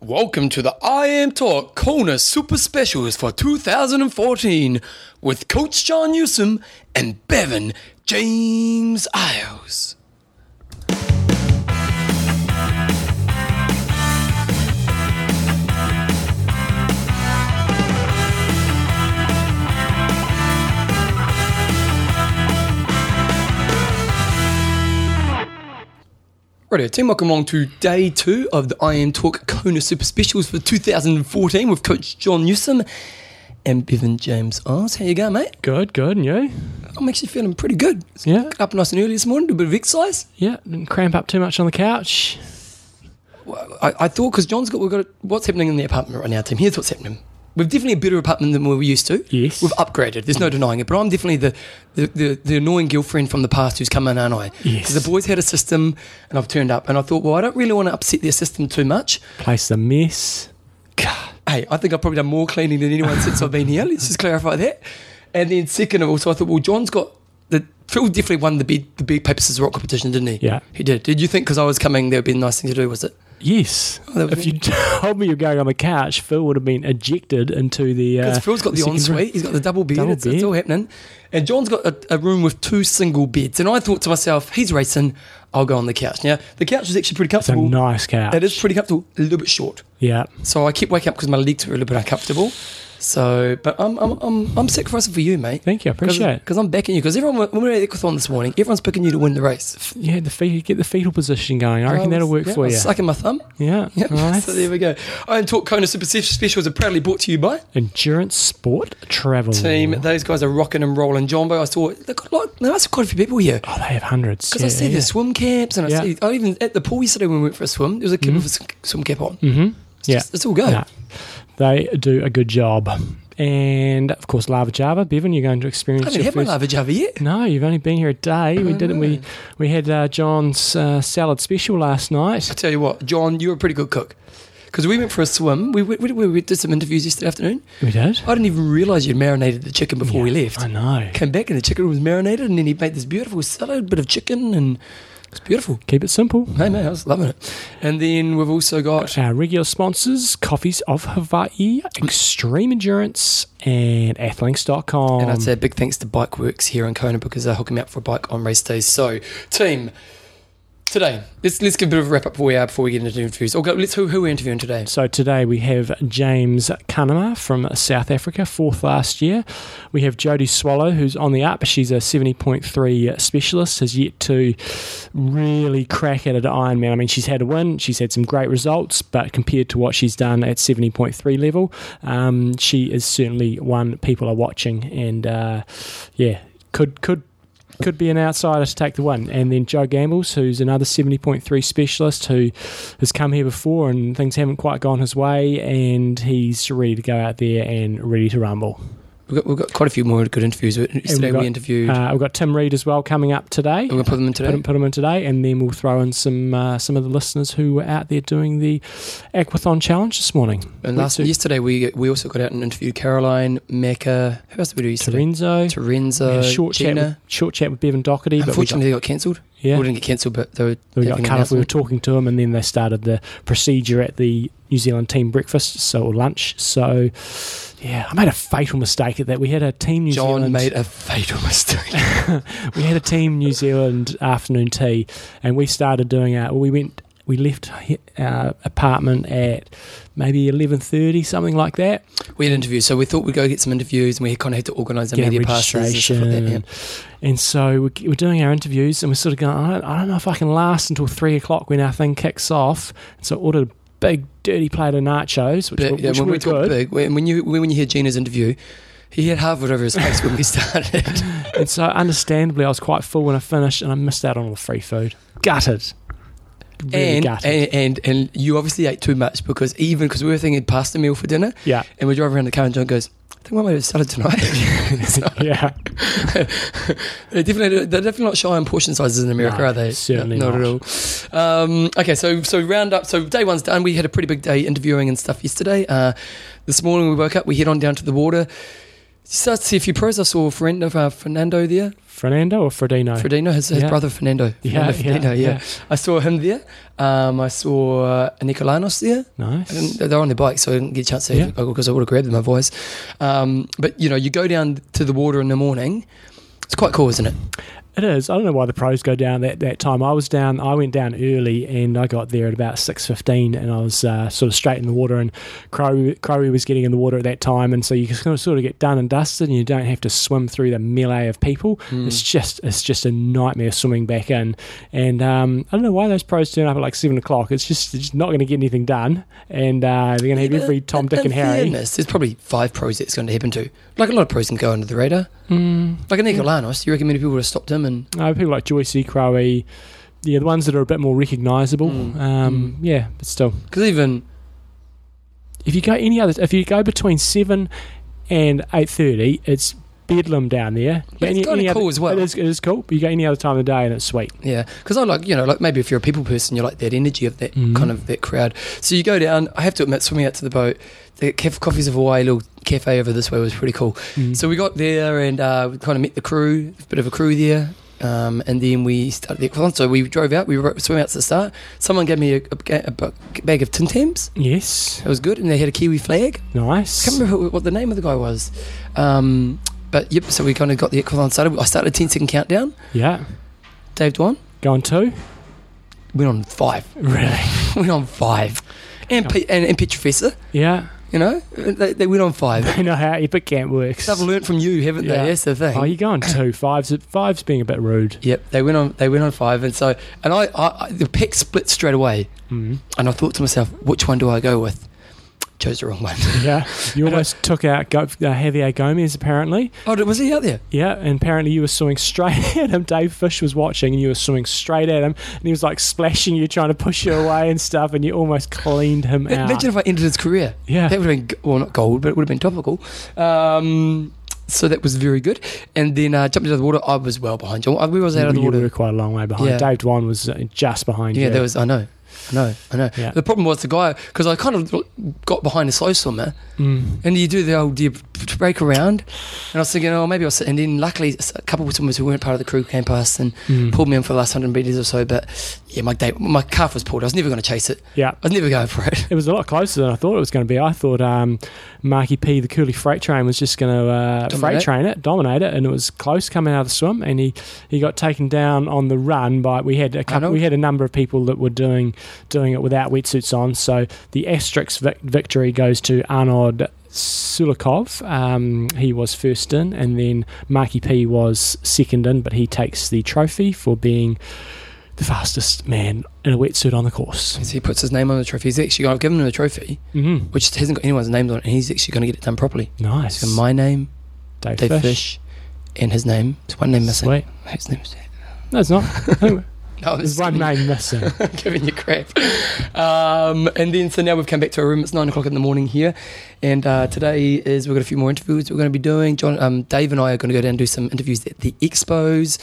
Welcome to the IMTalk Kona Super Specials for 2014 with Coach John Newsom and Bevan James Eyles. Radio team, welcome along to day two of the IMTalk Kona Super Specials for 2014 with Coach John Newsom and Bevan James Oz. How you going, mate? Good, good, and you? I'm actually feeling pretty good. Yeah, up nice and early this morning, do a bit of exercise. yeah. Didn't cramp up too much on the couch. I, I thought because John's got we've got what's happening in the apartment right now, team. Here's what's happening. We've definitely a better apartment than we were used to. Yes. We've upgraded. There's no denying it. But I'm definitely the, the, the, the annoying girlfriend from the past who's come in, aren't I? Yes. the boys had a system and I've turned up and I thought, well, I don't really want to upset their system too much. Place a mess. God. Hey, I think I've probably done more cleaning than anyone since I've been here. Let's just clarify that. And then second of all, so I thought, well, John's got the Phil definitely won the big the big paper scissors rock competition, didn't he? Yeah. he did. Did you think because I was coming, there would be a nice thing to do? Was it? Yes. was if you told me you were going on the couch, Phil would have been ejected into the. Uh, Because Phil's got the ensuite, he's got the double bed, Double it's, it's all happening. And John's got a, a room with two single beds. And I thought to myself, he's racing, I'll go on the couch. Now, the couch is actually pretty It's a comfortable. nice couch. It is pretty comfortable, a little bit short. Yeah. So I kept waking up because my legs were a little bit uncomfortable. So, but I'm I'm I'm, I'm sacrificing for you, mate. Thank you. I appreciate it. Because I'm backing you. Because everyone, when we were at the Aquathon this morning, everyone's picking you to win the race. Yeah, the feet, get the fetal position going. I reckon I that'll work yeah, for I was you. Sucking my thumb. Yeah. Yeah. Nice. So there we go. IMTalk Kona Super Specials are proudly brought to you by Endurance sport travel. Team. Those guys are rocking and rolling. Jumbo, I saw they've got like, there must be quite a few people here. Oh, they have hundreds. Because yeah, I see yeah. the swim caps and I see, I even at the pool yesterday when we went for a swim, there was a kid with a swim cap on. Mm-hmm. It's, Yeah. just, it's all good. No, they do a good job. And of course, Lava Java. Bevan, you're going to experience. I haven't had my lava java yet. No, you've only been here a day. We didn't. We we had uh, John's uh, salad special last night. I tell you what, John, you're a pretty good cook. Because we went for a swim. We, we, we, we did some interviews yesterday afternoon. We did. I didn't even realise you'd marinated the chicken before we left. I know. Came back and the chicken was marinated, and then he made this beautiful salad, bit of chicken, and it's beautiful. Keep it simple. Hey, man, I was loving it. And then we've also got Our regular sponsors: Coffees of Hawaii, Extreme Endurance, and Athlinks.com. And I'd say a big thanks to Bike Works here in Kona because they're hooking me up for a bike on race days. So, team, today, let's let's give a bit of a wrap up where we are before we get into interviews. Okay, let's who, who we're interviewing today. So today we have James Cunnama from South Africa, fourth last year. We have Jodie Swallow, who's on the up. She's a 70.3 specialist, has yet to really crack at at Ironman. I mean, she's had a win, she's had some great results, but compared to what she's done at 70.3 level, um, she is certainly one people are watching. And uh, yeah, could could could be an outsider to take the win. And then Joe Gambles, who's another 70.3 specialist who has come here before and things haven't quite gone his way, and he's ready to go out there and ready to rumble. We've got, we've got quite a few more good interviews. Yesterday got, we interviewed. Uh, we've got Tim Reed as well coming up today. we're going to put them in today. him, put him in today, and then we'll throw in some uh, some of the listeners who were out there doing the Aquathon challenge this morning. And last to yesterday we we also got out and interviewed Caroline, Mecca. Who else did we do yesterday? Terenzo. We Terenzo, short chat, with, short chat with Bevan Docherty, but we got, Unfortunately, they got cancelled. Yeah, We didn't get cancelled, but they were we got cut off. We were talking to him, and then they started the procedure at the New Zealand team breakfast, so or lunch. So, yeah, I made a fatal mistake at that. We had a team New John Zealand. made a fatal mistake. we had a team New Zealand afternoon tea, and we started doing our. We went. We left our apartment at maybe eleven thirty, something like that. we had interviews, so we thought we'd go get some interviews, and we kind of had to organise a media passes and like that. Yeah. registration. And so we- we're doing our interviews, and we're sort of going. I don't, I don't know if I can last until three o'clock when our thing kicks off. So I ordered a big dirty plate of nachos, which, But were, yeah, which when we were talk good. big, when, you when you hear Gina's interview, he had Harvard over his face when we started. And so, understandably, I was quite full when I finished, and I missed out on all the free food. Gutted. Really and, gutted. and and and you obviously ate too much because even because we were thinking pasta meal for dinner, yeah, and we drove around the car and John goes, "I think we might have started tonight." So, yeah. they're definitely they're definitely not shy on portion sizes in America, No, are they? certainly not, not. at all. Um, okay, so so round up. So day one's done. We had a pretty big day interviewing and stuff yesterday. Uh, this morning we woke up. We head on down to the water. Start to see a few pros. I saw Fernando, uh, Fernando there. Fernando or Fredino? Fredino, his, his Yeah. brother Fernando. Yeah, Fernando yeah, Fernando, yeah. yeah. I saw him there. Um, I saw uh, Nicolanos there. Nice. They're on their bike, so I didn't get a chance to Yeah. because I would have grabbed them otherwise. Um, but you know, you go down to the water in the morning. It's quite cool, isn't it? It is. I don't know why the pros go down that, that time. I was down. I went down early, and I got there at about six fifteen, and I was uh, sort of straight in the water. And Crow Crowy was getting in the water at that time, and so you can sort of- sort of get done and dusted, and you don't have to swim through the melee of people. Mm. It's just it's just a nightmare swimming back in. And um, I don't know why those pros turn up at like seven o'clock. It's just, it's just not going to get anything done, and uh, they're going to have every Tom, Dick, and Harry. fairness, there's probably five pros that's going to happen to. Like a lot of pros can go under the radar. Mm, Like a Nicolanos, you reckon many people would have stopped him and no, people like Joycey, Crowy, yeah, the ones that are a bit more recognisable. Mm, Um, Yeah, but still. because even if you go any other if you go between seven and eight thirty, it's bedlam down there. But it's kinda other- cool as well. It is, it is cool. But you go any other time of the day and it's sweet. Yeah, because I like you know like maybe if you're a people person, you like that energy of that Mhm. kind of that crowd. So you go down. I have to admit, swimming out to the boat, the Coffees of Hawaii little cafe over this way was pretty cool. Mm. So we got there and uh, we kind of met the crew, a bit of a crew there. Um, and then we started the equine. So we drove out. We swam out to the start. Someone gave me a, a, a bag of Tim Tams. yes, It was good, and they had a Kiwi flag. nice. I can't remember who, what the name of the guy was. Um, but yep, so we kind of got the equine started. I started a 10 second countdown. Yeah, Dave Dwan going two. went on five. Really? went on five. And, P- and, and Petrofessor, Yeah, you know, they, they went on five. I know how Epic Camp works. They've learnt from you, haven't they? Yeah. That's the thing. Oh, you're going two. Five's five's being a bit rude. Yep, they went on. They went on five, and so and I, I, the pack split straight away, Mm. and I thought to myself, which one do I go with? Chose the wrong one. Yeah, you almost took out Go- uh, Javier Gomez apparently. oh, was he out there? Yeah, and apparently you were swimming straight at him. Dave Fish was watching, and you were swimming straight at him, and he was like splashing you, trying to push you away and stuff, and you almost cleaned him out. Imagine if I ended his career. yeah, That would have been well, not gold, but it would have been topical. Um, so that was very good. And then uh, jumped into the water. I was well behind you. We was out of the you water. were quite a long way behind. Yeah. Dave Dwan was uh, just behind Yeah, you. Yeah, there was. I know. I know. I know. Yeah. The problem was the guy because I kind of got behind a slow swimmer, Mm. and you do the old you break around, and I was thinking, oh, maybe I'll sit. And then luckily, a couple of swimmers who weren't part of the crew came past and Mm. pulled me in for the last hundred meters or so. But yeah, my day, my calf was pulled. I was never going to chase it. Yeah, I was never going for it. it was a lot closer than I thought it was going to be. I thought um, Marky P, the Cooley freight train, was just going to uh, freight train it, dominate it, and it was close coming out of the swim. And he, he got taken down on the run by we had a couple, we had a number of people that were doing doing it without wetsuits on. So the asterisk vic- victory goes to Arnold. Sulikov, um, he was first in, and then Marky P was second in, but he takes the trophy for being the fastest man in a wetsuit on the course. He puts his name on the trophy. He's actually I've given him a trophy, Mm-hmm. which hasn't got anyone's names on it, and he's actually going to get it done properly. Nice. So my name, Dave, Dave Fish. Fish, and his name. There's one name missing. Sweet. His name is. No, it's not. No, There's one name missing. giving you crap. Um, and then so now we've come back to our room. It's nine o'clock in the morning here, and uh, today is we've got a few more interviews we're going to be doing. John, um, Dave, and I are going to go down and do some interviews at the expos.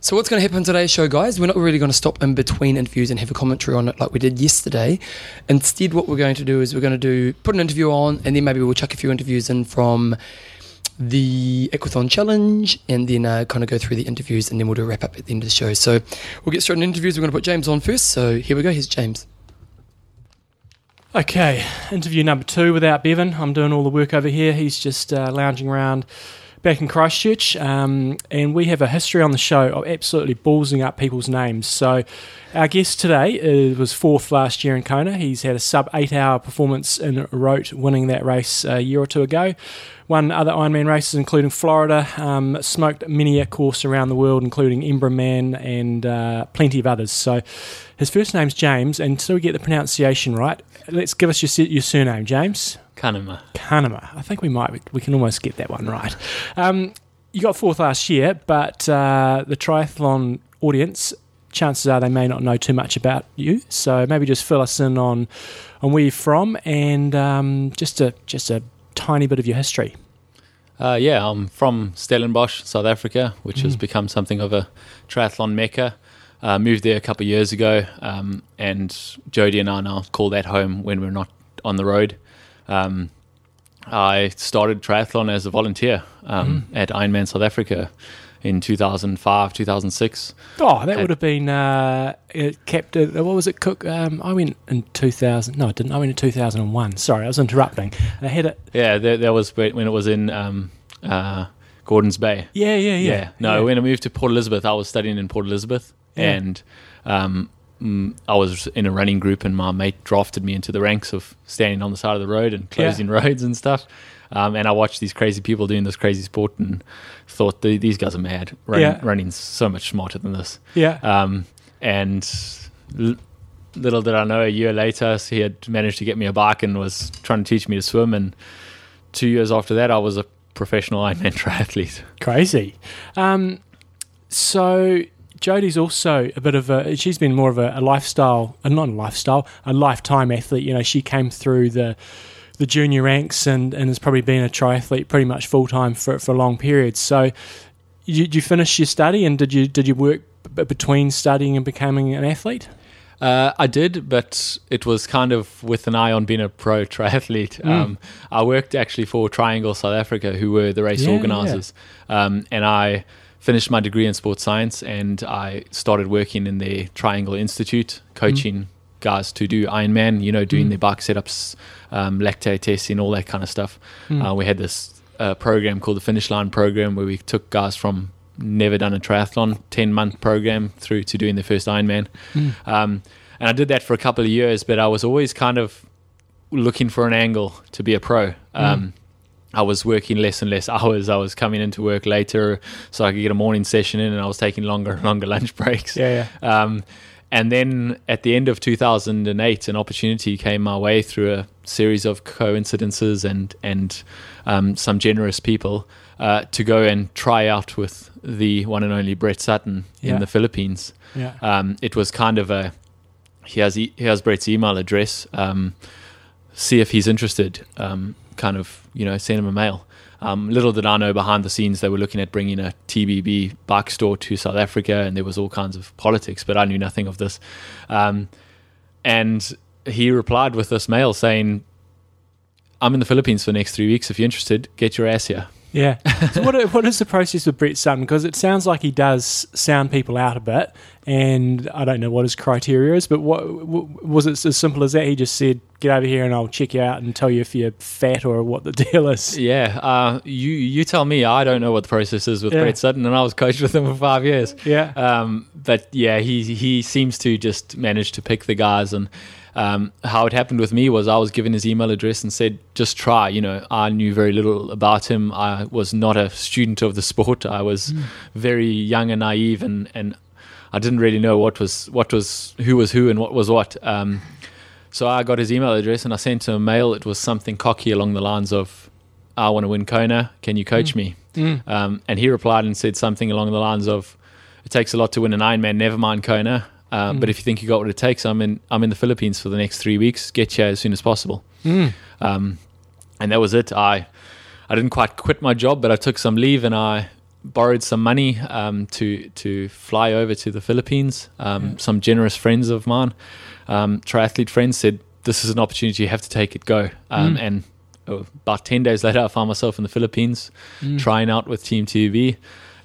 So what's going to happen today's show, guys? We're not really going to stop in between interviews and have a commentary on it like we did yesterday. Instead, what we're going to do is we're going to do put an interview on, and then maybe we'll chuck a few interviews in from the Aquathon Challenge and then uh, kind of go through the interviews and then we'll do a wrap up at the end of the show. So we'll get straight into interviews. We're going to put James on first. So here we go. Here's James. Okay, interview number two without Bevan. I'm doing all the work over here. He's just uh, lounging around back in Christchurch. Um, and we have a history on the show of absolutely ballsing up people's names. So our guest today uh, was fourth last year in Kona. He's had a sub eight hour performance in Roth, winning that race a year or two ago. Won other Ironman races, including Florida. Um, smoked many a course around the world, including Embrunman and uh, plenty of others. So his first name's James, and so we get the pronunciation right, let's give us your, your surname, James. Cunnama. Cunnama. I think we might we can almost get that one right. Um, you got fourth last year, but uh, the triathlon audience, chances are they may not know too much about you. So maybe just fill us in on on where you're from and um, just a just a tiny bit of your history. Uh, yeah, I'm from Stellenbosch, South Africa, which has Mm. become something of a triathlon mecca. Uh, moved there a couple of years ago, um, and Jodie and I now call that home when we're not on the road. Um, I started triathlon as a volunteer um, Mm. at Ironman South Africa in 2005, 2006. Oh, that would have been uh, it kept. Uh, what was it? Cook. Um, I went in two thousand. No, I didn't. I went in two thousand and one. Sorry, I was interrupting. I had it. Yeah, that, that was when it was in um, uh, Gordons Bay. Yeah, yeah, yeah. No, yeah. when I moved to Port Elizabeth, I was studying in Port Elizabeth, Yeah. and um, mm, I was in a running group, and my mate drafted me into the ranks of standing on the side of the road and closing roads and stuff. Um, and I watched these crazy people doing this crazy sport, and thought these guys are mad. Running, Yeah. running's so much smarter than this. yeah. Um, and l- little did I know, a year later, he had managed to get me a bike and was trying to teach me to swim. And two years after that, I was a professional Ironman triathlete. Crazy. Um, so Jodie's also a bit of a. She's been more of a, a lifestyle, a not a lifestyle, a lifetime athlete. You know, she came through the the junior ranks and, and has probably been a triathlete pretty much full time for for long periods. So, you, did you finish your study and did you did you work b- between studying and becoming an athlete? Uh, I did, but it was kind of with an eye on being a pro triathlete. Mm. Um, I worked actually for Triangle South Africa, who were the race Yeah, organisers, um, and I finished my degree in sports science, and I started working in their Triangle Institute, coaching guys to do Ironman. You know, doing Mm. their bike setups, um, lactate testing, all that kind of stuff. Mm. Uh, we had this uh, program called the Finish Line Program, where we took guys from never done a triathlon, ten month program through to doing their first Ironman. Mm. Um, and I did that for a couple of years, but I was always kind of looking for an angle to be a pro. Um, I was working less and less hours. I was coming into work later so I could get a morning session in, and I was taking longer and longer lunch breaks. Yeah, yeah. Um, and then at the end of 2008, an opportunity came my way through a series of coincidences and and um, some generous people uh, to go and try out with the one and only Brett Sutton Yeah. in the Philippines. Yeah. Um, it was kind of a he has e- here's Brett's email address. Um, see if he's interested. Um, kind of you know send him a mail. Um, little did I know behind the scenes they were looking at bringing a TBB bike store to South Africa, and there was all kinds of politics, but I knew nothing of this. Um, and he replied with this mail saying, "I'm in the Philippines for the next three weeks. If you're interested, get your ass here." Yeah. so what what is the process with Brett Sutton? Because it sounds like he does sound people out a bit, and I don't know what his criteria is. But what was it as simple as that? He just said, "Get over here, and I'll check you out and tell you if you're fat or what the deal is." Yeah, uh, you you tell me. I don't know what the process is with Yeah. Brett Sutton, and I was coached with him for five years. Yeah. Um, but yeah, he he seems to just manage to pick the guys. And um, how it happened with me was I was given his email address and said, just try. You know, I knew very little about him. I was not a student of the sport. I was very young and naive, and and I didn't really know what was what was who was who and what was what. Um, so I got his email address and I sent him a mail. It was something cocky along the lines of, "I want to win Kona. Can you coach me?" Mm. Um, and he replied and said something along the lines of, "It takes a lot to win an Ironman. Never mind Kona. Um, Mm. But if you think you got what it takes, I'm in. I'm in the Philippines for the next three weeks. Get here as soon as possible." Mm. Um, and that was it. I I didn't quite quit my job, but I took some leave and I borrowed some money um, to to fly over to the Philippines. Um. Some generous friends of mine, um, triathlete friends, said this is an opportunity. You have to take it. Go. Um, Mm. And uh, about ten days later, I found myself in the Philippines Mm. trying out with Team TBB.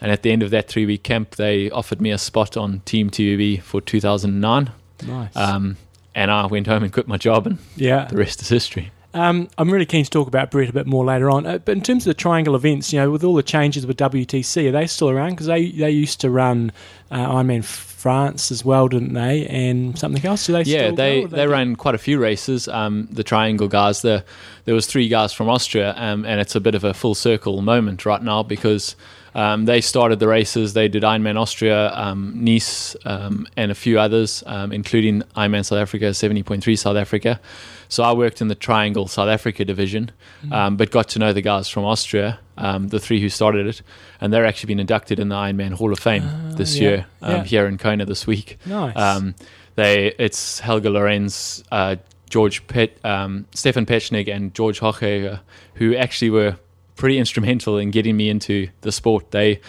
And at the end of that three week camp, they offered me a spot on Team TBB for 2009. Nice. Um, and I went home and quit my job, and yeah. the rest is history. Um, I'm really keen to talk about Brett a bit more later on. Uh, but in terms of the Triangle events, you know, with all the changes with WTC, are they still around? Because they they used to run uh, Ironman France as well, didn't they? And something else. Do they? yeah, still they go, they ran quite a few races. Um, the Triangle guys, the there was three guys from Austria, um, and it's a bit of a full circle moment right now because um, they started the races. They did Ironman Austria, um, Nice, um, and a few others, um, including Ironman South Africa, seventy point three South Africa. So I worked in the Triangle South Africa division, um, but got to know the guys from Austria, um, the three who started it, and they're actually been inducted in the Ironman Hall of Fame Ah, this yeah, year um, yeah. here in Kona this week. Nice. Um, they it's Holger Lorenz, uh, George Pet, um, Stefan Pechnik, and George Hochegger, who actually were pretty instrumental in getting me into the sport. They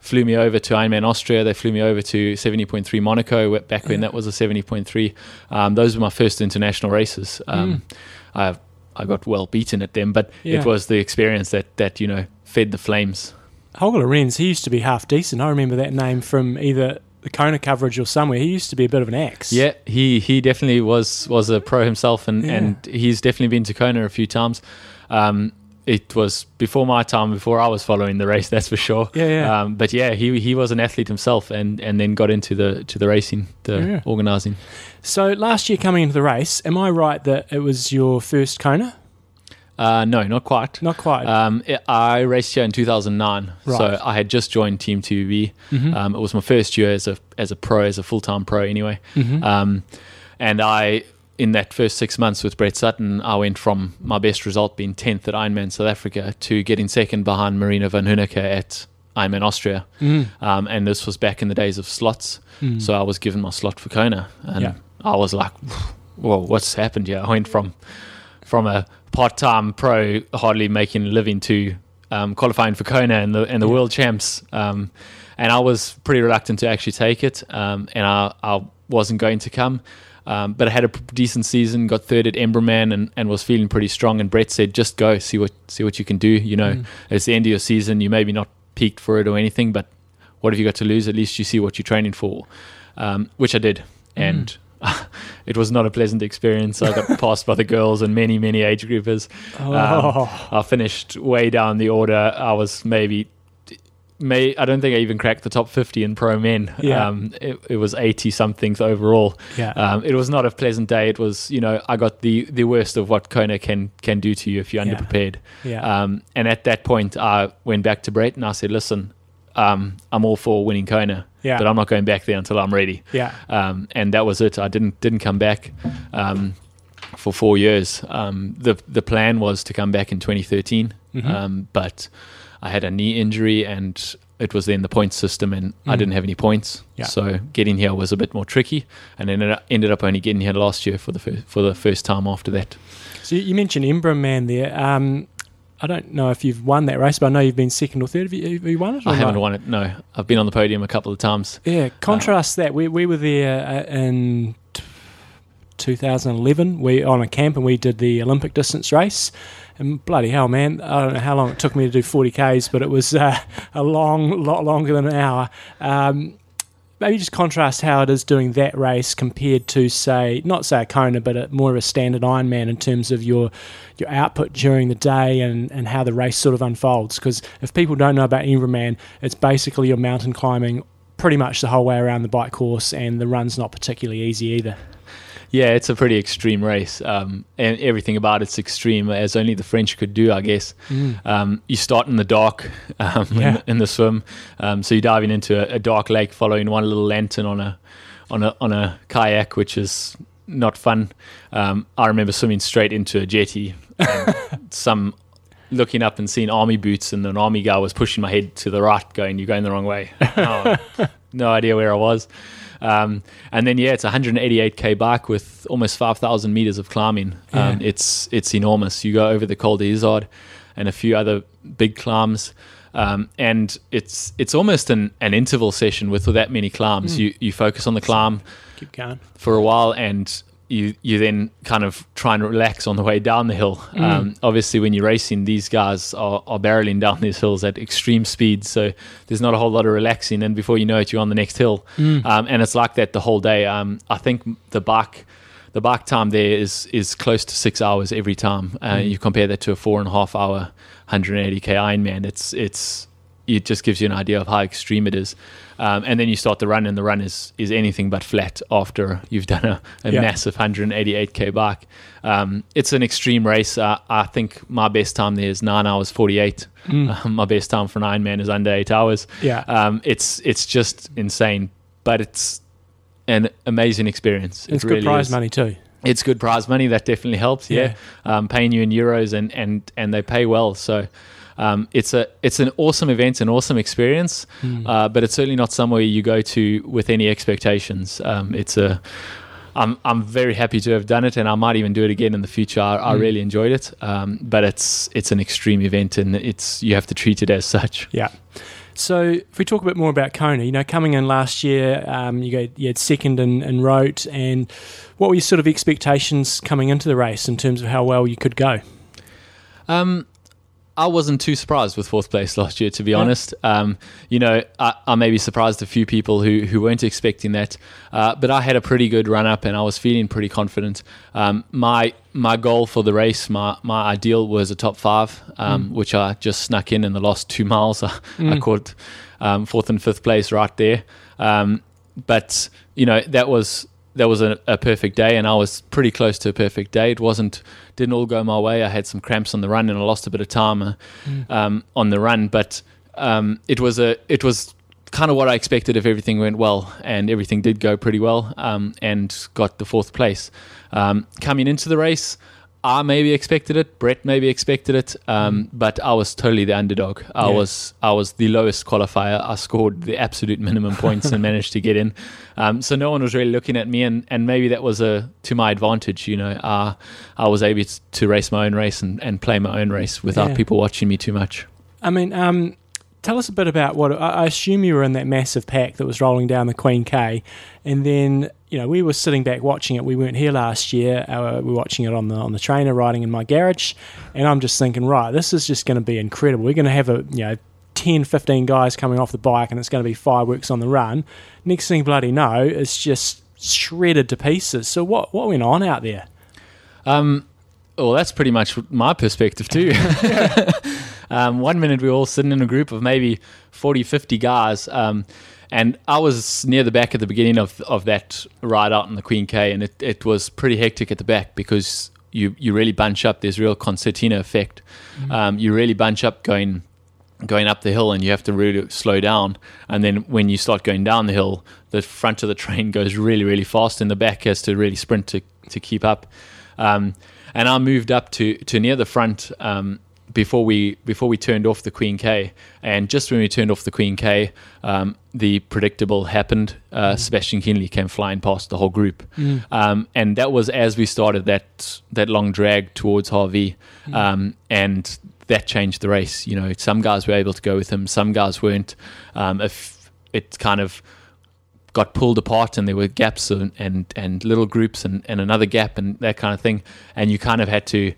flew me over to Ironman Austria. They flew me over to 70.3 Monaco back when that was a 70.3. Um, those were my first international races. Um, I I got well beaten at them, but Yeah. it was the experience that that you know fed the flames. Holger Lorenz, he used to be half decent. I remember that name from either the Kona coverage or somewhere. He used to be a bit of an axe. Yeah, he he definitely was was a pro himself, and Yeah. and he's definitely been to Kona a few times. Um, it was before my time, before I was following the race, that's for sure. Yeah, yeah. Um, but yeah, he he was an athlete himself, and and then got into the to the racing, the Yeah. organising. So last year coming into the race, am I right that it was your first Kona? Uh, no, not quite. Not quite. Um, it- I raced here in 2009, Right. so I had just joined Team TBB. Mhm. Um, it was my first year as a as a pro, as a full time pro, anyway. Mhm. Um, and I, in that first six months with Brett Sutton, I went from my best result being 10th at Ironman South Africa to getting second behind Marino Vanhoenacker at Ironman Austria. Mhm. Um, and this was back in the days of slots. Mm. So I was given my slot for Kona. And Yeah. I was like, whoa, what's happened here? I went from from a part time pro, hardly making a living, to um, qualifying for Kona and the and the Yeah. world champs. Um, and I was pretty reluctant to actually take it. Um, and I, I wasn't going to come. Um, but I had a decent season, got third at Embrunman, and, and was feeling pretty strong. And Brett said, "Just go, see what see what you can do. You know, Mm. it's the end of your season. You maybe not peaked for it or anything, but what have you got to lose? At least you see what you're training for." Um, which I did, and it was not a pleasant experience. I got passed by the girls and many many age groupers. Oh. I finished way down the order. I was maybe. May I don't think I even cracked the top fifty in pro men. Yeah. Um, it, it was eighty somethings overall. yeah. Um, it was not a pleasant day. It was, you know, I got the, the worst of what Kona can can do to you if you're Yeah. underprepared. yeah. Um, and at that point, I went back to Brett and I said, "Listen, um, I'm all for winning Kona, yeah. but I'm not going back there until I'm ready." yeah. Um, and that was it. I didn't didn't come back um, for four years. Um, the the plan was to come back in 2013, Mhm. um, but I had a knee injury and it was then the point system, and I Mm. didn't have any points. Yeah. So getting here was a bit more tricky, and then it ended up only getting here last year for the fir- for the first time after that. So you mentioned Embrunman there. Um, I don't know if you've won that race, but I know you've been second or third. Have you, have you won it? or I haven't not? won it. No, I've been on the podium a couple of times. Yeah, contrast that. We, we were there uh, in 2011. We on a camp and we did the Olympic distance race. And bloody hell, man! I don't know how long it took me to do 40 k's, but it was uh, a long, lot longer than an hour. Um, maybe just contrast how it is doing that race compared to, say, not say a Kona, but a, more of a standard Ironman in terms of your your output during the day and, and how the race sort of unfolds. Because if people don't know about Embrunman, it's basically your mountain climbing pretty much the whole way around the bike course, and the run's not particularly easy either. Yeah, it's a pretty extreme race, um, and everything about it's extreme, as only the French could do, I guess. Um, you start in the dark um, Yeah. in, in the swim, um, so you're diving into a, a dark lake, following one little lantern on a on a on a kayak, which is not fun. Um, I remember swimming straight into a jetty, and some looking up and seeing army boots, and an army guy was pushing my head to the right, going, "You're going the wrong way." Oh, no idea where I was. Um, and then yeah, it's 188k bike with almost 5,000 meters of climbing. Um, Yeah. It's it's enormous. You go over the Col d'Izoard and a few other big climbs. Um, and it's it's almost an, an interval session with that many climbs. Mm. You you focus on the climb Keep going. for a while and you you then kind of try and relax on the way down the hill. Mm. Um, obviously, when you're racing, these guys are, are barreling down these hills at extreme speeds, so there's not a whole lot of relaxing. And before you know it, you're on the next hill, Mm. um, and it's like that the whole day. Um, I think the bike. The bike time there is is close to six hours every time. Uh, Mm. You compare that to a four and a half hour, 180k Ironman. It's it's it just gives you an idea of how extreme it is. Um, and then you start the run, and the run is is anything but flat after you've done a, a Yeah. massive 188k bike. Um, it's an extreme race. Uh, I think my best time there is nine hours 48. Mm. Um, my best time for an Ironman is under eight hours. Yeah. Um, it's it's just insane, but it's an amazing experience. It it's really good prize is. money too. It's good prize money. That definitely helps. Yeah, Um, paying you in euros and and and they pay well. So. Um, it's a it's an awesome event, an awesome experience, Mm. uh, but it's certainly not somewhere you go to with any expectations. Um, it's a I'm I'm very happy to have done it, and I might even do it again in the future. I, I Mm. really enjoyed it, um, but it's it's an extreme event, and it's you have to treat it as such. Yeah. so if we talk a bit more about Kona, you know, coming in last year, um, you, got, you had second in, in and what were your sort of expectations coming into the race in terms of how well you could go? Um, I wasn't too surprised with fourth place last year, to be yeah. honest. Um, you know, I, I maybe surprised a few people who, who weren't expecting that, uh, but I had a pretty good run up and I was feeling pretty confident. Um, my my goal for the race, my, my ideal was a top five, um, mm. which I just snuck in in the last two miles. I, mm. I caught um, fourth and fifth place right there. Um, but you know that was that was a, a, perfect day, and I was pretty close to a perfect day. It wasn't didn't all go my way. I had some cramps on the run, and I lost a bit of time mm. um, on the run. But um, it was a it was kind of what I expected if everything went well, and everything did go pretty well, um, and got the fourth place. Um, coming into the race, I maybe expected it. Brett maybe expected it, um, mm. but I was totally the underdog. I yeah. was I was the lowest qualifier. I scored the absolute minimum points and managed to get in. Um, so no one was really looking at me, and, and maybe that was a to my advantage. You know, uh, I was able to race my own race and, and play my own race without yeah. people watching me too much. I mean, um, tell us a bit about what I assume you were in that massive pack that was rolling down the Queen K, and then you know we were sitting back watching it. We weren't here last year. Uh, we were watching it on the on the trainer riding in my garage, and I'm just thinking, right, this is just going to be incredible. We're going to have a you know 10, 15 guys coming off the bike, and it's going to be fireworks on the run. Next thing bloody know, it's just shredded to pieces. So what what went on out there? Um, well, that's pretty much my perspective too. Um, one minute we were all sitting in a group of maybe 40, 50 guys. Um, and I was near the back at the beginning of, of that ride out in the Queen K, and it, it was pretty hectic at the back because you, you really bunch up. There's real concertina effect. Mm-hmm. Um, you really bunch up going going up the hill and you have to really slow down. And then when you start going down the hill, the front of the train goes really, really fast and the back has to really sprint to, to keep up. Um, and I moved up to, to near the front um, before we before we turned off the Queen K, and just when we turned off the Queen K, um, the predictable happened. Uh, mm. Sebastian Kienle came flying past the whole group, mm. um, and that was as we started that that long drag towards Hawi, mm. um, and that changed the race. You know, some guys were able to go with him, some guys weren't. Um, if it kind of got pulled apart and there were gaps and and, and little groups and, and another gap and that kind of thing, and you kind of had to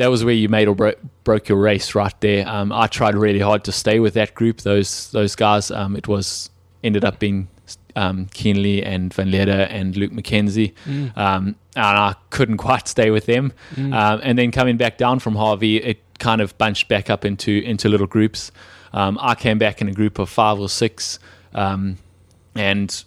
that was where you made or bro- broke your race right there. Um, I tried really hard to stay with that group, those those guys. Um, it was ended up being um, and Van Lierde and Luke McKenzie, mm. um, and I couldn't quite stay with them. Mm. Um, and then coming back down from Hawi, it kind of bunched back up into into little groups. Um, I came back in a group of five or six, um, and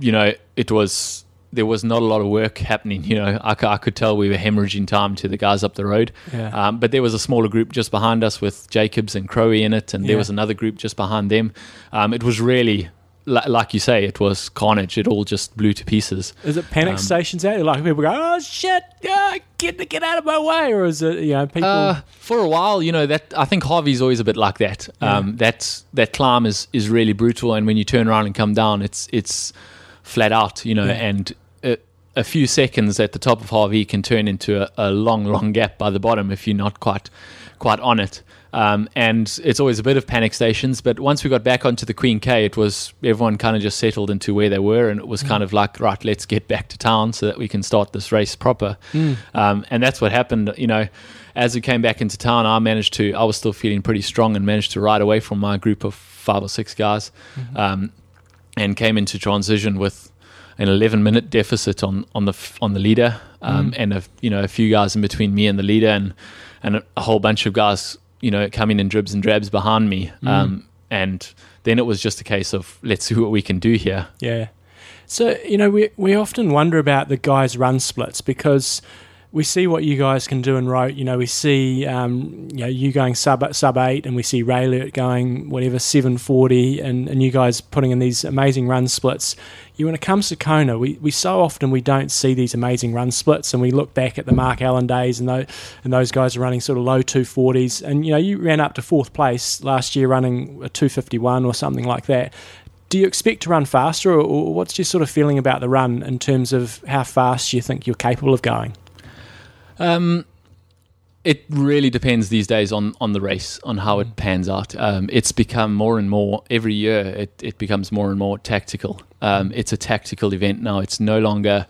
you know it was there was not a lot of work happening. You know, I, I could tell we were hemorrhaging time to the guys up the road. Yeah. Um, but there was a smaller group just behind us with Jacobs and Crowe in it, and yeah. there was another group just behind them. Um, it was really like you say, it was carnage. It all just blew to pieces. Is it panic um, stations out? Like people go, "Oh shit, uh, get get out of my way," or is it you know people? Uh, for a while, you know that I think Hawi's always a bit like that. Yeah. Um, that that climb is is really brutal, and when you turn around and come down, it's it's flat out, you know, yeah. and a few seconds at the top of Hawi can turn into a, a, long, long gap by the bottom if you're not quite quite on it. Um, and it's always a bit of panic stations. But once we got back onto the Queen K, it was everyone kind of just settled into where they were, and it was mm. kind of like, right, let's get back to town so that we can start this race proper. Mm. Um, and that's what happened. You know, as we came back into town, I managed to. I was still feeling pretty strong and managed to ride away from my group of five or six guys, mm-hmm. um, and came into transition with an 11 minute deficit on on the on the leader, um, mm. and a you know a few guys in between me and the leader, and and a, whole bunch of guys you know coming in dribs and drabs behind me, mm. um, and then it was just a case of let's see what we can do here. Yeah. So you know we we often wonder about the guys' run splits because we see what you guys can do in Roth. You know, we see um, you know you going sub sub eight, and we see Raelert going whatever seven forty, and, and you guys putting in these amazing run splits. You when it comes to Kona, we, we so often we don't see these amazing run splits, and we look back at the Mark Allen days, and those and those guys are running sort of low two forties, and you know you ran up to fourth place last year running a two fifty one or something like that do you expect to run faster, or, or, what's your sort of feeling about the run in terms of how fast you think you're capable of going? Um, it really depends these days on, on the race, on how it pans out. Um, it's become more and more every year. It, it becomes more and more tactical. Um, it's a tactical event now. It's no longer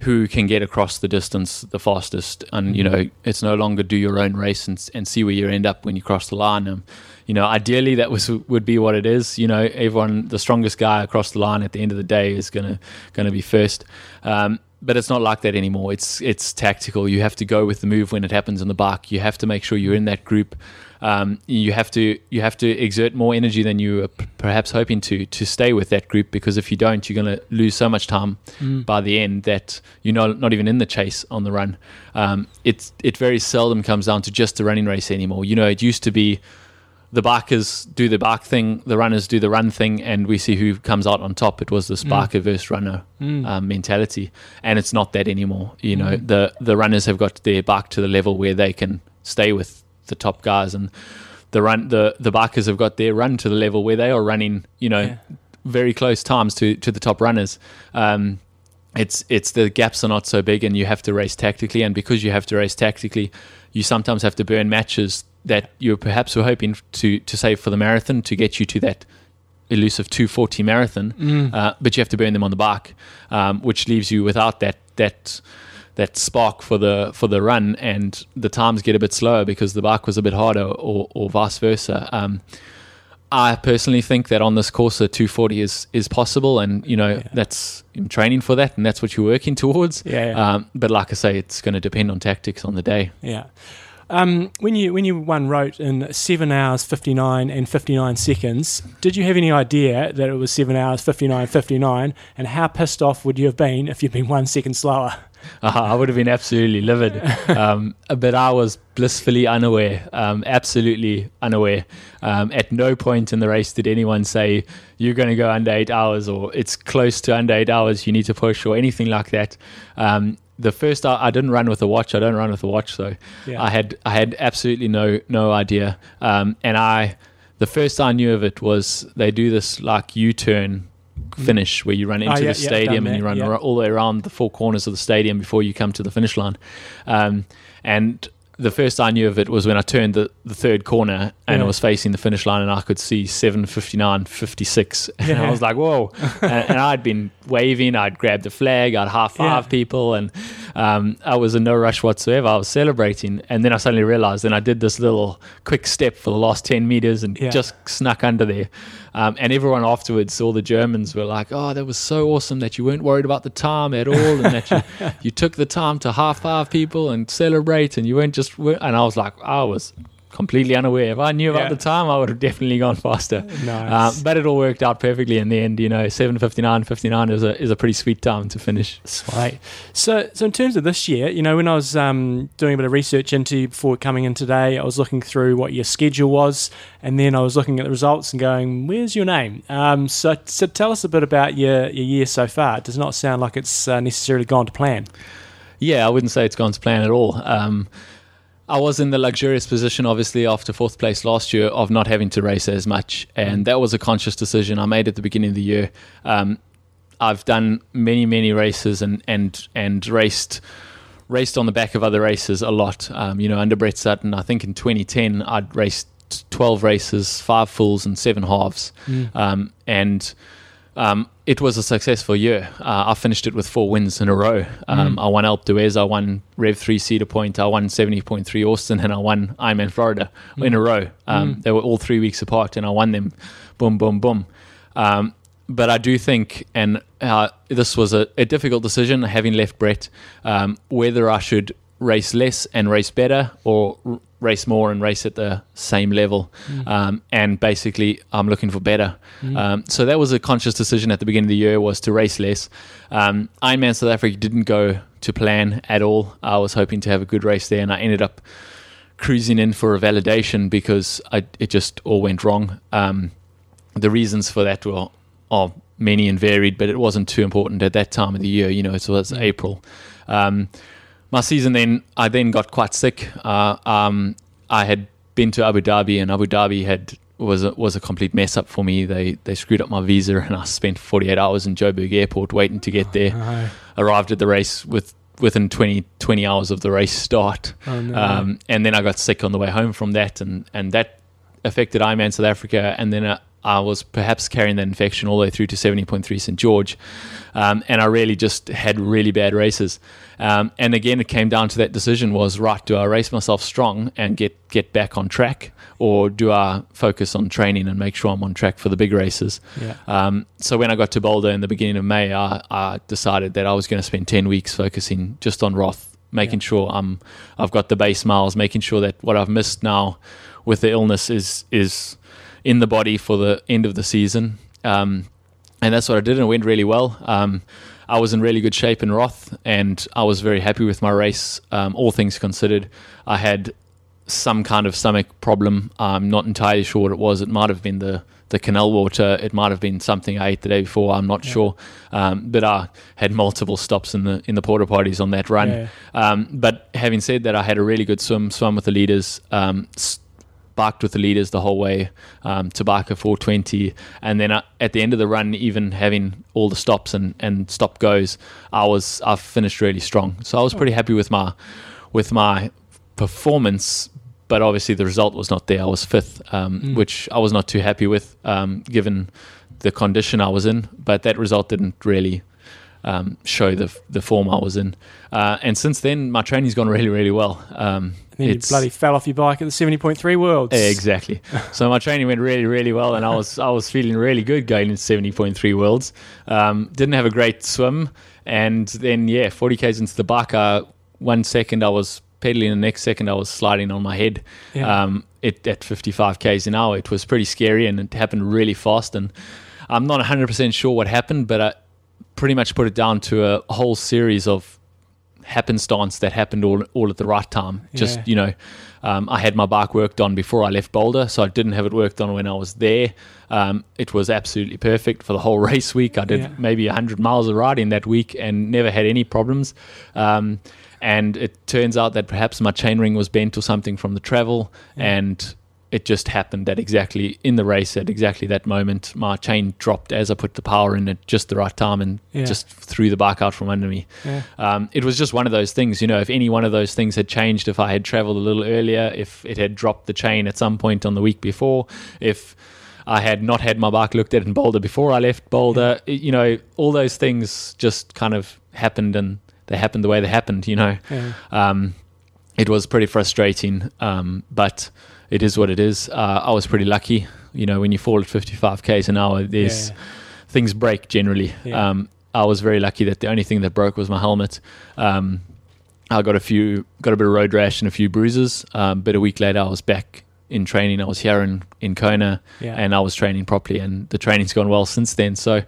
who can get across the distance the fastest, and you know it's no longer do your own race and, and see where you end up when you cross the line. Um, you know, ideally that was would be what it is. You know, everyone, the strongest guy across the line at the end of the day is gonna gonna be first. Um, but it's not like that anymore. It's it's tactical. You have to go with the move when it happens in the bike. You have to make sure you're in that group. Um, you have to you have to exert more energy than you were p- perhaps hoping to to stay with that group because if you don't, you're going to lose so much time Mm. by the end that you're not not even in the chase on the run. Um, it's it very seldom comes down to just a running race anymore. You know, it used to be the bikers do the bark thing, the runners do the run thing, and we see who comes out on top. It was this biker versus runner Mm. um, mentality, and it's not that anymore. You know, the the runners have got their bark to the level where they can stay with the top guys, and the run the the bikers have got their run to the level where they are running. You know, Yeah. very close times to to the top runners. Um, it's it's the gaps are not so big, and you have to race tactically. And because you have to race tactically, you sometimes have to burn matches that you perhaps were hoping to to save for the marathon to get you to that elusive 240 marathon, Mm. uh, but you have to burn them on the bike, um, which leaves you without that that that spark for the for the run, and the times get a bit slower because the bike was a bit harder, or or vice versa. Um, I personally think that on this course, a 240 is is possible, and you know Yeah. that's I'm training for that, and that's what you're working towards. Yeah, yeah. Um, but like I say, it's going to depend on tactics on the day. Yeah. Um, when you when you won Roth in seven hours fifty nine and fifty nine seconds, did you have any idea that it was seven hours fifty nine fifty nine? And how pissed off would you have been if you'd been one second slower? Uh, I would have been absolutely livid, um, but I was blissfully unaware, um, absolutely unaware. Um, at no point in the race did anyone say you're going to go under eight hours or it's close to under eight hours. You need to push or anything like that. The first I, I didn't run with a watch. I don't run with a watch, so Yeah. I had I had absolutely no no idea. Um, and I the first I knew of it was they do this like U turn finish where you run into Oh, yeah, the stadium done and you run yeah. all the way around the four corners of the stadium before you come to the finish line. Um, and the first I knew of it was when I turned the, the third corner and Yeah. I was facing the finish line and I could see 759, 56. And Yeah. I was like, whoa. and, and I'd been waving, I'd grabbed the flag, I'd high five Yeah. people, and um, I was in no rush whatsoever. I was celebrating. And then I suddenly realized, and I did this little quick step for the last 10 meters and Yeah. just snuck under there. Um, and everyone afterwards, all the Germans were like, "Oh, that was so awesome that you weren't worried about the time at all, and that you, you took the time to high five people and celebrate, and you weren't just." And I was like, I was completely unaware. If I knew about Yeah. the time, I would have definitely gone faster. Nice. Um, but it all worked out perfectly in the end. You know, seven fifty nine fifty nine is a is a pretty sweet time to finish. Sweet. So, so in terms of this year, you know, when I was um, doing a bit of research into you before coming in today, I was looking through what your schedule was, and then I was looking at the results and going, "Where's your name?" Um, so, so tell us a bit about your your year so far. It does not sound like it's uh, necessarily gone to plan. Yeah, I wouldn't say it's gone to plan at all. Um, I was in the luxurious position, obviously, after fourth place last year, of not having to race as much, and that was a conscious decision I made at the beginning of the year. Um, I've done many, many races and and and raced raced on the back of other races a lot. Um, you know, under Brett Sutton, I think in 2010 I'd raced 12 races, five fulls and seven halves, um, and um, it was a successful year. Uh, I finished it with four wins in a row. Um, I won Alpe d'Huez, I won Rev 3 Cedar Point, I won 70.3 Austin, and I won Ironman Florida in a row. Um, They were all three weeks apart, and I won them boom, boom, boom. Um, but I do think, and uh, this was a, a difficult decision, having left Brett, um, whether I should race less and race better or race more and race at the same level. Um, and basically, I'm looking for better. Um, so that was a conscious decision at the beginning of the year was to race less. Um, Ironman South Africa didn't go to plan at all. I was hoping to have a good race there, and I ended up cruising in for a validation because I, it just all went wrong. Um, the reasons for that were are many and varied, but it wasn't too important at that time of the year. You know, it was April. My season then, I then got quite sick. Uh, um, I had been to Abu Dhabi, and Abu Dhabi had was a, was a complete mess up for me. They they screwed up my visa, and I spent 48 hours in Joburg Airport waiting to get there. Arrived at the race with within 20, 20 hours of the race start. Oh, no. Um, and then I got sick on the way home from that, and, and that affected Ironman South Africa. And then uh, I was perhaps carrying that infection all the way through to 70.3 St. George. Um, and I really just had really bad races. Um, and again, it came down to that decision was, right, do I race myself strong and get, get back on track? Or do I focus on training and make sure I'm on track for the big races? yeah. Um, so when I got to Boulder in the beginning of May, I, I decided that I was going to spend ten weeks focusing just on Roth, making Yeah. sure I'm I've got the base miles, making sure that what I've missed now with the illness is is in the body for the end of the season. Um, and that's what I did, and it went really well. Um, I was in really good shape in Roth, and I was very happy with my race. Um, all things considered, I had some kind of stomach problem. I'm not entirely sure what it was. It might have been the the canal water. It might have been something I ate the day before. I'm not Yeah. sure. Um, but I had multiple stops in the in the porta potties on that run. Yeah. Um, but having said that, I had a really good swim. Swam with the leaders. Um, s- barked with the leaders the whole way um, to Barker 420, and then uh, at the end of the run, even having all the stops and, and stop goes, I was I finished really strong. So I was pretty happy with my with my performance. But obviously, the result was not there. I was fifth, um, Mm. which I was not too happy with, um, given the condition I was in. But that result didn't really um, show the the form I was in. Uh, and since then, my training's gone really, really well. Um, And then you bloody fell off your bike at the 70.3 Worlds. yeah, exactly. so my training went really, really well, and I was I was feeling really good going into seventy point three worlds. Um, didn't have a great swim, and then yeah, forty k's into the bike. Uh, one second I was pedaling, the next second I was sliding on my head. Yeah. Um, it at fifty five k's an hour. It was pretty scary, and it happened really fast. And I'm not hundred percent sure what happened, but I pretty much put it down to a whole series of happenstance that happened all all at the right time. Just Yeah. you know, um, I had my bike worked on before I left Boulder, so I didn't have it worked on when I was there. Um, it was absolutely perfect for the whole race week. I did Yeah. maybe 100 miles of riding that week and never had any problems. Um, and it turns out that perhaps my chainring was bent or something from the travel, Yeah. and it just happened that exactly in the race at exactly that moment my chain dropped as I put the power in at just the right time and Yeah. just threw the bike out from under me. Yeah. Um, it was just one of those things, you know. If any one of those things had changed, if I had traveled a little earlier, if it had dropped the chain at some point on the week before, if I had not had my bike looked at in Boulder before I left Boulder, it- you know, all those things just kind of happened and they happened the way they happened, you know. Yeah. Um, it was pretty frustrating, um, but it is what it is. Uh, I was pretty lucky, you know, when you fall at 55 k's an hour, there's Yeah. things break generally. Yeah. Um, I was very lucky that the only thing that broke was my helmet. Um, I got a few, got a bit of road rash and a few bruises. Um, but a week later, I was back in training. I was here in, in Kona Yeah. and I was training properly, and the training's gone well since then. So,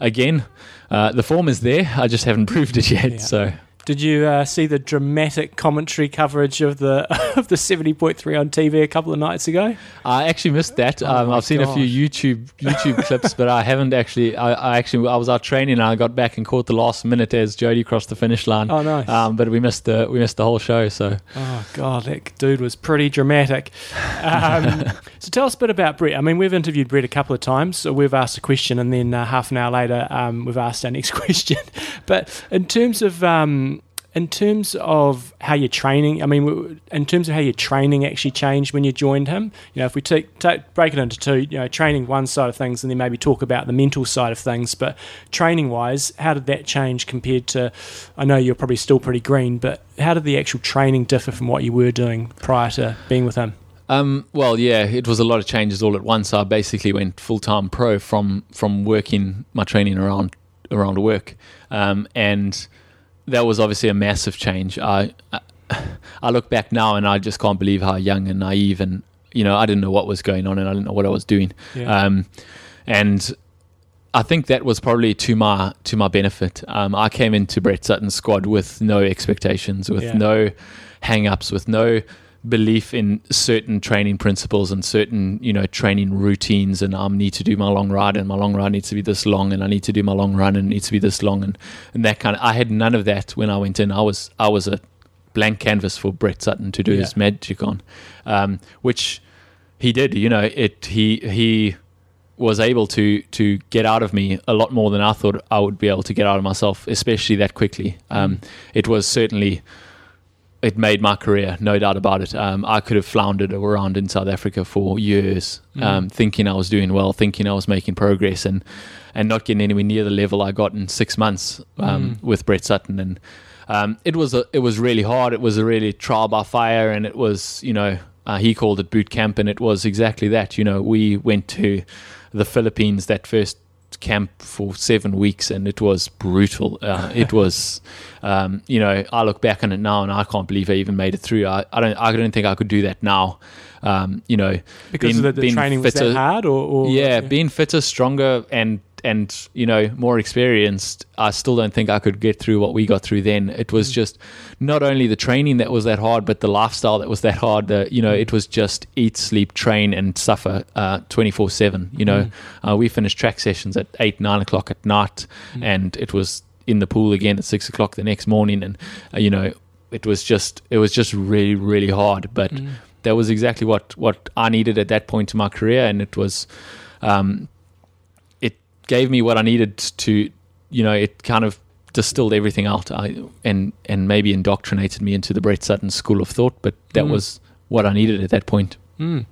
again, uh, the form is there. I just haven't proved it yet. So, Did you uh, see the dramatic commentary coverage of the of the 70.3 on TV a couple of nights ago? I actually missed that. Oh um, I've seen a few YouTube YouTube clips, but I haven't actually. I, I actually I was out training and I got back and caught the last minute as Jodie crossed the finish line. Oh, nice. Um, but we missed the we missed the whole show. So Oh god, that dude was pretty dramatic. Um, so tell us a bit about Brett. I mean, we've interviewed Brett a couple of times. So we've asked a question, and then uh, half an hour later, um, we've asked our next question. But in terms of um, in terms of how you're training, I mean, in terms of how your training actually changed when you joined him. You know, if we take, take break it into two, you know, training one side of things, and then maybe talk about the mental side of things. But training wise, how did that change compared to? I know you're probably still pretty green, but how did the actual training differ from what you were doing prior to being with him? Um, well, yeah, it was a lot of changes all at once. I basically went full time pro from from working my training around around work, um, and that was obviously a massive change. I, I I look back now and I just can't believe how young and naive and you know I didn't know what was going on and I didn't know what I was doing. Yeah. Um, and I think that was probably to my to my benefit. Um, I came into Brett Sutton's squad with no expectations, with Yeah. no hang-ups, with no belief in certain training principles and certain you know training routines. And I need to do my long ride, and my long ride needs to be this long, and I need to do my long run, and it needs to be this long, and and that kind of. I had none of that when I went in. I was I was a blank canvas for Brett Sutton to do Yeah. his magic on, um, which he did. You know, it he he was able to to get out of me a lot more than I thought I would be able to get out of myself, especially that quickly. Um, it was certainly it made my career, no doubt about it. Um, I could have floundered around in South Africa for years, um, thinking I was doing well, thinking I was making progress, and and not getting anywhere near the level I got in six months um, with Brett Sutton. And um, it was a, it was really hard. It was a really trial by fire, and it was you know uh, he called it boot camp, and it was exactly that. You know, we went to the Philippines that first camp for seven weeks, and it was brutal. Uh, it was, um, you know, I look back on it now, and I can't believe I even made it through. I, I don't, I don't think I could do that now. Um, you know, Because being- the, the being training was fitter- that hard, or, or yeah, being fitter, stronger, and and you know more experienced, I still don't think I could get through what we got through then. It was just not only the training that was that hard, but the lifestyle that was that hard. The, you know, it was just eat, sleep, train, and suffer twenty four seven. You know, uh, we finished track sessions at eight, nine o'clock at night, and it was in the pool again at six o'clock the next morning, and uh, you know, it was just it was just really really hard, but that was exactly what what I needed at that point in my career, and it was, um, it gave me what I needed to, you know, it kind of distilled everything out, I, and and maybe indoctrinated me into the Brett Sutton school of thought, but that Mm. was what I needed at that point. Mm.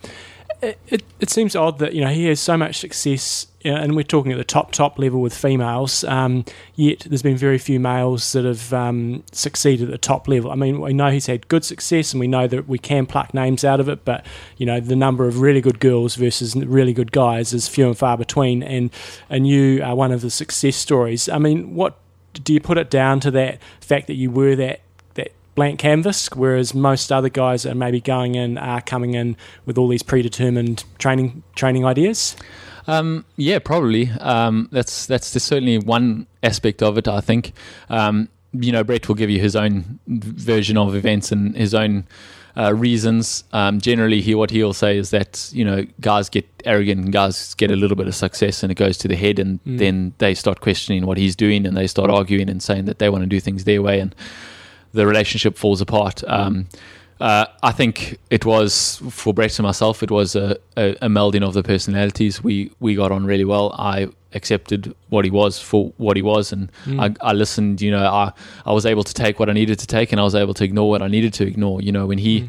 It, it, it seems odd that you know he has so much success, you know, and we're talking at the top top level with females. Um, yet there's been very few males that have um, succeeded at the top level. I mean, we know he's had good success, and we know that we can pluck names out of it. But you know, the number of really good girls versus really good guys is few and far between. And and you are one of the success stories. I mean, what do you put it down to that fact that you were that that blank canvas, whereas most other guys are maybe going in are coming in with all these predetermined training training ideas. Um, yeah, probably. Um, that's that's certainly one aspect of it. I think. Um, you know, Brett will give you his own version of events and his own uh, reasons. Um, generally, he what he'll say is that you know guys get arrogant and guys get a little bit of success and it goes to the head, and Mm. then they start questioning what he's doing and they start arguing and saying that they want to do things their way, and the relationship falls apart. Um, uh, I think it was for Brett and myself. It was a, a, a melding of the personalities. We we got on really well. I accepted what he was for what he was, and Mm. I, I listened. You know, I I was able to take what I needed to take, and I was able to ignore what I needed to ignore. You know, when he. Mm.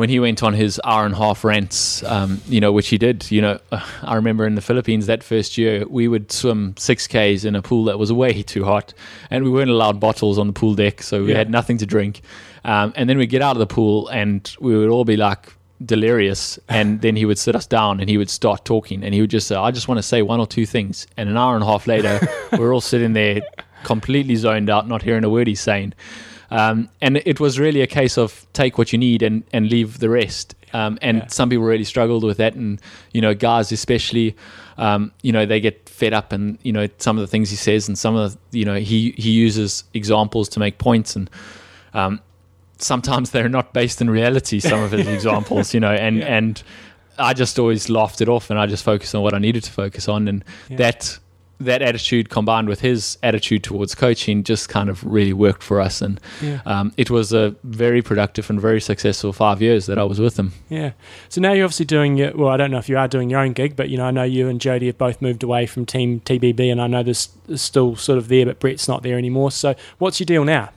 When he went on his hour and a half rants, um, you know, which he did, you know, I remember in the Philippines that first year, we would swim 6Ks in a pool that was way too hot, and we weren't allowed bottles on the pool deck, so we Yeah. had nothing to drink. Um, and then we'd get out of the pool, and we would all be like delirious. And then he would sit us down and he would start talking, and he would just say, I just want to say one or two things. And an hour and a half later, we're all sitting there completely zoned out, not hearing a word he's saying. Um, and it was really a case of take what you need and, and leave the rest. Um, and Yeah. some people really struggled with that. And, you know, guys especially, um, you know, they get fed up and, you know, some of the things he says and some of the, you know, he, he uses examples to make points and, um, sometimes they're not based in reality, some of his examples, you know, and, Yeah. and I just always laughed it off and I just focused on what I needed to focus on. And Yeah. that, that attitude combined with his attitude towards coaching just kind of really worked for us. And Yeah. um, it was a very productive and very successful five years that I was with him. Yeah. So now you're obviously doing your, well, I don't know if you are doing your own gig, but you know, I know you and Jodie have both moved away from Team TBB, and I know there's, there's still sort of there, but Brett's not there anymore. So what's your deal now?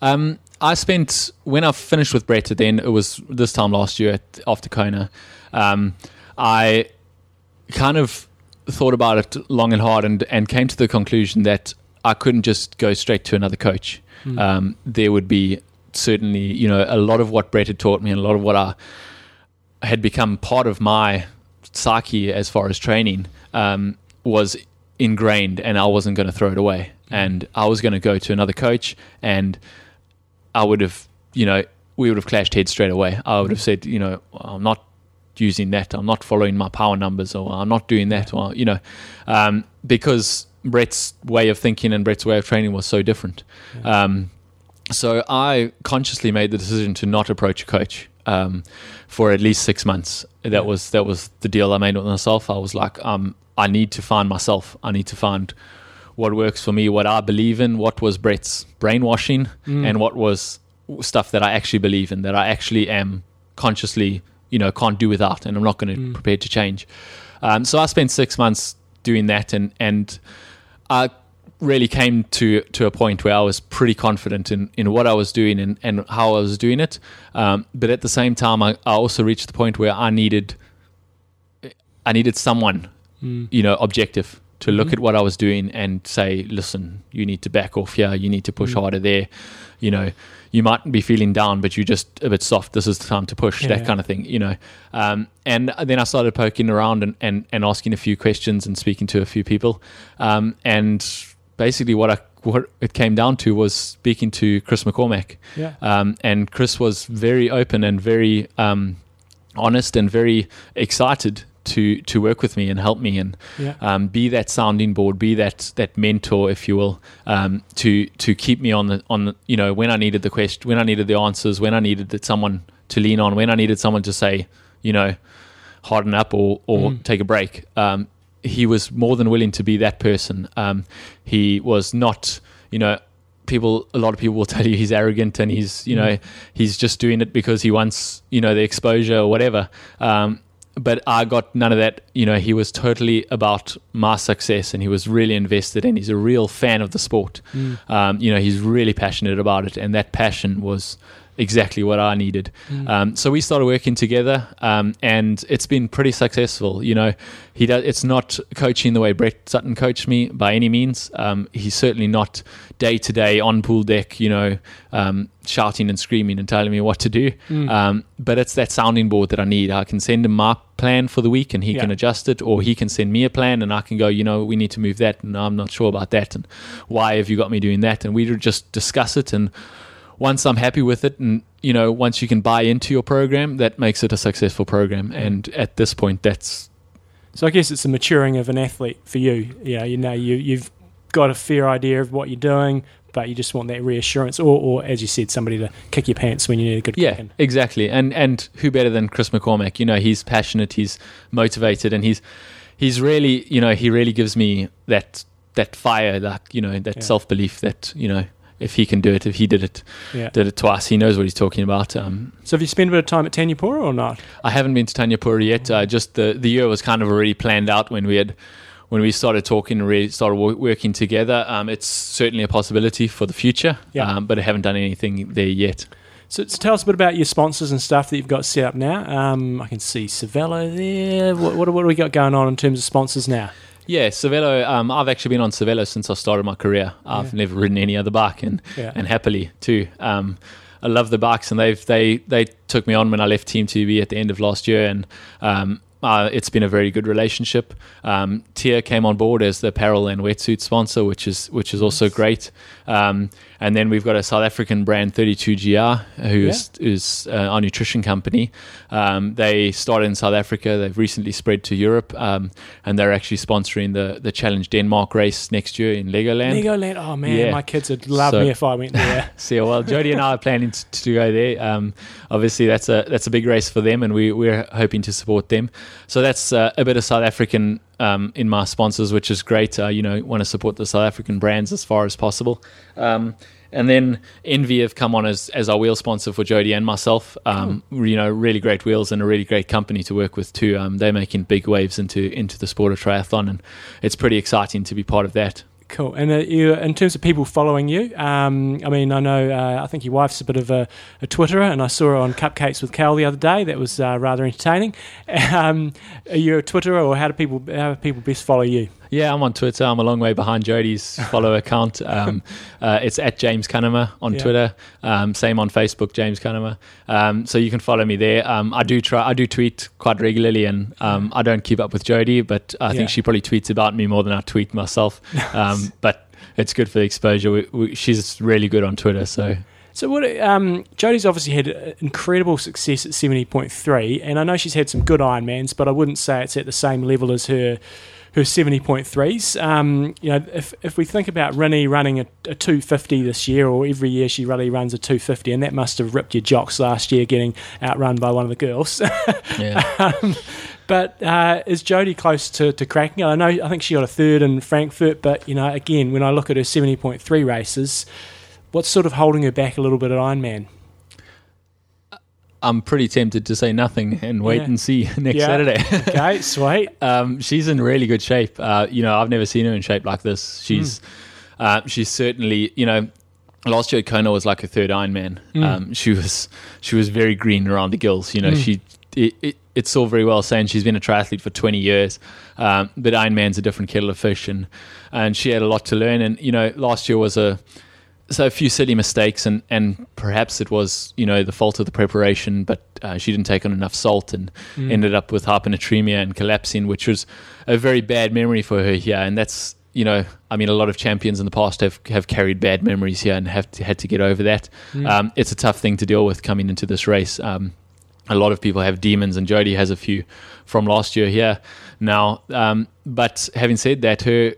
Um, I spent when I finished with Brett. Then it was this time last year at, after Kona. Um, I kind of thought about it long and hard, and and came to the conclusion that I couldn't just go straight to another coach. Hmm. Um, there would be certainly, you know, a lot of what Brett had taught me, and a lot of what I had become part of my psyche as far as training um, was ingrained, and I wasn't going to throw it away. And I was going to go to another coach, and I would have, you know, we would have clashed heads straight away. I would have said, you know, I'm not using that. I'm not following my power numbers, or I'm not doing that, or you know, um, because Brett's way of thinking and Brett's way of training was so different. Um, so I consciously made the decision to not approach a coach um, for at least six months. That Yeah. was that was the deal I made with myself. I was like, um, I need to find myself. I need to find what works for me, what I believe in, what was Brett's brainwashing, Mm. and what was stuff that I actually believe in, that I actually am consciously you know can't do without, and I'm not going to Mm. prepare to change. Um, so I spent six months doing that, and and I really came to to a point where I was pretty confident in, in what I was doing and, and how I was doing it. Um, but at the same time, I, I also reached the point where I needed I needed someone, Mm. you know, objective to look Mhm. at what I was doing and say, listen, you need to back off here. You need to push Mm. harder there. You know, you might be feeling down, but you're just a bit soft. This is the time to push. Yeah. That kind of thing. You know. Um, and then I started poking around and, and, and asking a few questions and speaking to a few people. Um, and basically, what I what it came down to was speaking to Chris McCormack. Yeah. Um, and Chris was very open and very um, honest and very excited to to work with me and help me and Yeah. um, be that sounding board, be that that mentor, if you will, um, to to keep me on the on the, you know when I needed the question, when I needed the answers, when I needed that someone to lean on, when I needed someone to say, you know, harden up or or Mm. take a break. Um, he was more than willing to be that person. Um, he was not, you know. People, a lot of people will tell you he's arrogant and he's, you know, Mm. he's just doing it because he wants, you know, the exposure or whatever. Um, but I got none of that. You know, he was totally about my success, and he was really invested, and he's a real fan of the sport. Mm. Um, you know, he's really passionate about it, and that passion was exactly what I needed. Mm. Um, so we started working together, um, and it's been pretty successful. You know, he does. It's not coaching the way Brett Sutton coached me by any means. Um, he's certainly not day to day on pool deck. You know, um, shouting and screaming and telling me what to do. Mm. Um, but it's that sounding board that I need. I can send him my plan for the week and he Yeah. can adjust it, or he can send me a plan and I can go, you know, we need to move that, and I'm not sure about that, and why have you got me doing that? And we just discuss it. And once I'm happy with it, and you know, once you can buy into your program, that makes it a successful program. And at this point, that's So I guess it's the maturing of an athlete for you. Know, you know, you you've got a fair idea of what you're doing, but you just want that reassurance, or, or as you said, somebody to kick your pants when you need a good Yeah, kicking. exactly. And and who better than Chris McCormack? You know, he's passionate, he's motivated, and he's he's really you know he really gives me that that fire, like you know that Yeah. self belief that you know if he can do it, if he did it Yeah. did it twice, he knows what he's talking about. Um, So have you spent a bit of time at Thanyapura or not? I haven't been to Thanyapura yet. Uh, just the the year was kind of already planned out when we had when we started talking and really started wo- working together. Um, it's certainly a possibility for the future, Yeah. um, but I haven't done anything there yet. So, so tell us a bit about your sponsors and stuff that you've got set up now. Um, I can see Cervelo there. What, what, what do we got going on in terms of sponsors now? Yeah, Cervelo. Um, I've actually been on Cervelo since I started my career. I've Yeah. never ridden any other bike, and Yeah. and happily too. Um, I love the bikes, and they've they they took me on when I left Team TBB at the end of last year, and um, uh, it's been a very good relationship. Um, TYR came on board as the apparel and wetsuit sponsor, which is which is also great. Um, and then we've got a South African brand, 32Gi, who is is uh, our nutrition company. Um, they started in South Africa. They've recently spread to Europe, um, and they're actually sponsoring the the Challenge Denmark race next year in Legoland. Legoland. Oh man, Yeah. my kids would love So- me if I went there. Yeah, well, Jodie and I are planning to, to go there. Um, obviously, that's a that's a big race for them, and we we're hoping to support them. So that's uh, a bit of South African um, in my sponsors, which is great. Uh, you know, want to support the South African brands as far as possible. Um, and then ENVE have come on as, as our wheel sponsor for Jodie and myself. Um, You know, really great wheels and a really great company to work with too. Um, they're making big waves into into the sport of triathlon, and it's pretty exciting to be part of that. Cool. And uh, you, in terms of people following you, um, I mean, I know, uh, I think your wife's a bit of a, a Twitterer, and I saw her on Cupcakes with Cal the other day. That was uh, rather entertaining. Um, are you a Twitterer, or how do people how do people best follow you? Yeah, I'm on Twitter. I'm a long way behind Jodie's follow account. Um, uh, it's at James Cunnama on Yeah. Twitter. Um, same on Facebook, James Cunnama. Um, so you can follow me there. Um, I do try. I do tweet quite regularly, and um, I don't keep up with Jodie, but I Yeah. think she probably tweets about me more than I tweet myself. Um, but it's good for the exposure. We, we, she's really good on Twitter, so So what? Um, Jodie's obviously had incredible success at seventy point three, and I know she's had some good Ironmans, but I wouldn't say it's at the same level as her her seventy point threes. Um, you know, if if we think about Rinny running a, a two fifty this year, or every year she really runs a two fifty, and that must have ripped your jocks last year, getting outrun by one of the girls. yeah. um, but uh, is Jodie close to, to cracking it? I know. I think she got a third in Frankfurt, but you know, again, when I look at her seventy point three races, what's sort of holding her back a little bit at Ironman? I'm pretty tempted to say nothing and wait Yeah. and see next Yeah. Saturday. Okay, sweet. um, she's in really good shape. Uh, you know, I've never seen her in shape like this. She's uh, she's certainly you know. Last year Kona was like a third Ironman. Um, she was she was very green around the gills. You know, she it, it, it's all very well saying she's been a triathlete for 20 years, um, but Ironman's a different kettle of fish, and and she had a lot to learn. And you know, last year was a so a few silly mistakes, and and perhaps it was you know the fault of the preparation, but uh, she didn't take on enough salt and ended up with hyponatremia and collapsing, which was a very bad memory for her here, and that's. You know, I mean, a lot of champions in the past have, have carried bad memories here and have to, had to get over that. Um, it's a tough thing to deal with coming into this race. Um, a lot of people have demons, and Jodie has a few from last year here now. Um, but having said that, her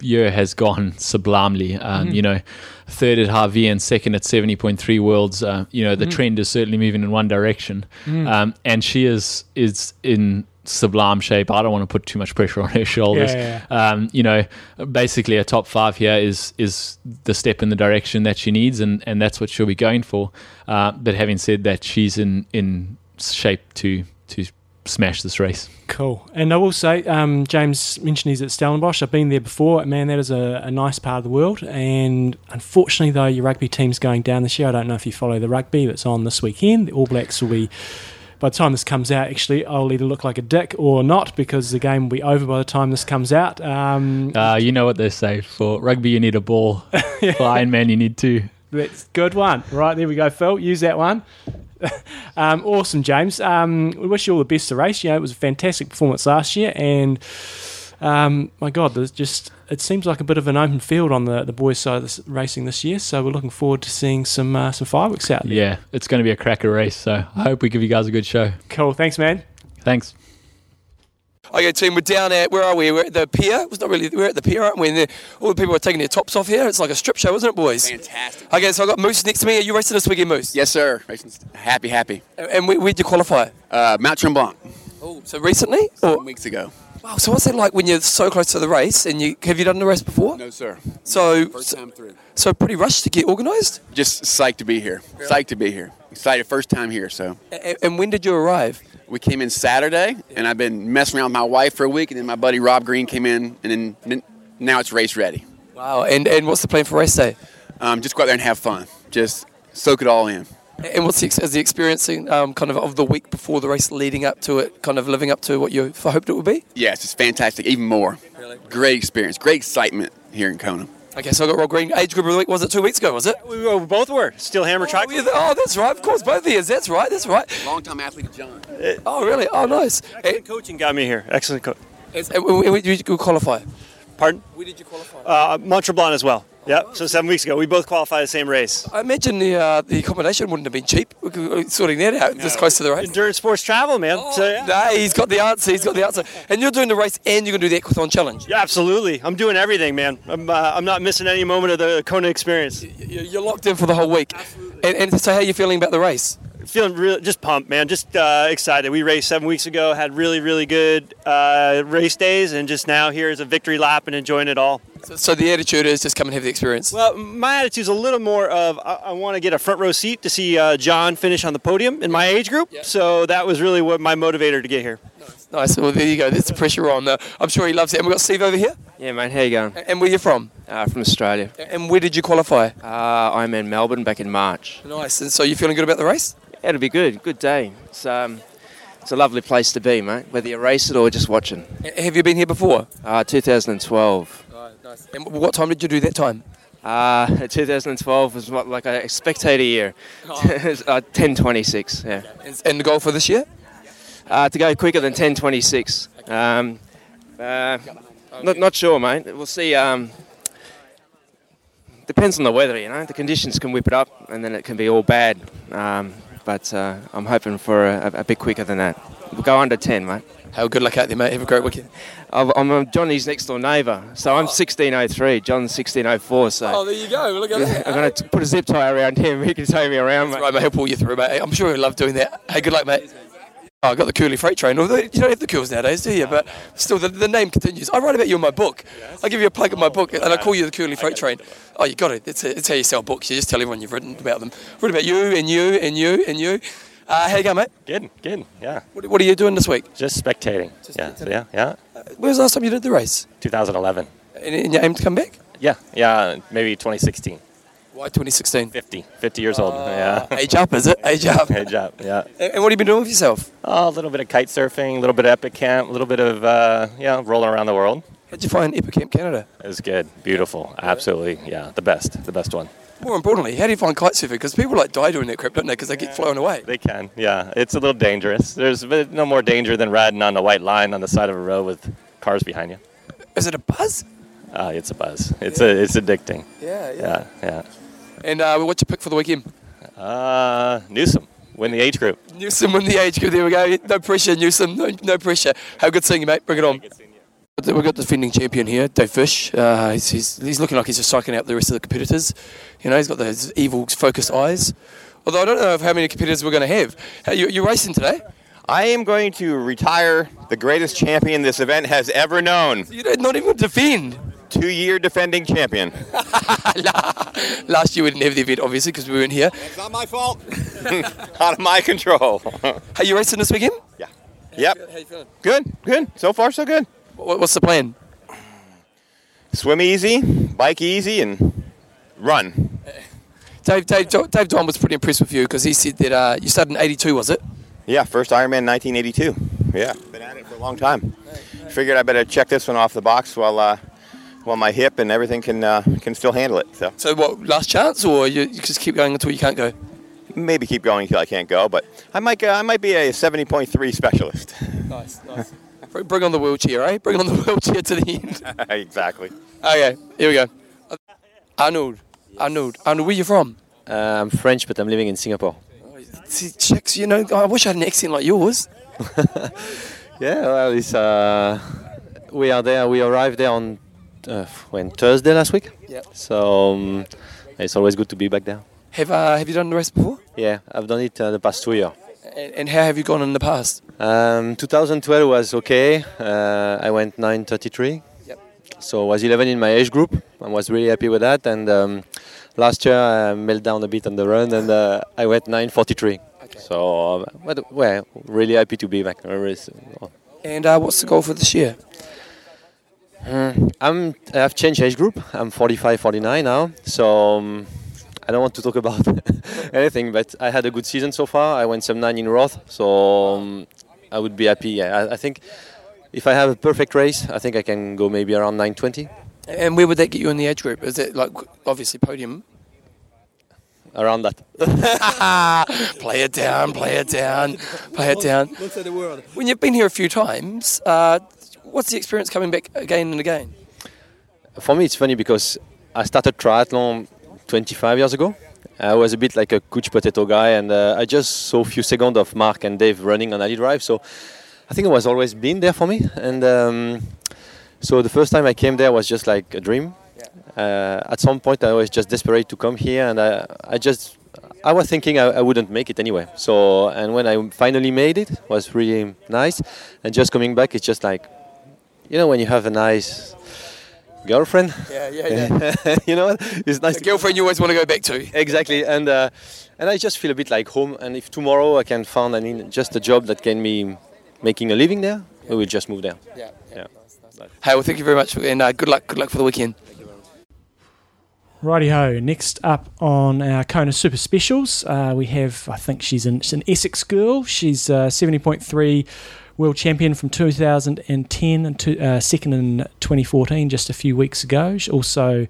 year has gone sublimely. Um, You know, third at Harvey and second at 70.3 Worlds. Uh, you know, the trend is certainly moving in one direction. Um, and she is is in sublime shape. I don't want to put too much pressure on her shoulders. Yeah, Um, you know, basically a top five here is is the step in the direction that she needs, and, and that's what she'll be going for. Uh, but having said that, she's in in shape to to smash this race. Cool. And I will say, um, James mentioned he's at Stellenbosch. I've been there before. Man, that is a, a nice part of the world. And unfortunately, though, your rugby team's going down this year. I don't know if you follow the rugby that's on this weekend. The All Blacks will be. By the time this comes out, actually, I'll either look like a dick or not because the game will be over by the time this comes out. Um, Uh, you know what they say for rugby, you need a ball. For Ironman, you need two. That's good one. Right, there we go, Phil. Use that one. um, awesome, James. Um, we wish you all the best to race. You know, it was a fantastic performance last year, and um, my God, there's just it seems like a bit of an open field on the, the boys' side of this racing this year. So we're looking forward to seeing some uh, some fireworks out there. Yeah, it's going to be a cracker race. So I hope we give you guys a good show. Cool. Thanks, man. Thanks. Okay, team, we're down at where are we? We're at the pier. It's not really. We're at the pier, aren't we? And all the people are taking their tops off here. It's like a strip show, isn't it, boys? Fantastic. Okay, so I've got Moose next to me. Are you racing this weekend, Moose? Yes, sir. Racing's Happy, happy. And where, where'd you qualify? Uh, Mount Tremblant, Oh, so recently? some Or, weeks ago. wow. So what's it like when you're so close to the race? And you have you done the race before? No, sir. So, First so time through. so pretty rushed to get organised. Just psyched to be here. Psyched to be here. Excited, first time here. So And, and when did you arrive? We came in Saturday, and I've been messing around with my wife for a week, and then my buddy Rob Green came in, and then, now it's race ready. Wow. And and what's the plan for race day? Um, just go out there and have fun. Just soak it all in. And what's the, is the experiencing um, kind of of the week before the race, leading up to it, kind of living up to what you hoped it would be? Yes, it's fantastic. Even more. Great experience. Great excitement here in Kona. Okay, so I got Rob Green. Age group of the week was it two weeks ago? Was it? We were- both were. Still Hammer Oh, Track. yeah, oh, that's right. Of course, both of you. That's right. That's right. Long-time athlete John. Uh, oh, really? Oh, nice. And, Excellent eh, coaching got me here. Excellent coach. and, and where did you qualify? Pardon? Where did you qualify? Uh, Mont Tremblant as well. Yep. So seven weeks ago, we both qualified the same race. I imagine the uh, the accommodation wouldn't have been cheap. We could- Sorting that out this close to the race. Endurance sports travel, man. so yeah. Nah, he's got the answer. He's got the answer. And you're doing the race, and you're going to do the Aquathon challenge. Yeah, absolutely. I'm doing everything, man. I'm, uh, I'm not missing any moment of the Kona experience. You- You're locked in for the whole week. And, and so, how are you feeling about the race? Feeling real, just pumped, man. Just uh, excited. We raced seven weeks ago, had really, really good uh, race days, and just now here is a victory lap and enjoying it all. So, so the attitude is just come and have the experience. Well, my attitude's a little more of I, I want to get a front row seat to see uh, John finish on the podium in my age group. So that was really what my motivator to get here. Nice. Well, there you go. There's the pressure on. Uh, I'm sure he loves it. And we've got Steve over here. Yeah, mate, how you going? And where you from? Uh, from Australia. And where did you qualify? Uh, I'm in Melbourne back in March. Nice. And so you feeling good about the race? Yeah, it'll be good. Good day. It's, um, it's a lovely place to be, mate, whether you race it or just watching. Have you been here before? Uh, 2012. Nice. And what time did you do that time? Uh, 2012 was what, like a spectator year. uh, 1026, yeah. And- And the goal for this year? Uh, to go quicker than 1026. Um, uh, not, not sure, mate. We'll see. Um, depends on the weather, you know. The conditions can whip it up, and then it can be all bad. Um, but uh, I'm hoping for a, a bit quicker than that. We'll go under 10, mate. How good luck out there, mate. Have a great weekend. I'm Johnny's next door neighbour, so I'm 1603. John's 1604. So Oh, there you go. Look at that. I'm going to put a zip tie around him. He can tow me around, mate. Right, mate. He'll pull you through, mate. I'm sure he'll love doing that. Hey, good luck, mate. Oh, I got the Curly Freight Train. Although you don't have the Curls nowadays, do you? But still, the, the name continues. I write about you in my book. I give you a plug in my book, and I call you the Curly Freight Train. Oh, you got it. It's, it's how you sell books. You just tell everyone you've written about them. Written about you and you and you and you. Uh, how you going, mate? Good, good. Yeah, What, what are you doing this week? just spectating. yeah, spectating. yeah, yeah. When was the last time you did the race? 2011. And, and you aim to come back? Yeah, yeah. Maybe 2016. Why 2016? 50, 50 years old. Yeah. Age up, is it? Age up. Good job. Yeah. And and what have you been doing with yourself? Oh, a little bit of kite surfing, a little bit of epic camp, a little bit of uh, yeah, rolling around the world. How'd you find Epic Camp Canada? It was good, beautiful, absolutely. Yeah, the best, the best one. More importantly, how do you find kite surfing? Because people like die doing that crap, don't they? Because they get flown away. They can. Yeah, it's a little dangerous. There's a no more danger than riding on the white line on the side of a road with cars behind you. Is it a buzz? Uh, it's a buzz. It's a, it's addicting. Yeah, Yeah, yeah. And uh, what's your pick for the weekend? Uh, Newsom, win the age group. Newsom win the age group. There we go. No pressure, Newsom. No, no pressure. How good seeing you, mate. Bring it on. We've got the defending champion here, Dave Fish. Uh, he's, he's, he's looking like he's just psyching out the rest of the competitors. You know, he's got those evil focused eyes. Although I don't know how many competitors we're going to have. How, you, you're racing today? I am going to retire the greatest champion this event has ever known. You're not even defend. Two year defending champion. Last year we didn't have the event, obviously, because we weren't here. It's not my fault. Out of my control. Are you racing this weekend? yeah. Yep. How you feeling? Good, good. So far, so good. What, what's the plan? Swim easy, bike easy, and run. Dave, Dave, Dave Don was pretty impressed with you because he said that uh, you started in 82, was it? Yeah, first Ironman 1982. Yeah. Been at it for a long time. Figured I better check this one off the box while uh, while my hip and everything can uh, can still handle it. So So what, last chance or you, you just keep going until you can't go? maybe keep going until I can't go, but I might uh, I might be a 70.3 specialist. Nice, nice. Bring bring on the wheelchair, eh? Bring on the wheelchair to the end. exactly. Okay, here we go. Arnold, Arnold, Arnold, where you from? Uh, I'm French, but I'm living in Singapore. See, chicks, you know, I wish I had an accent like yours. Yeah, well, it's, uh, we are there. We arrived there on uh, when Thursday last week. Yeah. So um, it's always good to be back there. Have uh, Have you done the race before? Yeah, I've done it uh, the past two years. And, and how have you gone in the past? Um, 2012 was okay. Uh, I went 9:33. Yep. So I was 11 in my age group. I was really happy with that. And um, last year I melted down a bit on the run, and uh, I went 9:43. So, uh, but, well, really happy to be back. Uh, And uh, what's the goal for this year? Mm, I'm, I've changed age group. I'm 45, 49 now. So um, I don't want to talk about anything, but I had a good season so far. I went some nine in Roth, so um, I would be happy. Yeah, I, I think if I have a perfect race, I think I can go maybe around 920. And where would that get you in the edge group? Is it like obviously podium? Around that. play it down, play it down, play it down. When you've been here a few times, uh, what's the experience coming back again and again? For me, it's funny because I started triathlon 25 years ago. I was a bit like a couch potato guy, and uh, I just saw a few seconds of Mark and Dave running on Ali'i Drive. So I think it was always been there for me. And um, so the first time I came there was just like a dream. Uh, at some point, I was just desperate to come here, and I, I just I was thinking I, I wouldn't make it anyway. So and when I finally made it, it was really nice. And just coming back, it's just like you know when you have a nice girlfriend. Yeah, yeah, yeah. you know, what? it's nice. the girlfriend you always want to go back to. Exactly, and uh, and I just feel a bit like home. And if tomorrow I can find, I mean, just a job that can be making a living there, we will just move there. Yeah, Yeah. Hey, well, thank you very much, and uh, good luck. Good luck for the weekend. Righty ho. Next up on our Kona Super Specials, uh, we have, I think she's an, she's an Essex girl. She's uh, 70.3 world champion from 2010 and to, uh, second in 2014, just a few weeks ago. She also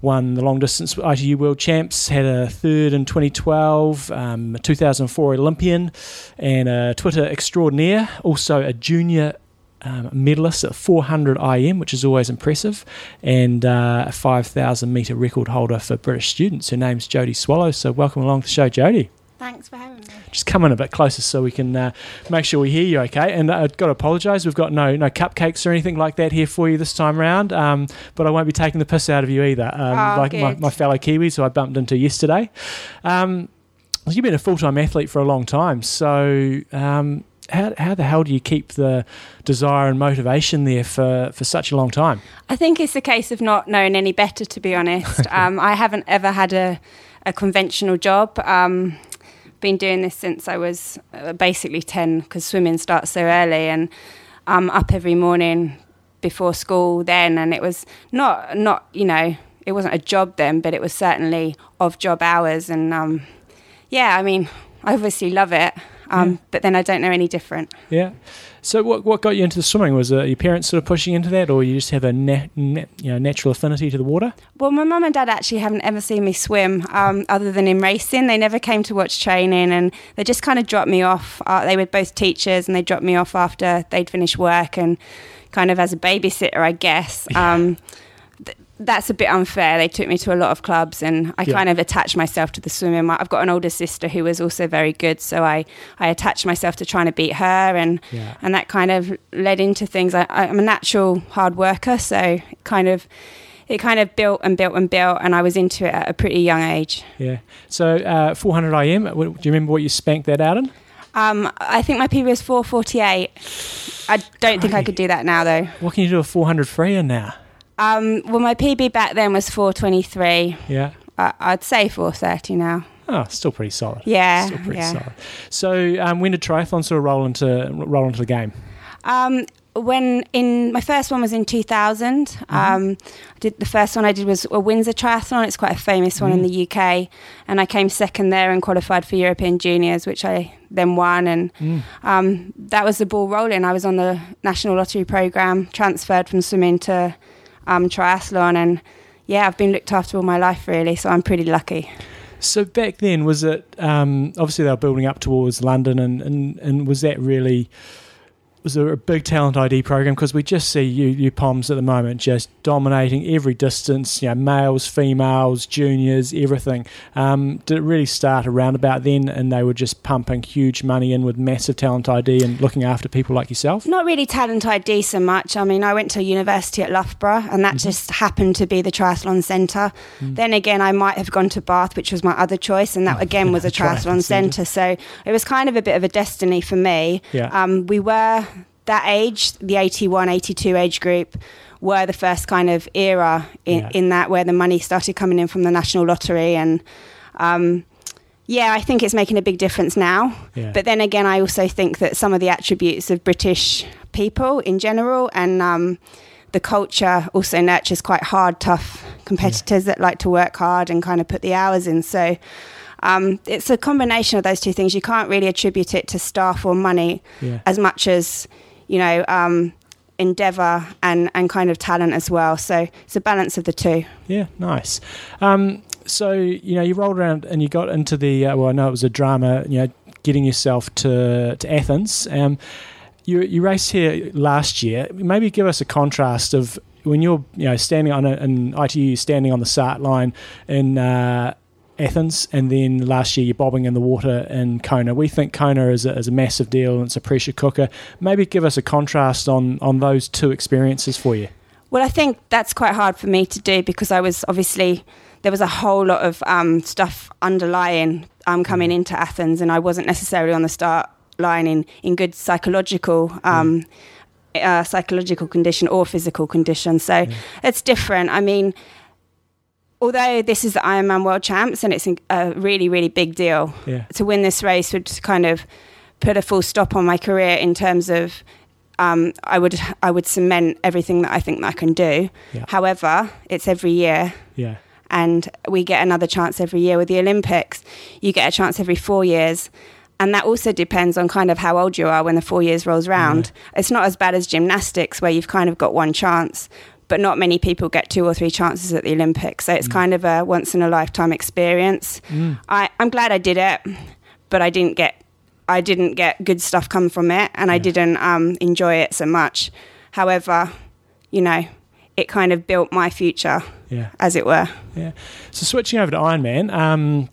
won the long distance ITU world champs, had a third in 2012, um, a 2004 Olympian, and a Twitter extraordinaire. Also a junior um, medalist at 400 IM, which is always impressive, and uh, a 5,000 metre record holder for British students. Her name's Jodie Swallow. So welcome along to the show, Jodie. Thanks for having me. Just come in a bit closer so we can uh, make sure we hear you okay. And uh, I've got to apologise, we've got no no cupcakes or anything like that here for you this time round, um, but I won't be taking the piss out of you either, um, Oh, like my, my fellow Kiwis who I bumped into yesterday. Um, you've been a full time athlete for a long time, so um, how, how the hell do you keep the desire and motivation there for, for such a long time? I think it's a case of not knowing any better, to be honest. um, I haven't ever had a, a conventional job. Um, been doing this since I was uh, basically 10 because swimming starts so early and I'm up every morning before school then. And it was not not you know it wasn't a job then but it was certainly of job hours. And um, yeah I mean I obviously love it um, Yeah. but then I don't know any different Yeah. So what what got you into the swimming? Was it your parents sort of pushing into that, or you just have a na- na- you know natural affinity to the water? Well, my mum and dad actually haven't ever seen me swim um, other than in racing. They never came to watch training and they just kind of dropped me off. Uh, they were both teachers and they dropped me off after they'd finished work and kind of as a babysitter, I guess. Um, that's a bit unfair. They took me to a lot of clubs and I Yeah. kind of attached myself to the swimming. I've got an older sister who was also very good, so I, I attached myself to trying to beat her and Yeah. and that kind of led into things. I, I'm a natural hard worker, so it kind of it kind of built and built and built, and I was into it at a pretty young age. Yeah. So uh, 400 IM. w- Do you remember what you spanked that out in? Um, I think my PB was 448. I don't think I could do that now though. What can you do a 400 free in now? Um, well, my PB back then was 423. Yeah. I I'd say 430 now. Oh, still pretty solid. Yeah, Still pretty yeah. solid. So um, when did triathlon sort of roll into roll into the game? Um, when in my first one was in 2000. Mm-hmm. Um, I did the first one I did was a Windsor Triathlon. It's quite a famous one in Mm. the UK, and I came second there and qualified for European Juniors, which I then won. And Mm. um, that was the ball rolling. I was on the national lottery program, transferred from swimming to um, triathlon, and yeah, I've been looked after all my life really. So I'm pretty lucky. So back then, was it um, obviously they were building up towards London, and, and, and was that really was there a big talent ID program? Because we just see you you Poms at the moment just dominating every distance, you know, males, females, juniors, everything. Um, did it really start around about then, and they were just pumping huge money in with massive talent ID and looking after people like yourself? Not really talent ID so much. I mean, I went to university at Loughborough, and that just happened to be the triathlon centre. Then again, I might have gone to Bath, which was my other choice, and that again was a triathlon triathlon centre. centre. So it was kind of a bit of a destiny for me. Yeah. Um, we were that age, the 81, 82 age group, were the first kind of era in, Yeah. in that where the money started coming in from the national lottery and. Um, yeah, I think it's making a big difference now. Yeah. But then again, I also think that some of the attributes of British people in general and um, the culture also nurtures quite hard, tough competitors that like to work hard and kind of put the hours in. So um, it's a combination of those two things. You can't really attribute it to staff or money Yeah. as much as, you know, um, endeavour and, and kind of talent as well. So it's a balance of the two. Yeah, nice. Um, so you know, you rolled around and you got into the. Uh, well, I know it was a drama. You know, getting yourself to to Athens. Um, you you raced here last year. Maybe give us a contrast of when you're you know standing on a, an ITU standing on the start line in. Uh, Athens, and then last year you're bobbing in the water in Kona. We think Kona is a, is a massive deal and it's a pressure cooker. Maybe give us a contrast on, on those two experiences for you. Well, I think that's quite hard for me to do because I was obviously there was a whole lot of um, stuff underlying um, coming into Athens, and I wasn't necessarily on the start line in, in good psychological. Um, uh, psychological condition or physical condition, so it's different. I mean, although this is the Ironman World Champs and it's a really, really big deal, Yeah. to win this race would kind of put a full stop on my career in terms of um, I would I would cement everything that I think that I can do. Yeah. However, it's every year, Yeah. and we get another chance every year. With the Olympics, you get a chance every four years. And that also depends on kind of how old you are when the four years rolls round. It's not as bad as gymnastics where you've kind of got one chance, but not many people get two or three chances at the Olympics. So it's kind of a once in a lifetime experience. I, I'm glad I did it, but I didn't get I didn't get good stuff come from it, and I didn't um, enjoy it so much. However, you know, it kind of built my future, Yeah. as it were. Yeah. So switching over to Ironman, um,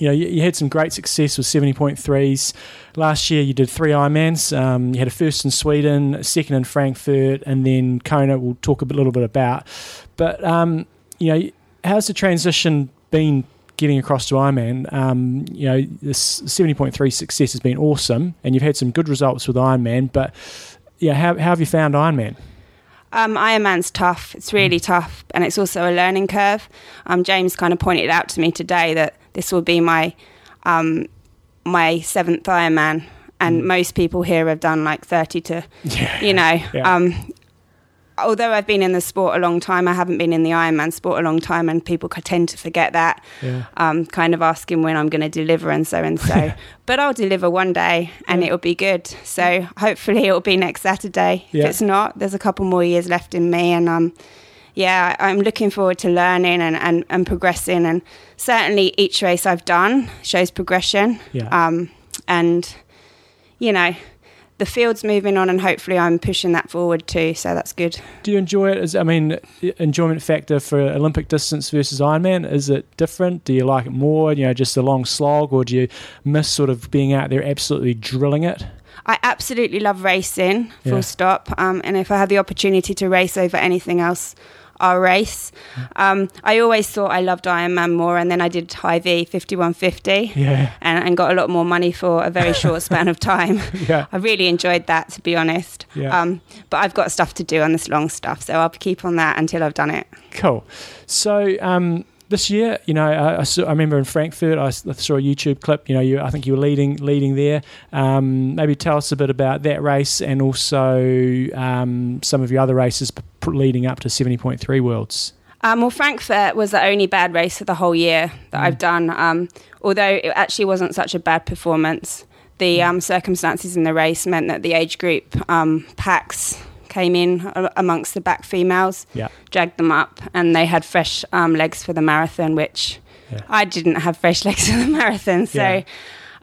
you know, you, you had some great success with 70.3s. Last year you did three Ironmans. Um, you had a first in Sweden, a second in Frankfurt, and then Kona we'll talk a bit, little bit about. But, um, you know, how's the transition been getting across to Ironman? Um, you know, this 70.3 success has been awesome, and you've had some good results with Ironman, but yeah, how, how have you found Ironman? Um, Ironman's tough. It's really tough, and it's also a learning curve. Um, James kind of pointed out to me today that this will be my um, my seventh Ironman, and most people here have done like thirty to, you know. Yeah. Um, although I've been in the sport a long time, I haven't been in the Ironman sport a long time, and people tend to forget that. Yeah. Um, kind of asking when I'm going to deliver and so and so. but I'll deliver one day, and it'll be good. So hopefully it'll be next Saturday. Yeah. If it's not, there's a couple more years left in me, and um, yeah, I'm looking forward to learning and, and, and progressing. And certainly each race I've done shows progression. Yeah. Um, and, you know, the field's moving on, and hopefully I'm pushing that forward too. So that's good. Do you enjoy it? Is I mean, enjoyment factor for Olympic distance versus Ironman is it different? Do you like it more? You know, just a long slog, or do you miss sort of being out there absolutely drilling it? I absolutely love racing, full Yeah. stop. Um, and if I had the opportunity to race over anything else, I'll race. Um, I always thought I loved Ironman more, and then I did Hy-Vee 5150 Yeah. and, and got a lot more money for a very short span of time. Yeah. I really enjoyed that, to be honest. Yeah. Um, but I've got stuff to do on this long stuff, so I'll keep on that until I've done it. Cool. So um, this year, you know, I, I, saw, I remember in Frankfurt, I saw a YouTube clip. You know, you, I think you were leading leading there. Um, maybe tell us a bit about that race and also um, some of your other races leading up to seventy point three worlds. Um, well, Frankfurt was the only bad race of the whole year that I've done. Um, although it actually wasn't such a bad performance, the um, circumstances in the race meant that the age group um, packs came in amongst the back females, Yeah. dragged them up, and they had fresh um, legs for the marathon, which Yeah. I didn't have fresh legs for the marathon. So. Yeah.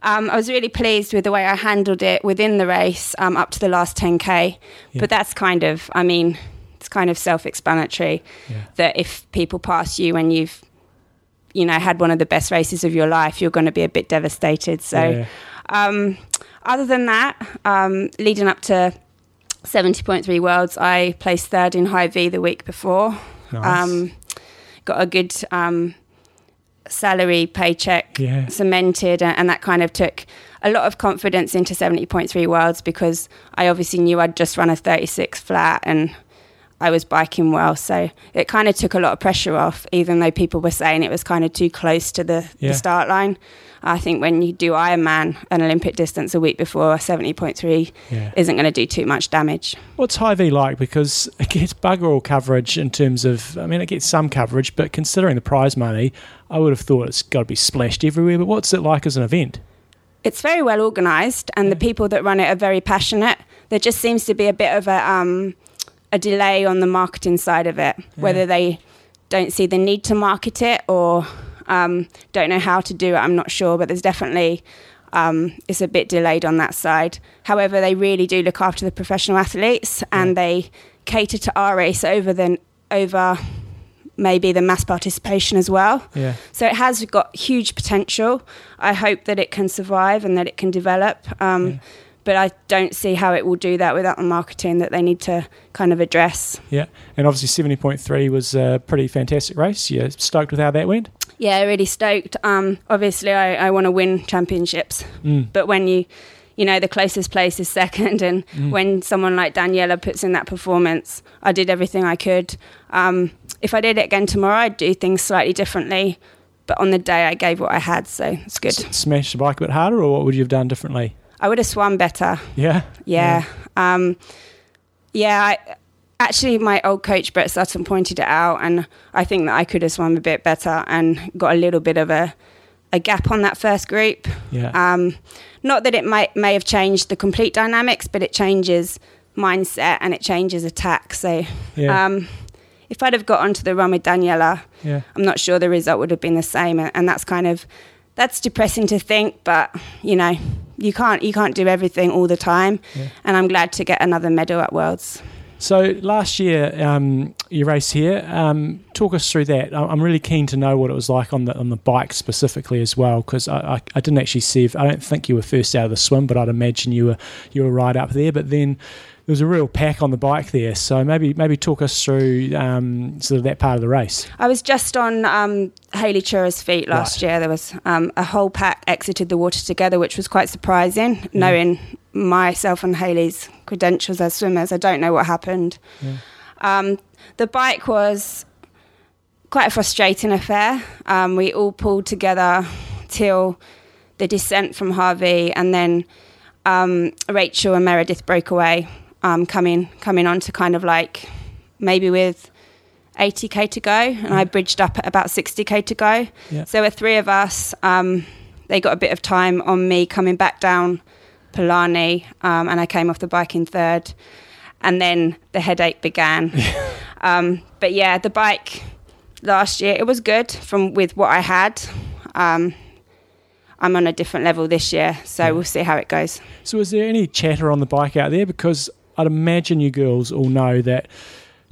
Um, I was really pleased with the way I handled it within the race um, up to the last 10k. Yeah. But that's kind of, I mean, it's kind of self-explanatory Yeah. that if people pass you when you've, you know, had one of the best races of your life, you're going to be a bit devastated. So, Yeah. um, other than that, um, leading up to 70.3 Worlds, I placed third in Hy-Vee the week before. Nice. Um, got a good um, salary paycheck Yeah. cemented, and, and that kind of took a lot of confidence into 70.3 Worlds because I obviously knew I'd just run a 36 flat and I was biking well. So it kind of took a lot of pressure off, even though people were saying it was kind of too close to the, Yeah. the start line. I think when you do Ironman, an Olympic distance a week before 70.3 Yeah. isn't going to do too much damage. What's Hy-Vee like? Because it gets bugger all coverage in terms of, I mean, it gets some coverage, but considering the prize money, I would have thought it's got to be splashed everywhere. But what's it like as an event? it's very well organized and the people that run it are very passionate there just seems to be a bit of a um, a delay on the marketing side of it whether they don't see the need to market it or um, don't know how to do it i'm not sure but there's definitely um, it's a bit delayed on that side however they really do look after the professional athletes and they cater to our race over the over maybe the mass participation as well Yeah. so it has got huge potential. I hope that it can survive and that it can develop. Um, But I don't see how it will do that without the marketing that they need to kind of address. Yeah. And obviously, 70.3 was a pretty fantastic race. You stoked with how that went? Yeah, really stoked. Um, obviously, I, I want to win championships, Mm. but when you, you know, the closest place is second, and Mm. when someone like Daniela puts in that performance, I did everything I could. Um, if I did it again tomorrow, I'd do things slightly differently. But on the day, I gave what I had, so it's good. S- smash the bike a bit harder, or what would you have done differently? I would have swum better. Yeah. Yeah. Um, yeah. I, actually, my old coach, Brett Sutton, pointed it out, and I think that I could have swum a bit better and got a little bit of a, a gap on that first group. Yeah. Um, not that it might may have changed the complete dynamics, but it changes mindset and it changes attack. So, Yeah. um, if I'd have got onto the run with Daniela, Yeah. I'm not sure the result would have been the same, and that's kind of that's depressing to think. But you know, you can't you can't do everything all the time, Yeah. and I'm glad to get another medal at Worlds. So last year, um, you raced here. Um, talk us through that. I'm really keen to know what it was like on the on the bike specifically as well, because I, I, I didn't actually see. If, I don't think you were first out of the swim, but I'd imagine you were you were right up there. But then there was a real pack on the bike there. So maybe maybe talk us through um, sort of that part of the race. I was just on um, Haley Chura's feet last Right. year. There was um, a whole pack exited the water together, which was quite surprising, knowing myself and Haley's credentials as swimmers. I don't know what happened. Um, the bike was quite a frustrating affair. Um, we all pulled together till the descent from Hawi, and then um, Rachel and Meredith broke away, um, coming coming on to kind of like maybe with 80k to go, and I bridged up at about 60k to go. Yeah. So with three of us, um, they got a bit of time on me coming back down Polani, um, and I came off the bike in third, and then the headache began. um, but yeah, the bike last year it was good from with what I had. Um, I'm on a different level this year, so we'll see how it goes. So, is there any chatter on the bike out there? Because I'd imagine you girls all know that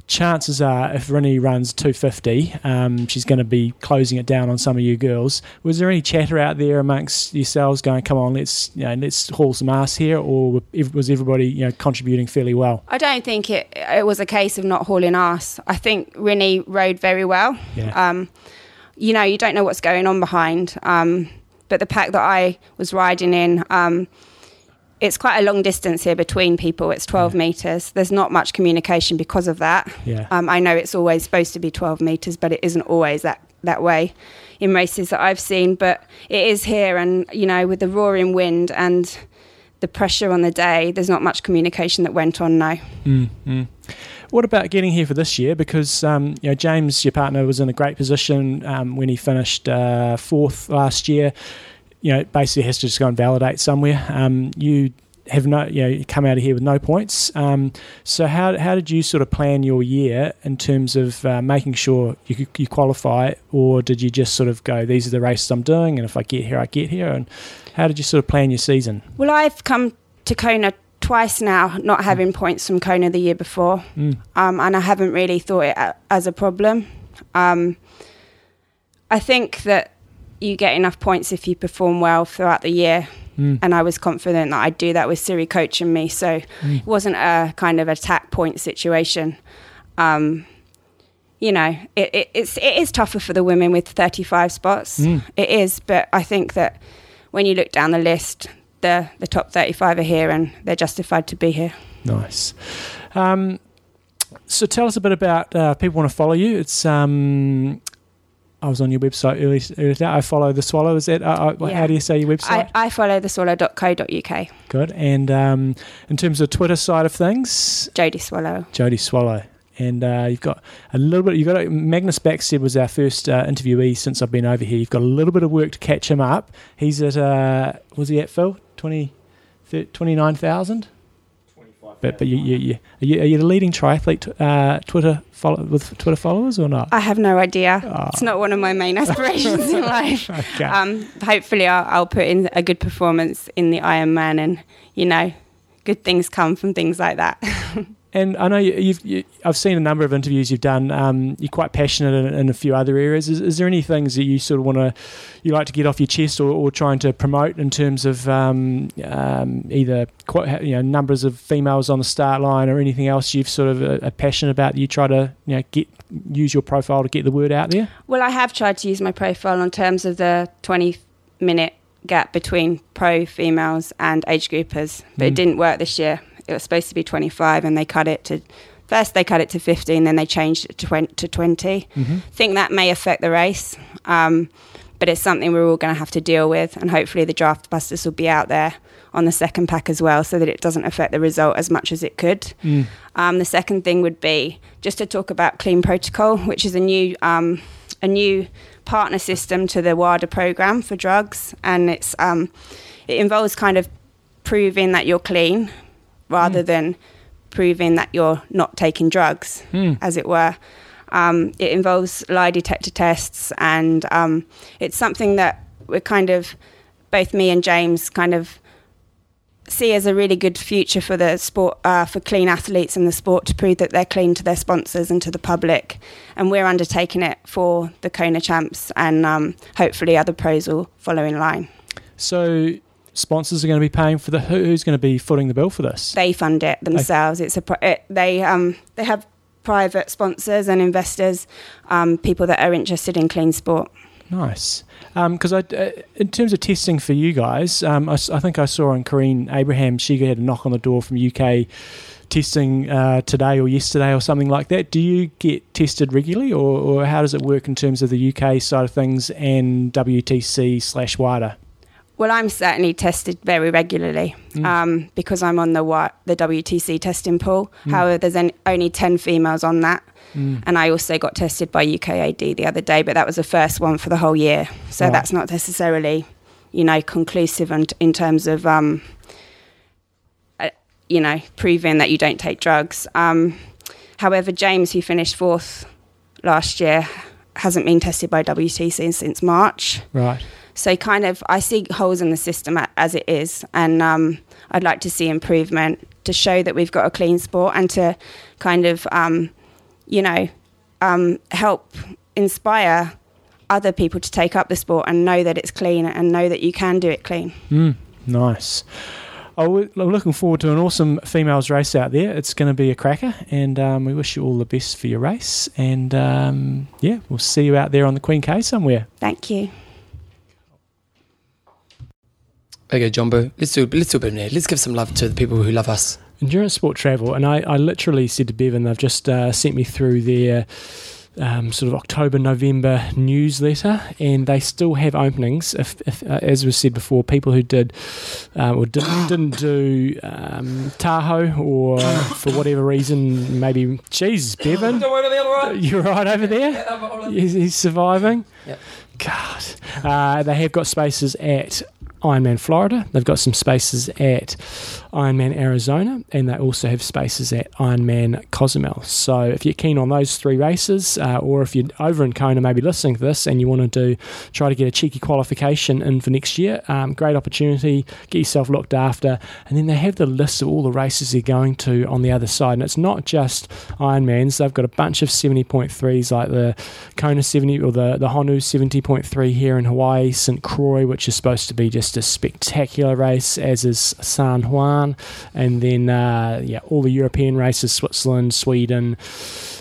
chances are, if Rinny runs 250, um, she's going to be closing it down on some of you girls. Was there any chatter out there amongst yourselves going, "Come on, let's you know, let's haul some ass here," or was everybody you know contributing fairly well? I don't think it it was a case of not hauling ass. I think Rinny rode very well. Yeah. Um, you know, you don't know what's going on behind. Um, but the pack that I was riding in, um, it's quite a long distance here between people. It's 12 meters. There's not much communication because of that. Yeah. Um, I know it's always supposed to be 12 meters, but it isn't always that, that way in races that I've seen. But it is here, and you know, with the roaring wind and the pressure on the day, there's not much communication that went on now. Mm, What about getting here for this year? Because um, you know James, your partner, was in a great position um, when he finished uh, fourth last year. You know, basically has to just go and validate somewhere. Um, you have no, you know, you come out of here with no points. Um, so how how did you sort of plan your year in terms of uh, making sure you you qualify, or did you just sort of go, these are the races I'm doing, and if I get here, I get here, and how did you sort of plan your season? Well, I've come to Kona twice now, not having points from Kona the year before, Mm. um, and I haven't really thought it as a problem. Um, I think that you get enough points if you perform well throughout the year, Mm. and I was confident that I'd do that with Siri coaching me, so Mm. it wasn't a kind of attack point situation. Um, you know, it, it, it's it is tougher for the women with 35 spots. Mm. It is, but I think that when you look down the list, the the top 35 are here and they're justified to be here. Nice. Um, so tell us a bit about uh, people want to follow you. It's um, I was on your website earlier. earlier today. I follow the Swallow. Is that uh, uh, Yeah. how do you say your website? I, I follow theswallow.co.uk. Good. And um, in terms of Twitter side of things, Jodie Swallow. Jodie Swallow. And uh, you've got a little bit. You've got a, Magnus Backstedt was our first uh, interviewee since I've been over here. You've got a little bit of work to catch him up. He's at uh, was he at Phil 20, 29,000? But but you, you, you, are you are you the leading triathlete uh, Twitter follow, with Twitter followers or not? I have no idea. It's not one of my main aspirations in life. Okay. Um, hopefully, I'll, I'll put in a good performance in the Ironman, and you know, good things come from things like that. And I know you, you've, you, I've seen a number of interviews you've done. Um, you're quite passionate in, in a few other areas. Is, is there any things that you sort of want to, you like to get off your chest or, or trying to promote in terms of um, um, either quite, you know numbers of females on the start line or anything else you've sort of uh, are passionate about? That you try to you know get use your profile to get the word out there. Well, I have tried to use my profile in terms of the 20 minute gap between pro females and age groupers, but Mm. it didn't work this year. It was supposed to be 25 and they cut it to first they cut it to 15 then they changed it to 20, to 20. Mhm. think that may affect the race. Um, but it's something we're all going to have to deal with and hopefully the draft busters will be out there on the second pack as well so that it doesn't affect the result as much as it could. Mm. Um, the second thing would be just to talk about Clean Protocol, which is a new um, a new partner system to the WADA program for drugs, and it's um, it involves kind of proving that you're clean rather than proving that you're not taking drugs, Mm. as it were. Um, it involves lie detector tests, and um, it's something that we're kind of both me and James kind of see as a really good future for the sport, uh, for clean athletes in the sport to prove that they're clean to their sponsors and to the public. And we're undertaking it for the Kona champs, and um, hopefully other pros will follow in line. So sponsors are going to be paying for the who- who's going to be footing the bill for this. They fund it themselves. It's a it, they um, they have private sponsors and investors, um, people that are interested in clean sport. Nice. Because I, uh, in terms of testing for you guys, um, I, I think I saw on Corinne Abraham, she had a knock on the door from UK testing uh, today or yesterday or something like that. Do you get tested regularly, or, or how does it work in terms of the UK side of things and WTC slash WADA? Well, I'm certainly tested very regularly Mm. um, because I'm on the the WTC testing pool. Mm. However, there's an, only 10 females on that. Mm. And I also got tested by UKAD the other day, but that was the first one for the whole year. So Right. that's not necessarily, you know, conclusive in, in terms of, um, uh, you know, proving that you don't take drugs. Um, however, James, who finished fourth last year, hasn't been tested by WTC since March. Right. So kind of, I see holes in the system as it is, and um, I'd like to see improvement to show that we've got a clean sport and to kind of, um, you know, um, help inspire other people to take up the sport and know that it's clean and know that you can do it clean. Mm, nice. Oh, we're we're looking forward to an awesome females race out there. It's going to be a cracker, and um, we wish you all the best for your race. And um, yeah, we'll see you out there on the Queen K somewhere. Thank you. Okay, Jumbo, let's do let's do a bit of that. Let's give some love to the people who love us. Endurance Sport Travel, and I, I literally said to Bevan, they've just uh, sent me through their um, sort of October November newsletter, and they still have openings. If, if uh, as was said before, people who did um, or didn't, didn't do um, Tahoe or for whatever reason, maybe Jesus, Bevan, you're right over there. He's, he's surviving. Yep. God, uh, they have got spaces at Ironman Florida. They've got some spaces at Ironman Arizona, and they also have spaces at Ironman Cozumel. So if you're keen on those three races, uh, or if you're over in Kona, maybe listening to this, and you want to do try to get a cheeky qualification in for next year, um, great opportunity. Get yourself looked after, and then they have the list of all the races they're going to on the other side. And it's not just Ironmans. They've got a bunch of 70.3s like the Kona 70 or the the Honu 70.3 here in Hawaii, St Croix, which is supposed to be just a spectacular race, as is San Juan, and then uh, yeah, all the European races, Switzerland, Sweden.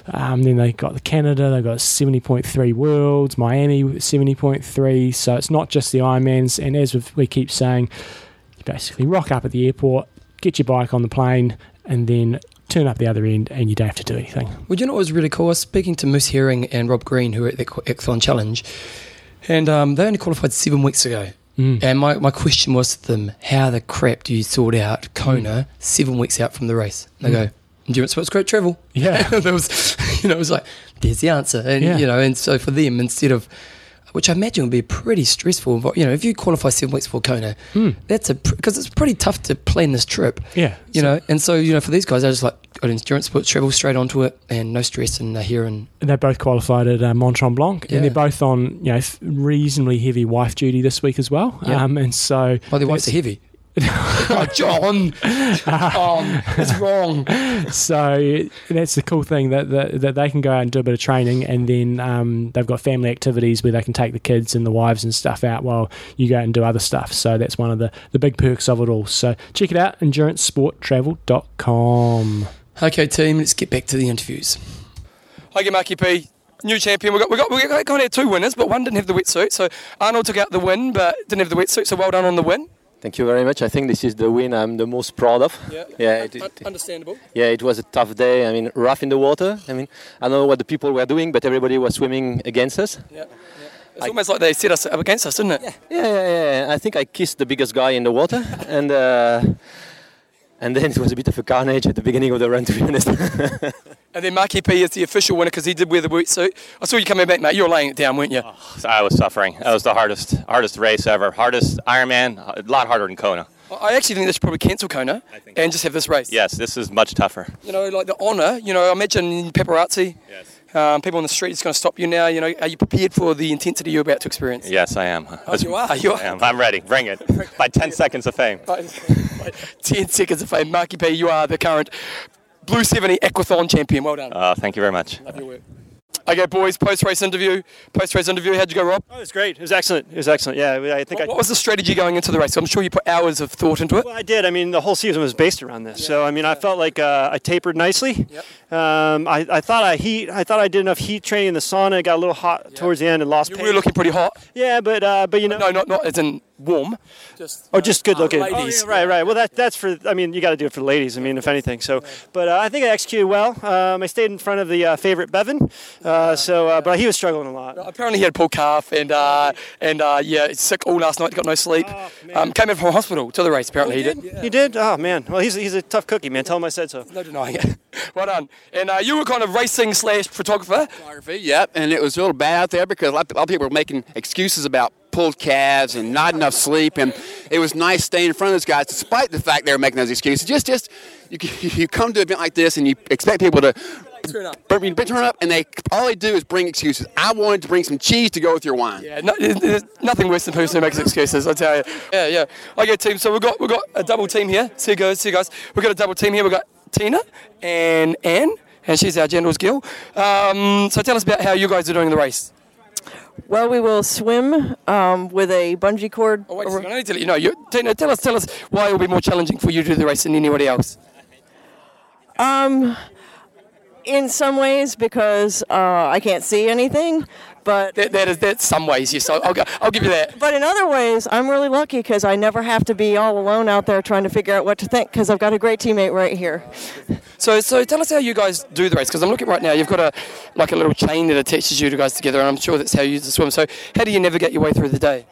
Um, then they got the Canada, they got 70.3 Worlds, Miami 70.3. So it's not just the Ironmans, and as we keep saying, you basically rock up at the airport, get your bike on the plane, and then turn up the other end, and you don't have to do anything. Well, you know what was really cool? I was speaking to Moose Herring and Rob Green, who were at the Exxon Challenge, and um, they only qualified seven weeks ago. Mm. And my, my question was to them, how the crap do you sort out Kona seven weeks out from the race? And they Mm. go, endurance sports great travel. Yeah. there was, you know, it was like, there's the answer. And, Yeah. you know, and so for them, instead of, which I imagine would be pretty stressful, but, you know, if you qualify seven weeks for Kona, Mm. that's a, because it's pretty tough to plan this trip. Yeah. You know, and so, you know, for these guys, I just like, got endurance sports travel straight onto it and no stress and they're here and And they both qualified at uh, Mont Tremblant, Yeah. and they're both on you know f- reasonably heavy wife duty this week as well. Yeah. Um, and so, Oh, their wives are heavy. Oh, John, John, it's wrong. so that's the cool thing that, that that they can go out and do a bit of training, and then um, they've got family activities where they can take the kids and the wives and stuff out while you go out and do other stuff. So that's one of the the big perks of it all. So check it out, endurancesporttravel.com. Okay, team, let's get back to the interviews. Hi, Marky P. New champion. We got we got we got kind of two winners, but one didn't have the wetsuit. So Arnold took out the win, but didn't have the wetsuit. So well done on the win. Thank you very much. I think this is the win I'm the most proud of. Yeah, Yeah, it, it, understandable. yeah, it was a tough day. I mean, rough in the water. I mean, I don't know what the people were doing, but everybody was swimming against us. Yeah, It's almost like they set us up against us, didn't it? Yeah. Yeah, yeah, yeah. I think I kissed the biggest guy in the water, and uh, and then it was a bit of a carnage at the beginning of the run, to be honest. And then Marky P is the official winner because he did wear the wetsuit. I saw you coming back, mate. You were laying it down, weren't you? So I was suffering. That was the hardest, hardest race ever. Hardest Ironman, a lot harder than Kona. I actually think they should probably cancel Kona and just have this race. Yes, this is much tougher. You know, like the honour. You know, imagine paparazzi. Yes. Um, people on the street is going to stop you now. You know, are you prepared for the intensity you're about to experience? Yes, I am. Oh, you are. You are. I am. I'm ready. Bring it. By 10 seconds of fame. By Ten seconds of fame. Marky P, you are the current Blueseventy Aquathon champion. Well done. Uh, thank you very much. Love your work. Okay, boys, post race interview. Post race interview, how'd you go, Rob? Oh, it was great. It was excellent. It was excellent. Yeah, I think What, I. what was the strategy going into the race? I'm sure you put hours of thought into it. Well, I did. I mean, the whole season was based around this. so I mean, I felt like uh, I tapered nicely. Um, I, I thought I heat. I thought I did enough heat training in the sauna. It got a little hot towards the end and lost. You pace. were looking pretty hot. Yeah, but uh, but you know. No, not not as in warm. Just, Oh, just good looking. ladies. Oh, yeah, right, right. Well, that that's for. I mean, you got to do it for the ladies. I mean, if anything. So, but uh, I think I executed well. Um, I stayed in front of the uh, favorite Bevan. Uh, so, uh, but he was struggling a lot. Apparently he had pulled calf and uh, and uh, yeah, sick all last night. Got no sleep. um, came in from hospital to the race. Apparently he did. He did. Oh man. Well, he's he's a tough cookie, man. Tell him I said so. No denying it. well done. And uh, you were kind of racing slash photographer. Photography, yep. And it was a little bad out there because a lot of people were making excuses about pulled calves and not enough sleep. And it was nice staying in front of those guys, despite the fact they were making those excuses. Just, just you, you come to an event like this and you expect people to Turn up. bring- turn up, and they all they do is bring excuses. I wanted to bring some cheese to go with your wine. Yeah, no, there's- nothing worse than person who makes excuses. I tell you. Yeah, yeah. Okay, team. So we've got we've got a double team here. See you guys. See you guys. We've got a double team here. We've got Tina and Anne, and she's our generals girl. Um, so tell us about how you guys are doing the race. Well, we will swim um, with a bungee cord. Oh, wait a second. I need to let you know. You, Tina, tell us tell us why it will be more challenging for you to do the race than anybody else. Um, in some ways, because uh, I can't see anything, but that, that is that's some ways. Yes, I'll, I'll, go- I'll give you that. But in other ways, I'm really lucky because I never have to be all alone out there trying to figure out what to think because I've got a great teammate right here. So, so tell us how you guys do the race because I'm looking right now. You've got a like a little chain that attaches you guys together, and I'm sure that's how you use the swim. So, how do you navigate your way through the day?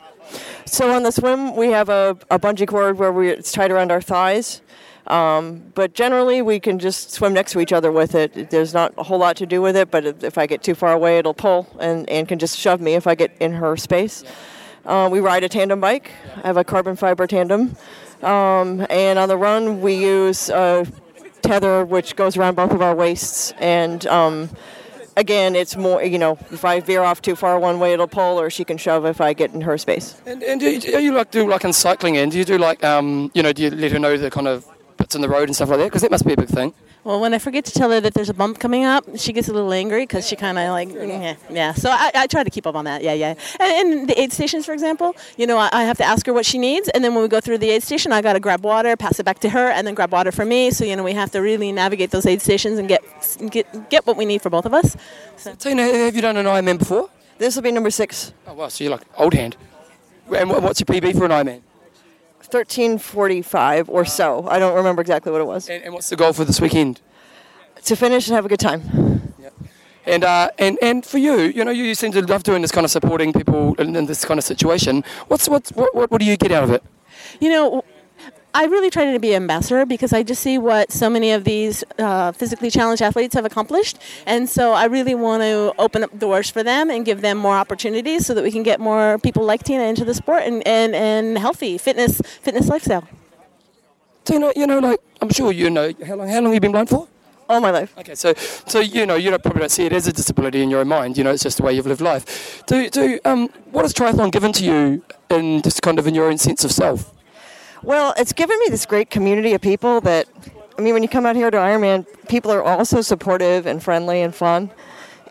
So on the swim, we have a, a bungee cord where we, it's tied around our thighs. Um, but generally, we can just swim next to each other with it. There's not a whole lot to do with it, but if I get too far away, it'll pull and, and can just shove me if I get in her space. Uh, we ride a tandem bike. I have a carbon fiber tandem. Um, and on the run, we use a tether which goes around both of our waists. And um, again, it's more, you know, if I veer off too far one way, it'll pull, or she can shove if I get in her space. And, and do, you, do you like do like in cycling? And do you do like um, you know, do you let her know the kind of bits on the road and stuff like that? Because that must be a big thing. Well, when I forget to tell her that there's a bump coming up, she gets a little angry because she kind of like, yeah, yeah. So I, I try to keep up on that. Yeah, yeah. And, and the aid stations, for example, you know, I, I have to ask her what she needs, and then when we go through the aid station, I got to grab water, pass it back to her, and then grab water for me. So you know, we have to really navigate those aid stations and get get get what we need for both of us. So. Tina, have you done an Ironman before? This will be number six. Oh wow, so you're like old hand. And what's your PB for an Ironman? 1345 or so. I don't remember exactly what it was. And, and what's the goal for this weekend? To finish and have a good time. And uh, and and for you, you know, you seem to love doing this kind of supporting people in, in this kind of situation. What's what's what, what what do you get out of it? You know, I really try to be an ambassador because I just see what so many of these uh, physically challenged athletes have accomplished, and so I really want to open up doors for them and give them more opportunities so that we can get more people like Tina into the sport and, and, and healthy fitness fitness lifestyle. Tina, you know, like I'm sure you know how long how long have you been blind for? All my life. Okay, so so you know you don't probably don't see it as a disability in your own mind. You know, it's just the way you've lived life. Do do um what has triathlon given to you in just kind of in your own sense of self? Well, it's given me this great community of people that, I mean, when you come out here to Ironman, people are also supportive and friendly and fun.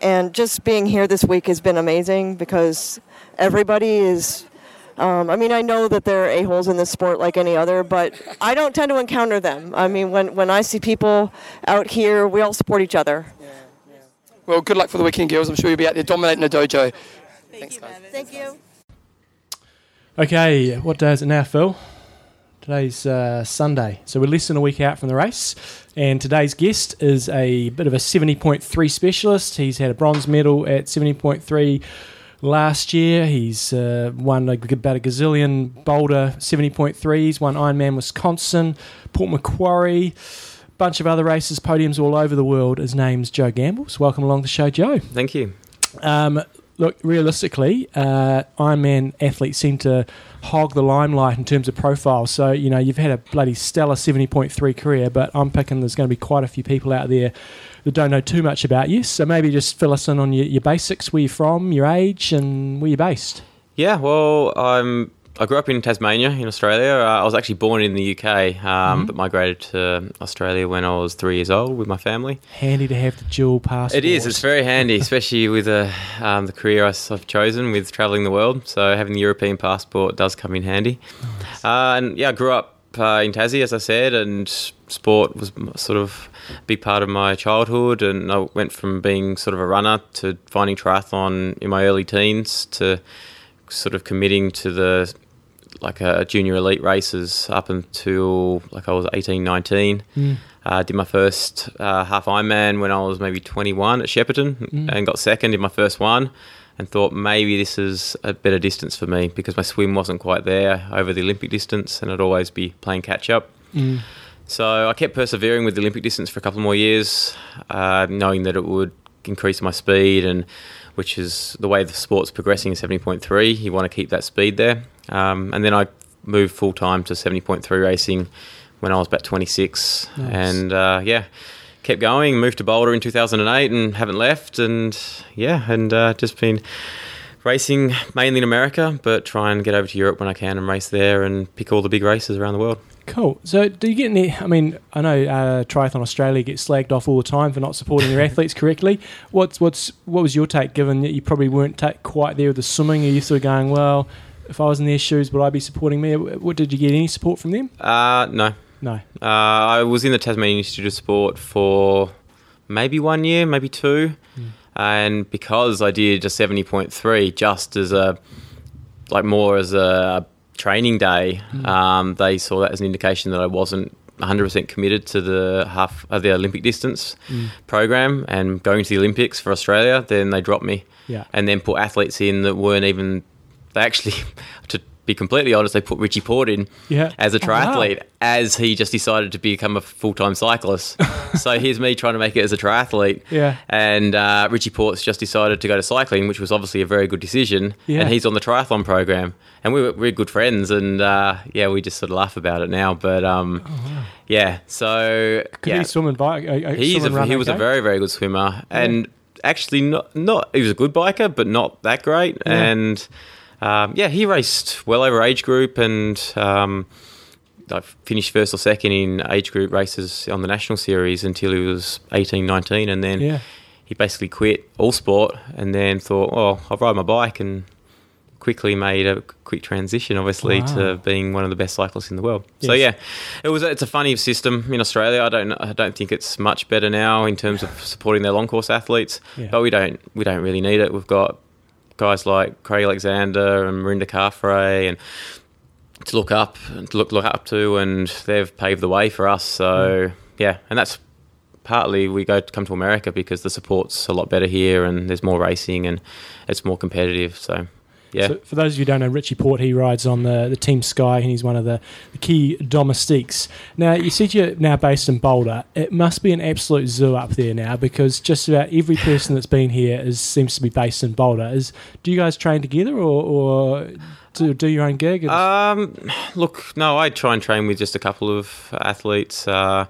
And just being here this week has been amazing because everybody is. Um, I mean, I know that there are a-holes in this sport like any other, but I don't tend to encounter them. I mean, when, when I see people out here, we all support each other. Well, good luck for the weekend, girls. I'm sure you'll be out there dominating the dojo. Thanks, guys. Thank you. Okay, what day is it now, Phil? Today's uh, Sunday, so we're less than a week out from the race. And today's guest is a bit of a 70.3 specialist. He's had a bronze medal at 70.3 last year. He's uh, won a, about a gazillion Boulder 70.3s, won Ironman Wisconsin, Port Macquarie, bunch of other races, podiums all over the world. His name's Joe Gambles. Welcome along the show, Joe. Thank you. Um, look, realistically, uh, Ironman athletes seem to hog the limelight in terms of profile. So, you know, you've had a bloody stellar 70.3 career, but I'm picking there's going to be quite a few people out there that don't know too much about you. So maybe just fill us in on your, your basics, where you're from, your age, and where you're based. Yeah, well, I'm. I grew up in Tasmania, in Australia. Uh, I was actually born in the UK, um, Mhm. but migrated to Australia when I was three years old with my family. Handy to have the dual passport. It is. It's very handy, especially with uh, um, the career I've chosen with travelling the world. So having the European passport does come in handy. Uh, and yeah, I grew up uh, in Tassie, as I said, and sport was sort of a big part of my childhood. And I went from being sort of a runner to finding triathlon in my early teens to sort of committing to the like a junior elite races up until like I was 18, 19. Mm. Uh, did my first uh, half Ironman when I was maybe 21 at Shepparton Mm. and got second in my first one and thought maybe this is a better distance for me because my swim wasn't quite there over the Olympic distance and I'd always be playing catch up. Mm. So I kept persevering with the Olympic distance for a couple more years, uh, knowing that it would increase my speed, and which is the way the sport's progressing in 70.3. You want to keep that speed there. Um, and then I moved full time to 70.3 racing when I was about 26, Nice. and uh, yeah, kept going. Moved to Boulder in 2008 and haven't left, and yeah, and uh, just been racing mainly in America, but try and get over to Europe when I can and race there and pick all the big races around the world. Cool. So, do you get any? I mean, I know uh, Triathlon Australia gets slagged off all the time for not supporting their athletes correctly. What's what's what was your take? Given that you probably weren't quite there with the swimming, are you sort of going, well, if I was in their shoes, would I be supporting me? What did you get any support from them? Uh, no. No. Uh, I was in the Tasmanian Institute of Sport for maybe one year, maybe two. And because I did a 70.3 just as a, like more as a training day, Mm. um, they saw that as an indication that I wasn't 100% committed to the half of the Olympic distance Mm. program and going to the Olympics for Australia, then they dropped me. Yeah. And then put athletes in that weren't even, they actually, to be completely honest, they put Richie Porte in Yeah. as a Oh, wow. triathlete as he just decided to become a full time cyclist. so here's me trying to make it as a triathlete. Yeah. And uh, Richie Porte's just decided to go to cycling, which was obviously a very good decision. Yeah. And he's on the triathlon program. And we were, we're good friends. And uh, yeah, we just sort of laugh about it now. But um, yeah, so. Could yeah. he swim and bike? Uh, uh, He's a, he was a very very good swimmer and actually not not he was a good biker but not that great Yeah. and um, yeah he raced well over age group and um, I finished first or second in age group races on the national series until he was 18 19 and then Yeah. he basically quit all sport and then thought oh I'll ride my bike and quickly made a quick transition obviously Wow. to being one of the best cyclists in the world so yeah it was. It's a funny system in Australia. I don't. I don't think it's much better now in terms of supporting their long course athletes. Yeah. But we don't. We don't really need it. We've got guys like Craig Alexander and Mirinda Carfrae and to look up to look look up to, and they've paved the way for us. So mm. yeah, and that's partly we go to come to America because the support's a lot better here, and there's more racing, and it's more competitive. So yeah. So for those of you who don't know, Richie Porte, he rides on the, the Team Sky and he's one of the, the key domestiques. Now, you said you're now based in Boulder. It must be an absolute zoo up there now because just about every person that's been here is seems to be based in Boulder. Is Do you guys train together or, or do, do your own gig? Um, look, no, I try and train with just a couple of athletes. Uh,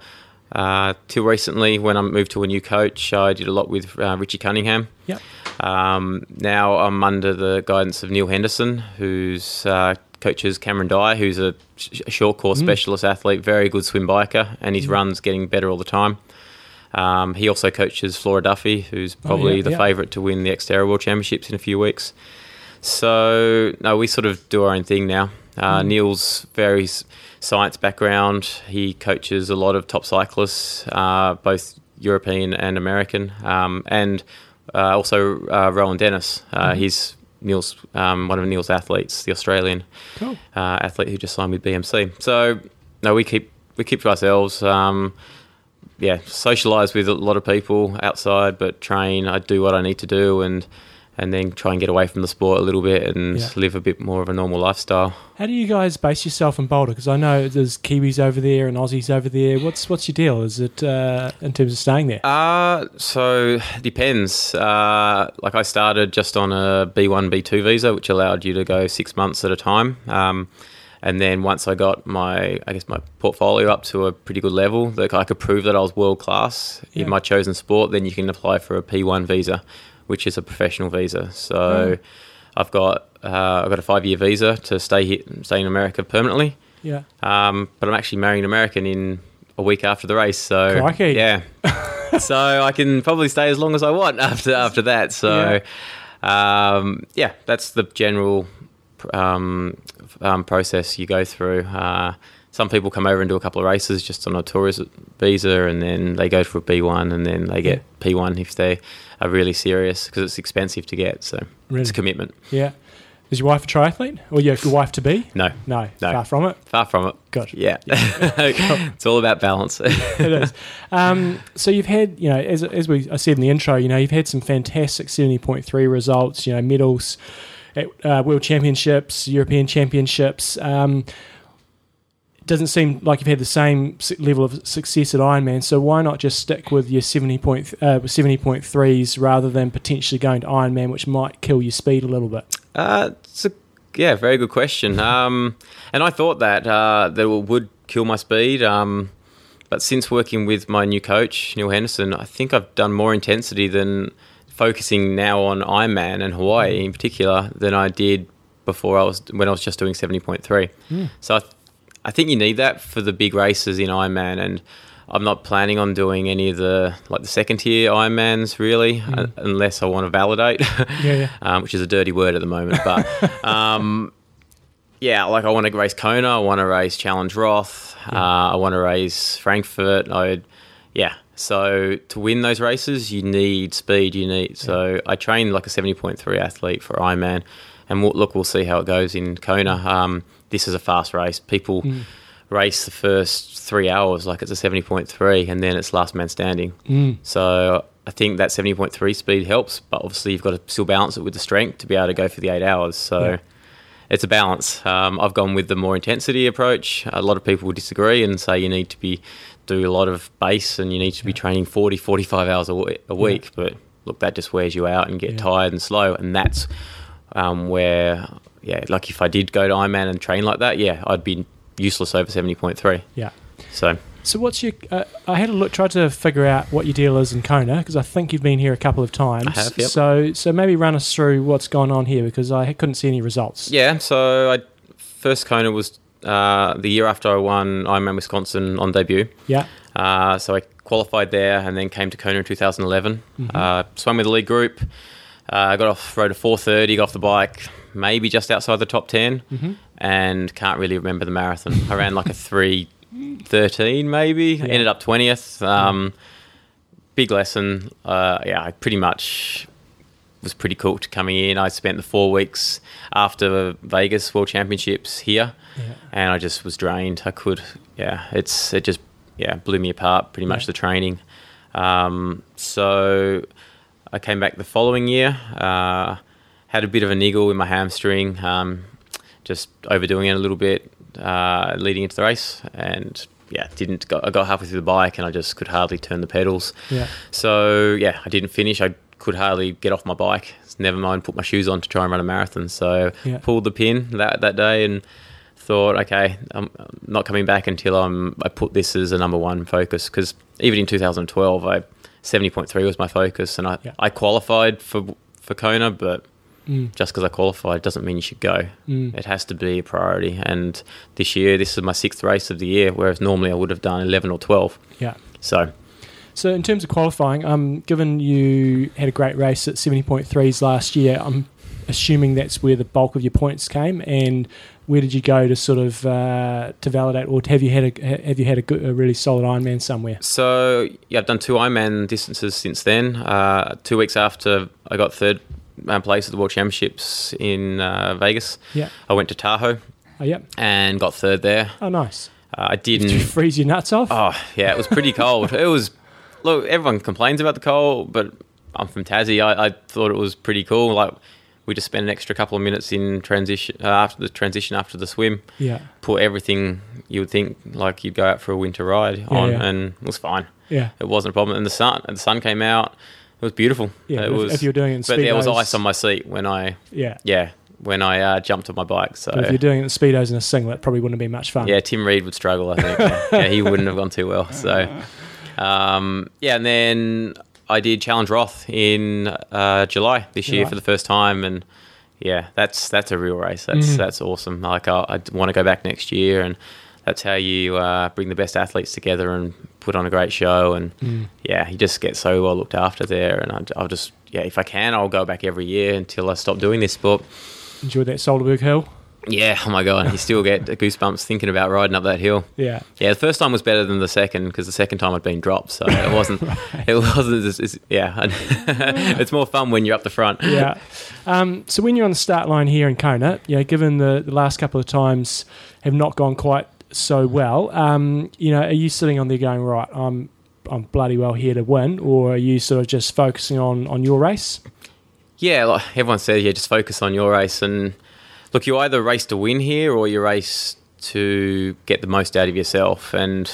uh, till recently, when I moved to a new coach, I did a lot with uh, Richie Cunningham. Yep. Um, now I'm under the guidance of Neal Henderson, who's uh, coaches Cameron Dye, who's a, sh- a short course Mm. specialist athlete, very good swim biker, and his Mm. run's getting better all the time. Um, he also coaches Flora Duffy, who's probably Oh, yeah, the yeah. favourite to win the Xterra World Championships in a few weeks. So no, we sort of do our own thing now. Uh, Mm. Neal's very science background. He coaches a lot of top cyclists, uh, both European and American, um, and uh, also uh, Rohan Dennis. Uh, Mhm. He's Neal's um, one of Neal's athletes, the Australian Cool. uh, athlete who just signed with BMC. So no, we keep we keep to ourselves. Um, yeah, socialise with a lot of people outside, but train. I do what I need to do, and and then try and get away from the sport a little bit and Yeah. live a bit more of a normal lifestyle. How do you guys base yourself in Boulder? Because I know there's Kiwis over there and Aussies over there. What's what's your deal? Is it uh, in terms of staying there? Uh, so depends. Uh, like I started just on a B1, B2 visa, which allowed you to go six months at a time. Um, and then once I got my, I guess my portfolio up to a pretty good level, that I could prove that I was world class Yeah. in my chosen sport, then you can apply for a P1 visa, which is a professional visa. So Oh. I've got uh, I've got a five year visa to stay here, stay in America permanently. Yeah. Um, but I'm actually marrying an American in a week after the race. So Crikey. yeah. so I can probably stay as long as I want after after that. So um, yeah, that's the general um, um, process you go through. Uh, some people come over and do a couple of races just on a tourist visa, and then they go for a B1, and then they get P1 if they are really serious because it's expensive to get. So Really? it's a commitment. Yeah. Is your wife a triathlete, or your, your wife to be? No, No, no, far from it. Far from it. Good. Yeah, it's all about balance. it is. Um, so you've had, you know, as, as we I said in the intro, you know, you've had some fantastic seventy point three results. You know, medals at uh, World Championships, European Championships. Um, doesn't seem like you've had the same level of success at Ironman. So why not just stick with your seventy point uh, seventy point threes rather than potentially going to Ironman, which might kill your speed a little bit? Uh, it's a yeah, very good question. Um, and I thought that uh, that it would kill my speed. Um, but since working with my new coach Neal Henderson, I think I've done more intensity than focusing now on Ironman and Hawaii in particular than I did before I was when I was just doing seventy point three. Mm. So I, I think you need that for the big races in Ironman, and I'm not planning on doing any of the like the second tier Ironmans really, Mm. uh, unless I want to validate. Yeah, yeah. um, which is a dirty word at the moment, but um, yeah, like I want to race Kona, I want to race Challenge Roth, uh, I want to race Frankfurt. I, yeah. So to win those races, you need speed. You need. So I train like a seventy point three athlete for Ironman, and we'll, look, we'll see how it goes in Kona. Um, this is a fast race. People Mm. race the first three hours like it's a seventy point three, and then it's last man standing. Mm. So I think that seventy point three speed helps, but obviously you've got to still balance it with the strength to be able to go for the eight hours. So. Yeah. It's a balance. Um, I've gone with the more intensity approach. A lot of people will disagree and say you need to be do a lot of base and you need to be training 40, 45 hours a, we- a week. But look, that just wears you out and get Yeah. tired and slow. And that's um, where, yeah, like if I did go to Ironman and train like that, yeah, I'd be useless over 70.3. Yeah. So So what's your? Uh, I had a look, tried to figure out what your deal is in Kona because I think you've been here a couple of times. I have, yep. So so maybe run us through what's gone on here because I couldn't see any results. Yeah, so I first Kona was uh, the year after I won Ironman Wisconsin on debut. Yeah. Uh, so I qualified there and then came to Kona in 2011. Mhm. Uh, swam with the lead group. Uh, got off, rode a 430, got off the bike, maybe just outside the top 10, Mhm. and can't really remember the marathon. I ran like a 313 maybe, Yeah. ended up 20th. Um, big lesson. Uh, yeah, I pretty much was pretty cooked coming in. I spent the four weeks after Vegas World Championships here, Yeah. and I just was drained. I could, yeah, it's it just yeah blew me apart. Pretty much Yeah. the training. Um, so I came back the following year. Uh, had a bit of a niggle in my hamstring, um, just overdoing it a little bit uh, leading into the race, and yeah, didn't. Got, I got halfway through the bike, and I just could hardly turn the pedals. Yeah. So yeah, I didn't finish. I could hardly get off my bike. Never mind, put my shoes on to try and run a marathon. So Yeah. pulled the pin that that day and thought, okay, I'm I'm not coming back until I'm. I put this as a number one focus because even in 2012, I 70.3 was my focus, and I Yeah. I qualified for for Kona, but. Mm. Just because I qualified doesn't mean you should go. Mm. It has to be a priority. And this year, this is my sixth race of the year, whereas normally I would have done 11 or 12. Yeah. So So in terms of qualifying, um, given you had a great race at seventy point threes last year, I'm assuming that's where the bulk of your points came. And where did you go to sort of uh, to validate, or have you had a have you had a, good, a really solid Ironman somewhere? So yeah, I've done two Ironman distances since then. Uh, two weeks after I got third uh, place at the World Championships in uh, Vegas, Yeah. I went to Tahoe Oh, yeah. and got third there. Oh, nice. Uh, I didn't. Did you freeze your nuts off? Oh yeah, it was pretty cold. it was look. Everyone complains about the cold, but I'm from Tassie. I, I thought it was pretty cool. Like we just spent an extra couple of minutes in transition uh, after the transition after the swim. Yeah. Put everything you would think like you'd go out for a winter ride Yeah, on, yeah. and it was fine. Yeah. it wasn't a problem. And the sun, and the sun came out. It was beautiful. Yeah, it if- was. if you're doing it in but there was ice on my seat when I. Yeah. Yeah, when I uh, jumped on my bike. So But if you're doing it in speedos and a singlet, probably wouldn't have been much fun. yeah, Tim Reed would struggle. I think. yeah, Yeah, he wouldn't have gone too well. So, um, yeah, and then I did Challenge Roth in uh, July this year for the first time, and yeah, that's that's a real race. That's Mhm. that's awesome. Like I, I want to go back next year, and that's how you uh, bring the best athletes together and put on a great show. And Mm. yeah, you just get so well looked after there. And I, I'll just yeah, if I can, I'll go back every year until I stop doing this sport. Enjoy that Solarer Berg Hill. Yeah, oh my god, you still get goosebumps thinking about riding up that hill. Yeah. yeah. The first time was better than the second because the second time I'd been dropped, so it wasn't. It wasn't. It's, it's, yeah, it's more fun when you're up the front. yeah. Um, so when you're on the start line here in Kona, yeah, given the, the last couple of times have not gone quite so well, um, you know, are you sitting on there going right? I'm I'm bloody well here to win, or are you sort of just focusing on on your race? Yeah, like everyone says, yeah, just focus on your race and look. You either race to win here, or you race to get the most out of yourself. And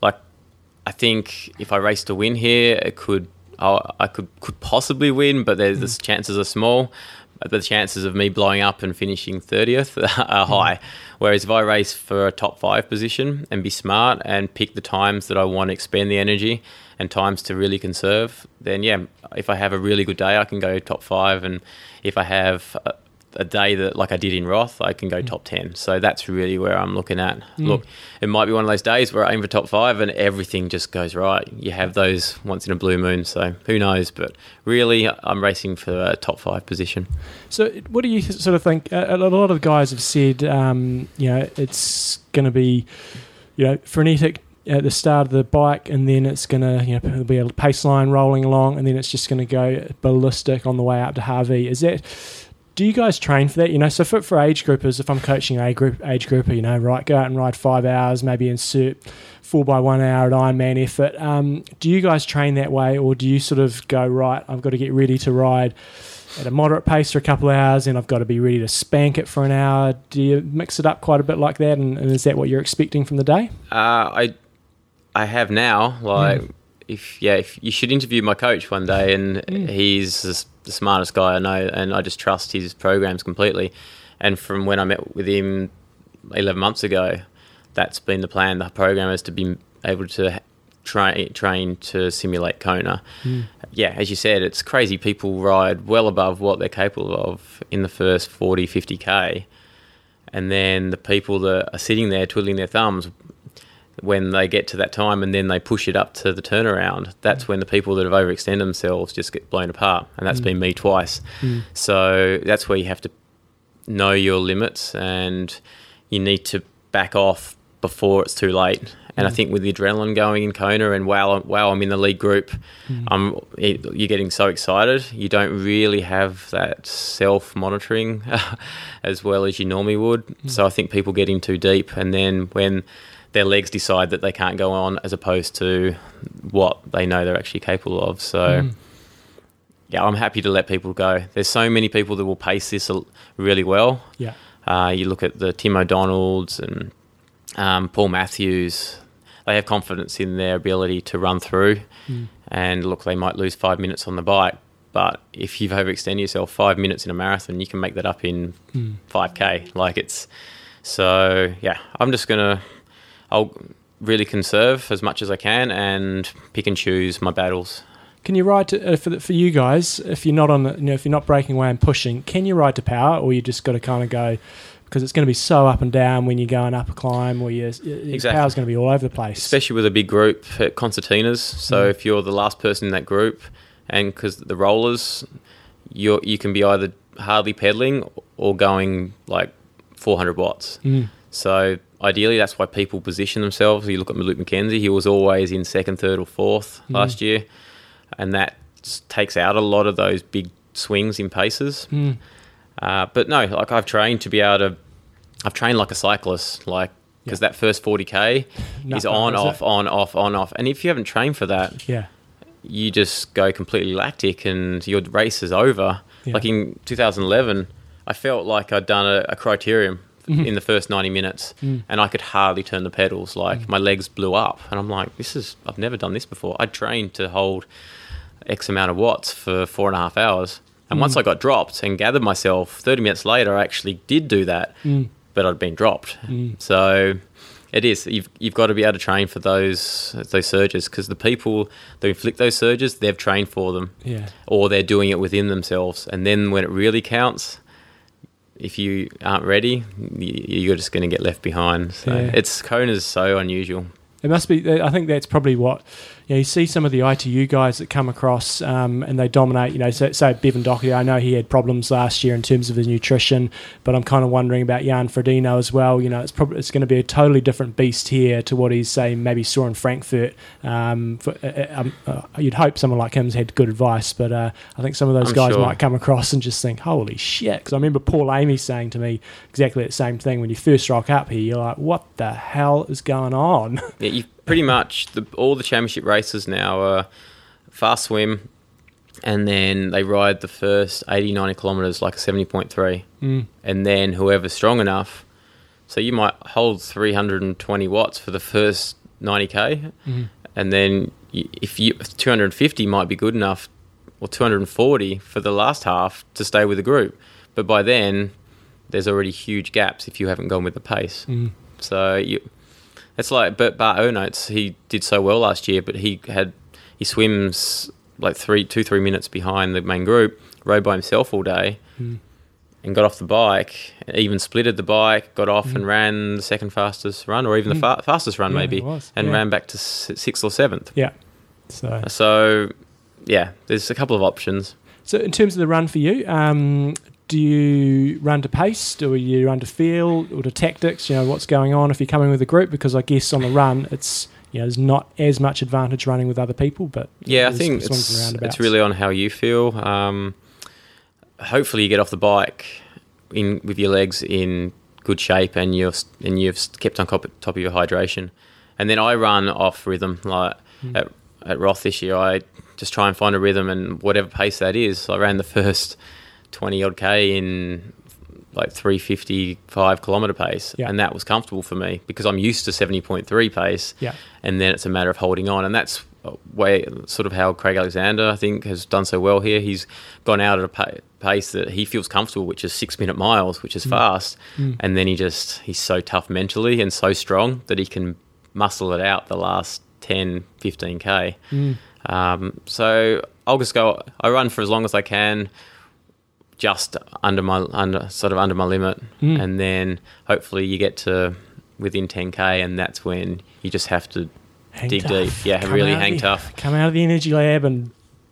like, I think if I race to win here, it could I, I could could possibly win, but there's the mm. chances are small. But the chances of me blowing up and finishing 30th are high. Mm. Whereas if I race for a top five position and be smart and pick the times that I want to expend the energy and times to really conserve, then yeah, if I have a really good day, I can go top five. And if I have a, day that, like I did in Roth, I can go top 10. So that's really where I'm looking at. Mm. Look, it might be one of those days where I aim for top five and everything just goes right. You have those once in a blue moon, so who knows? But really, I'm racing for a top five position. So, what do you sort of think? A, lot of guys have said, um, you know, it's going to be, you know, frenetic at the start of the bike, and then it's going to, you know, be a pace line rolling along, and then it's just going to go ballistic on the way up to Hawi. Is that? Do you guys train for that? You know, so for, for age groupers, if I'm coaching a group age grouper, you know, right, go out and ride five hours, maybe insert four by one hour at Ironman effort. Um, do you guys train that way, or do you sort of go right? I've got to get ready to ride at a moderate pace for a couple of hours, and I've got to be ready to spank it for an hour. Do you mix it up quite a bit like that, and, and is that what you're expecting from the day? Uh, I I have now. Like, Mm. if yeah, if you should interview my coach one day, and Mm. he's s- the smartest guy I know, and I just trust his programs completely. And from when I met with him eleven months ago, that's been the plan. The program is to be able to ha- train to simulate Kona. Mm. Yeah, as you said, it's crazy. People ride well above what they're capable of in the first 40, 50 k, and then the people that are sitting there twiddling their thumbs when they get to that time and then they push it up to the turnaround, that's when the people that have overextended themselves just get blown apart. And that's Mm. been me twice. Mm. So that's where you have to know your limits and you need to back off before it's too late. And I Mm. think with the adrenaline going in Kona and wow, wow, I'm in the lead group, Mm. I'm, it, you're getting so excited. You don't really have that self monitoring as well as you normally would. Mm. So I think people get in too deep. And then when their legs decide that they can't go on as opposed to what they know they're actually capable of. So, Mm. yeah, I'm happy to let people go. There's so many people that will pace this really well. Yeah. Uh, you look at the Tim O'Donnells and um, Paul Matthews, they have confidence in their ability to run through. Mm. And look, they might lose five minutes on the bike, but if you've overextended yourself five minutes in a marathon, you can make that up in Mm. 5k. Like it's so yeah. I'm just gonna I'll really conserve as much as I can and pick and choose my battles. Can you ride to, uh, for the, for you guys if you're not on the, you know if you're not breaking away and pushing? Can you ride to power, or you just got to kind of go because it's going to be so up and down when you're going up a climb, or your, your Exactly. power's going to be all over the place. especially with a big group at concertinas. So Mm. if you're the last person in that group, and because the rollers, you you can be either hardly pedaling or going like 400 watts. Mm. So ideally, that's why people position themselves. You look at Luke McKenzie; he was always in second, third, or fourth Mm. last year, and that takes out a lot of those big swings in paces. Mm. Uh, but no, like I've trained to be able to. I've trained like a cyclist, like because that first forty k is on, is off, it? on, off, on, off, and if you haven't trained for that, Yeah. you just go completely lactic and your race is over. Yeah. Like in 2011, I felt like I'd done a, a criterium Mhm. in the first 90 minutes, Mm. and I could hardly turn the pedals. Like my legs blew up, and I'm like, this is I've never done this before. I trained to hold X amount of watts for four and a half hours. And once Mm. I got dropped and gathered myself, 30 minutes later, I actually did do that, Mm. but I'd been dropped. Mm. So it is. You've, you've got to be able to train for those those surges because the people that inflict those surges, they've trained for them, Yeah. or they're doing it within themselves. And then when it really counts, if you aren't ready, you- you're just going to get left behind. So Yeah. it's Kona's so unusual. It must be. I think that's probably what you, know, you see some of the ITU guys that come across um, and they dominate. You know, so, so Bevan Docherty. I know he had problems last year in terms of his nutrition, but I'm kind of wondering about Jan Frodeno as well. You know, it's probably it's going to be a totally different beast here to what he's say maybe saw in Frankfurt. Um, for, uh, uh, um, uh, you'd hope someone like him's had good advice, but uh, I think some of those I'm guys sure. might come across and just think, "Holy shit!" Because I remember Paul Amey saying to me exactly the same thing when you first rock up here. You're like, "What the hell is going on?" Yeah, you pretty much the, all the championship races now are fast swim, and then they ride the first 80, 90 kilometers like a seventy point three, Mm. and then whoever's strong enough. So you might hold three hundred and twenty watts for the first ninety k, Mhm. and then if you two hundred and fifty might be good enough, or two hundred and forty for the last half to stay with the group. But by then, there's already huge gaps if you haven't gone with the pace. Mm. So you, it's like Bert Bart Aernouts. He did so well last year, but he had he swims like three, two, three minutes behind the main group. Rode by himself all day, Mm. and got off the bike. Even splitted the bike, got off Mm. and ran the second fastest run, or even the Mm. fa- fastest run Yeah, maybe, was, and yeah. ran back to s- sixth or seventh. Yeah. So So yeah, there's a couple of options. So, in terms of the run for you, um, do you run to pace? Do you run to feel or to tactics? You know, what's going on if you're coming with a group? Because I guess on the run, it's you know, there's not as much advantage running with other people, but Yeah, I think it's, it's really on how you feel. Um, hopefully, you get off the bike in with your legs in good shape, and you're and you've kept on top, top of your hydration. And then I run off rhythm. Like Mm. at, at Roth this year, I just try and find a rhythm, and whatever pace that is. I ran the first twenty odd k in like 355 kilometer pace Yeah. and that was comfortable for me because I'm used to 70.3 pace Yeah. and then it's a matter of holding on and that's way sort of how Craig Alexander I think has done so well here he's gone out at a pa- pace that he feels comfortable which is 6 minute miles which is Mm. fast Mm. and then he just he's so tough mentally and so strong that he can muscle it out the last 10 15k Mm. um, so I'll just go I run for as long as I can just under my under sort of under my limit Mm. and then hopefully you get to within 10k and that's when you just have to Hang dig tough. deep yeah Come really hang the- tough Come out of the energy lab and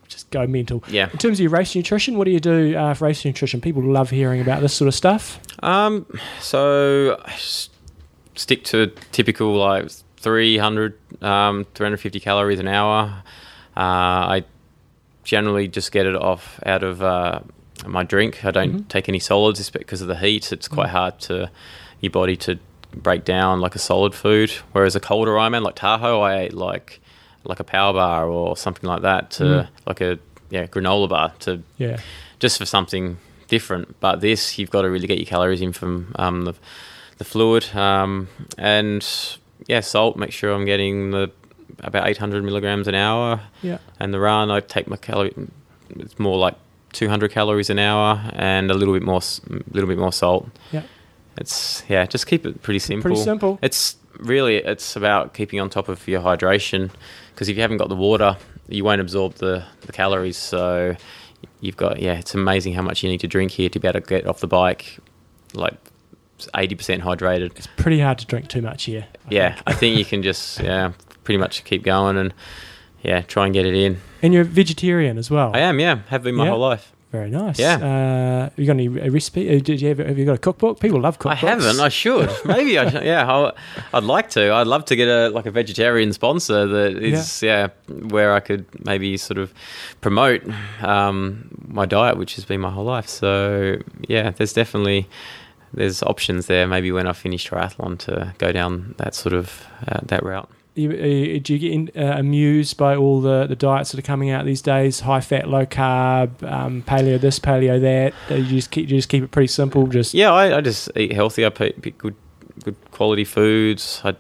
just go mental. Yeah. In terms of your race nutrition, what do you do uh, for race nutrition? People love hearing about this sort of stuff. um so I stick to typical like 300 um 350 calories an hour uh, I generally just get it off out of uh, my drink I don't Mhm. take any solids because of the heat it's quite Mm. hard to your body to break down like a solid food. Whereas a colder Ironman like Tahoe, I ate like like a power bar or something like that to Mm. like a yeah granola bar to Yeah. just for something different. But this you've got to really get your calories in from um, the the fluid um, and yeah salt. Make sure I'm getting the about 800 milligrams an hour. Yeah. And the run, I take my calorie. It's more like 200 calories an hour and a little bit more, little bit more salt. Yeah. It's yeah, just keep it pretty simple. Pretty simple. It's really it's about keeping on top of your hydration because if you haven't got the water, you won't absorb the, the calories. So you've got yeah, it's amazing how much you need to drink here to be able to get off the bike, like eighty percent hydrated. It's Pretty hard to drink too much here. yeah, I think you can just yeah, pretty much keep going and yeah, try and get it in. And you're a vegetarian as well. I am, yeah, have been my Yeah. whole life. Very nice. Yeah. Uh, you got any a recipe? Uh, Did you have, have you got a cookbook? People love cookbooks. I haven't. I should. Maybe I. Should. Yeah, I'll, I'd like to. I'd love to get a like a vegetarian sponsor that is yeah, where I could maybe sort of promote um, my diet, which has been my whole life. So yeah, there's definitely there's options there. Maybe when I finish triathlon to go down that sort of uh, that route. You, uh, do you get in, uh, amused by all the, the diets that are coming out these days? High fat, low carb, um, paleo this, paleo that. Uh, you just keep you just keep it pretty simple. Just Yeah, I, I just eat healthy. I pick, pick good, good quality foods. I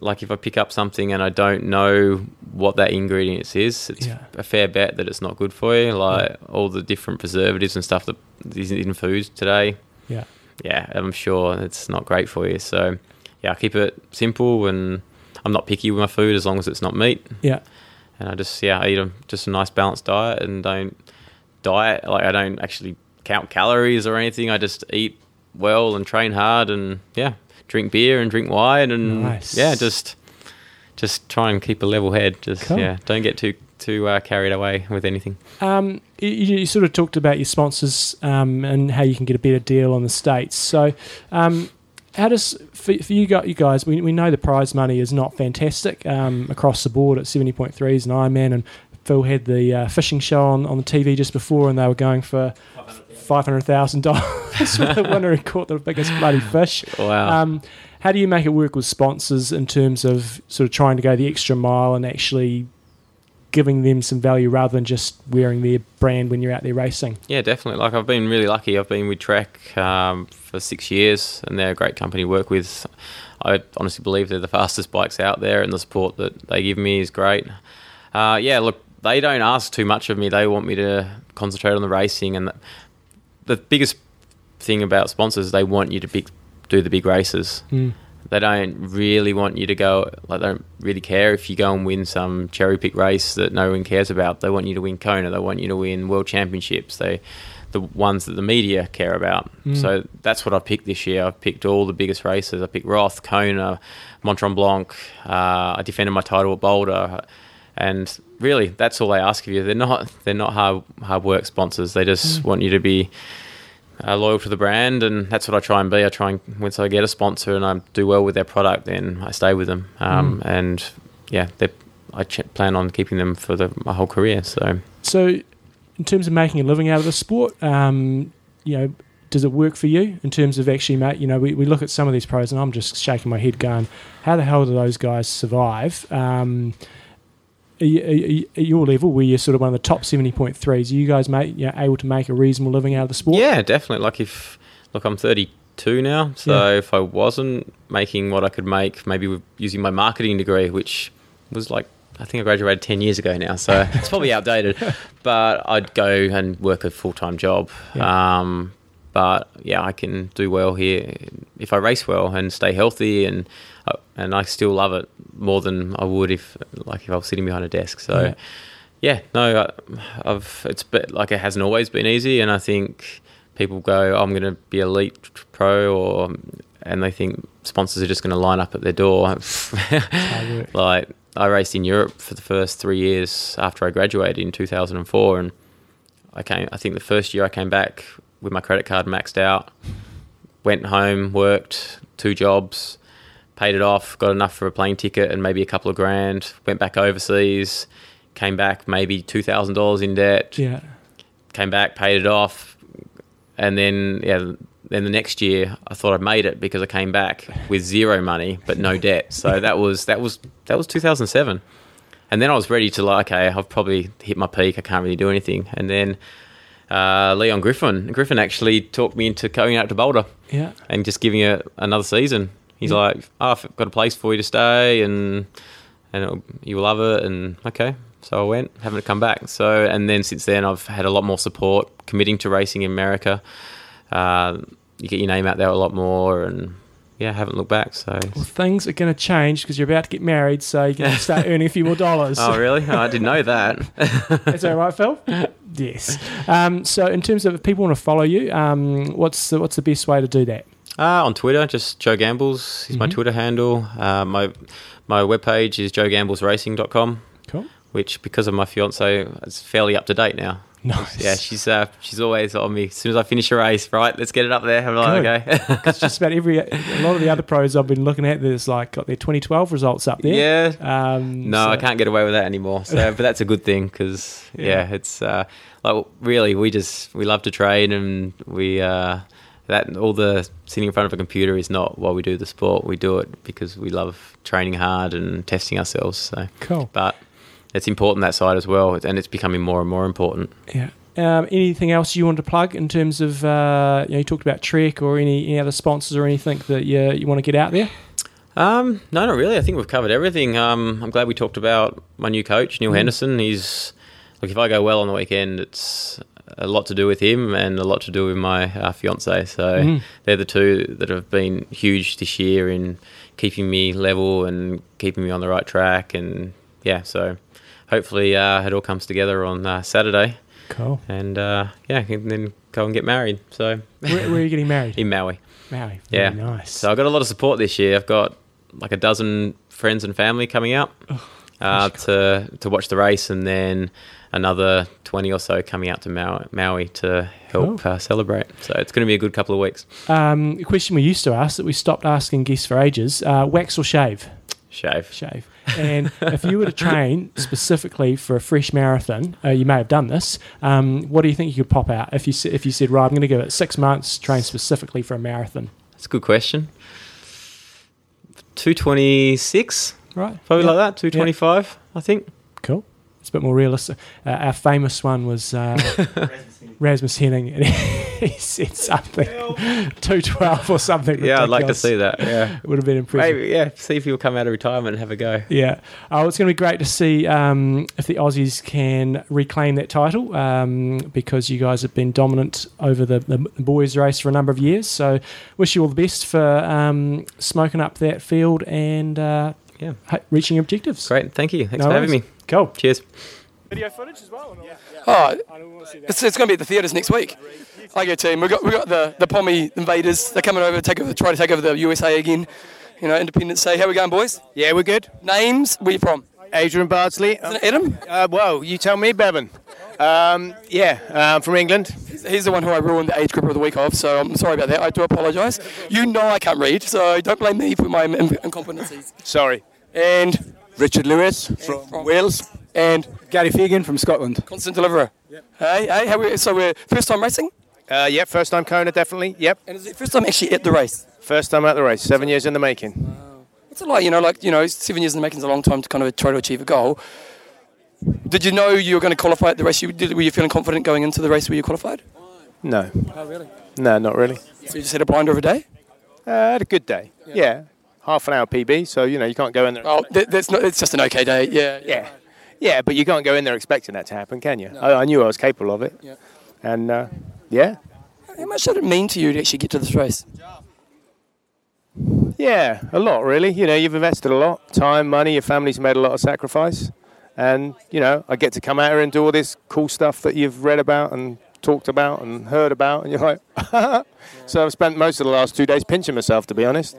like if I pick up something and I don't know what that ingredient is, it's Yeah. a fair bet that it's not good for you. Like all the different preservatives and stuff that is in foods today. Yeah. yeah, I'm sure it's not great for you. So yeah, I keep it simple and I'm not picky with my food as long as it's not meat. Yeah. and I just yeah I eat a, just a nice balanced diet and don't diet like I don't actually count calories or anything. I just eat well and train hard and yeah drink beer and drink wine and Nice. yeah just just try and keep a level head. Just Cool. yeah, don't get too too uh, carried away with anything. Um, you, you sort of talked about your sponsors um, and how you can get a better deal on the states. So, um, how does for, for you, got, you guys? We, we know the prize money is not fantastic um, across the board at seventy point three seventy point threes and Ironman, and Phil had the uh, fishing show on, on the TV just before, and they were going for five hundred thousand dollars for the winner who caught the biggest bloody fish. Wow. Um, how do you make it work with sponsors in terms of sort of trying to go the extra mile and actually giving them some value rather than just wearing their brand when you're out there racing? Yeah, definitely. Like I've been really lucky. I've been with Trek um, for six years, and they're a great company to work with. I honestly believe they're the fastest bikes out there, and the support that they give me is great. Uh, yeah, look, they don't ask too much of me. They want me to concentrate on the racing, and the, the biggest thing about sponsors, they want you to big, do the big races. Mm. They don't really want you to go. Like, they don't really care if you go and win some cherry pick race that no one cares about. They want you to win Kona. They want you to win world championships. They, the ones that the media care about. Mm. So that's what I picked this year. I picked all the biggest races. I picked Roth, Kona, Mont Tremblant. Uh, I defended my title at Boulder, and really, that's all they ask of you. They're not they're not hard hard work sponsors. They just Mm. want you to be uh, loyal to the brand, and that's what I try and be. I try and once I get a sponsor and I do well with their product, then I stay with them. Um, Mm. And yeah, I ch- plan on keeping them for the, my whole career. So So, in terms of making a living out of the sport, um, you know, does it work for you in terms of actually, mate? You know, we, we look at some of these pros, and I'm just shaking my head, going, "How the hell do those guys survive?" Um, are you, are you- at your level, where you're sort of one of the top seventy point threes, are you guys make you know, able to make a reasonable living out of the sport? Yeah, definitely. Like if look, I'm 32 now, so Yeah. if I wasn't making what I could make, maybe using my marketing degree, which was like I think I graduated 10 years ago now, so it's probably outdated. But I'd go and work a full time job. Um, but yeah, I can do well here if I race well and stay healthy, and and I still love it more than I would if like if I was sitting behind a desk. So Yeah. yeah, no, I- I've it's been, like it hasn't always been easy, and I think people go, oh, "I'm going to be elite pro," or and they think sponsors are just going to line up at their door. like I raced in Europe for the first three years after I graduated in 2004, and I came. I think the first year I came back with my credit card maxed out, went home, worked two jobs, paid it off, got enough for a plane ticket and maybe a couple of grand. Went back overseas, came back maybe two thousand dollars in debt. Yeah. Came back, paid it off, and then yeah. Then the next year, I thought I'd made it because I came back with zero money but no debt. So that was that was that was 2007, and then I was ready to like, okay, I've probably hit my peak. I can't really do anything. And then uh, Leon Griffin, Griffin actually talked me into going out to Boulder Yeah. and just giving it another season. He's Yeah. like, "Oh, I've got a place for you to stay, and and you'll love it." And okay, so I went, haven't come back. So and then since then, I've had a lot more support, committing to racing in America. Uh, you get your name out there a lot more, and yeah, haven't looked back. So Well, things are going to change because you're about to get married, so you're going to start earning a few more dollars. oh really? Oh, I didn't know that. Is that right, Phil? yes. Um, so, in terms of if people want to follow you, um, what's the, what's the best way to do that? Uh, on Twitter, just Joe Gambles is my Mhm. Twitter handle. Uh, my my webpage is joegamblesracing.com. Cool. Which, because of my fiance, it's fairly up to date now. Nice. Yeah, she's uh, she's always on me. As soon as I finish a race, right, let's get it up there. I'm like, Good. okay. 'Cause just about every a lot of the other pros I've been looking at, there's like got their 2012 results up there. Yeah. Um, no, so- I can't get away with that anymore. So, but that's a good thing because Yeah. yeah. it's uh, like really we just we love to train and we uh, that all the sitting in front of a computer is not why we do the sport. We do it because we love training hard and testing ourselves. So Cool. but it's important that side as well, and it's becoming more and more important. Yeah. Um, anything else you want to plug in terms of uh, you know you talked about Trek or any, any other sponsors or anything that you you want to get out there? Um, no, not really. I think we've covered everything. Um, I'm glad we talked about my new coach, Neal Mm. Henderson. He's look, if I go well on the weekend, it's a lot to do with him and a lot to do with my uh, fiance. So Mm. they're the two that have been huge this year in keeping me level and keeping me on the right track. And yeah, so hopefully uh, it all comes together on uh, Saturday. Cool. And uh, yeah, and then go and get married. So Where, where are you getting married? in Maui. Maui. Yeah, nice. So I've got a lot of support this year. I've got like a dozen friends and family coming out uh, to to watch the race, and then another twenty or so coming out to Maui, Maui to help uh, celebrate. So it's going to be a good couple of weeks. Um, a question we used to ask that we stopped asking guests for ages: uh, wax or shave? Shave. Shave. And if you were to train specifically for a fresh marathon, uh, you may have done this. Um, what do you think you could pop out if you if you said, right, I'm going to give it six months, train specifically for a marathon? That's a good question. Two twenty six, Right. Probably Yeah. like that. Two twenty five, I think. It's a bit more realistic. Uh, our famous one was uh, Rasmus Henning, and he said something two twelve or something. Yeah, I'd like to see that. Yeah, it would have been impressive. Maybe, yeah. See if he'll come out of retirement and have a go. Yeah. Oh, it's going to be great to see um, if the Aussies can reclaim that title um, because you guys have been dominant over the, the boys' race for a number of years. So, wish you all the best for um, smoking up that field and uh, yeah, reaching your objectives. Great. Thank you. Thanks No for having me. Cool. Cheers. Video footage as well? Oh, it's, it's going to be at the theatres next week. I get team. We got we got the the Pommy invaders. They're coming over to take over, try to take over the USA again. You know, Independence Day. How we going, boys? Yeah, we're good. Names? Where you from? Adrian Bardsley. Isn't it Adam? Uh, well, you tell me, Bevan. Um, yeah, um, from England. He's the one who I ruined the age group of the week of, so I'm sorry about that. I do apologise. You know I can't read, so don't blame me for my in- incompetencies. Sorry. And Richard Lewis from Wales. And Gary Fagan from Scotland. constant deliverer. Hey, hey, how we, so we're first time racing, Uh, yep, first time Kona, definitely. Yep. and is it first time actually at the race? First time at the race, seven years in the making. Wow. What's it like? You know, like you know, seven years in the making is a long time to kind of try to achieve a goal. Did you know you were going to qualify at the race? You did. Were you feeling confident going into the race where you qualified? No. Oh, really? No, not really. So you just had a blinder of a day? Uh, I had a good day. Yeah. Half an hour PB, so, you know, you can't go in there. Oh, that, that's not. It's just an okay day. Yeah. Yeah. Yeah, but you can't go in there expecting that to happen, can you? I, I knew I was capable of it. Yeah. And, uh, yeah. How much did it mean to you to actually get to this race? Yeah, a lot really. You know, you've invested a lot, time, money. Your family's made a lot of sacrifice, and you know, I get to come out here and do all this cool stuff that you've read about and talked about and heard about, and you're like, so I've spent most of the last two days pinching myself, to be honest.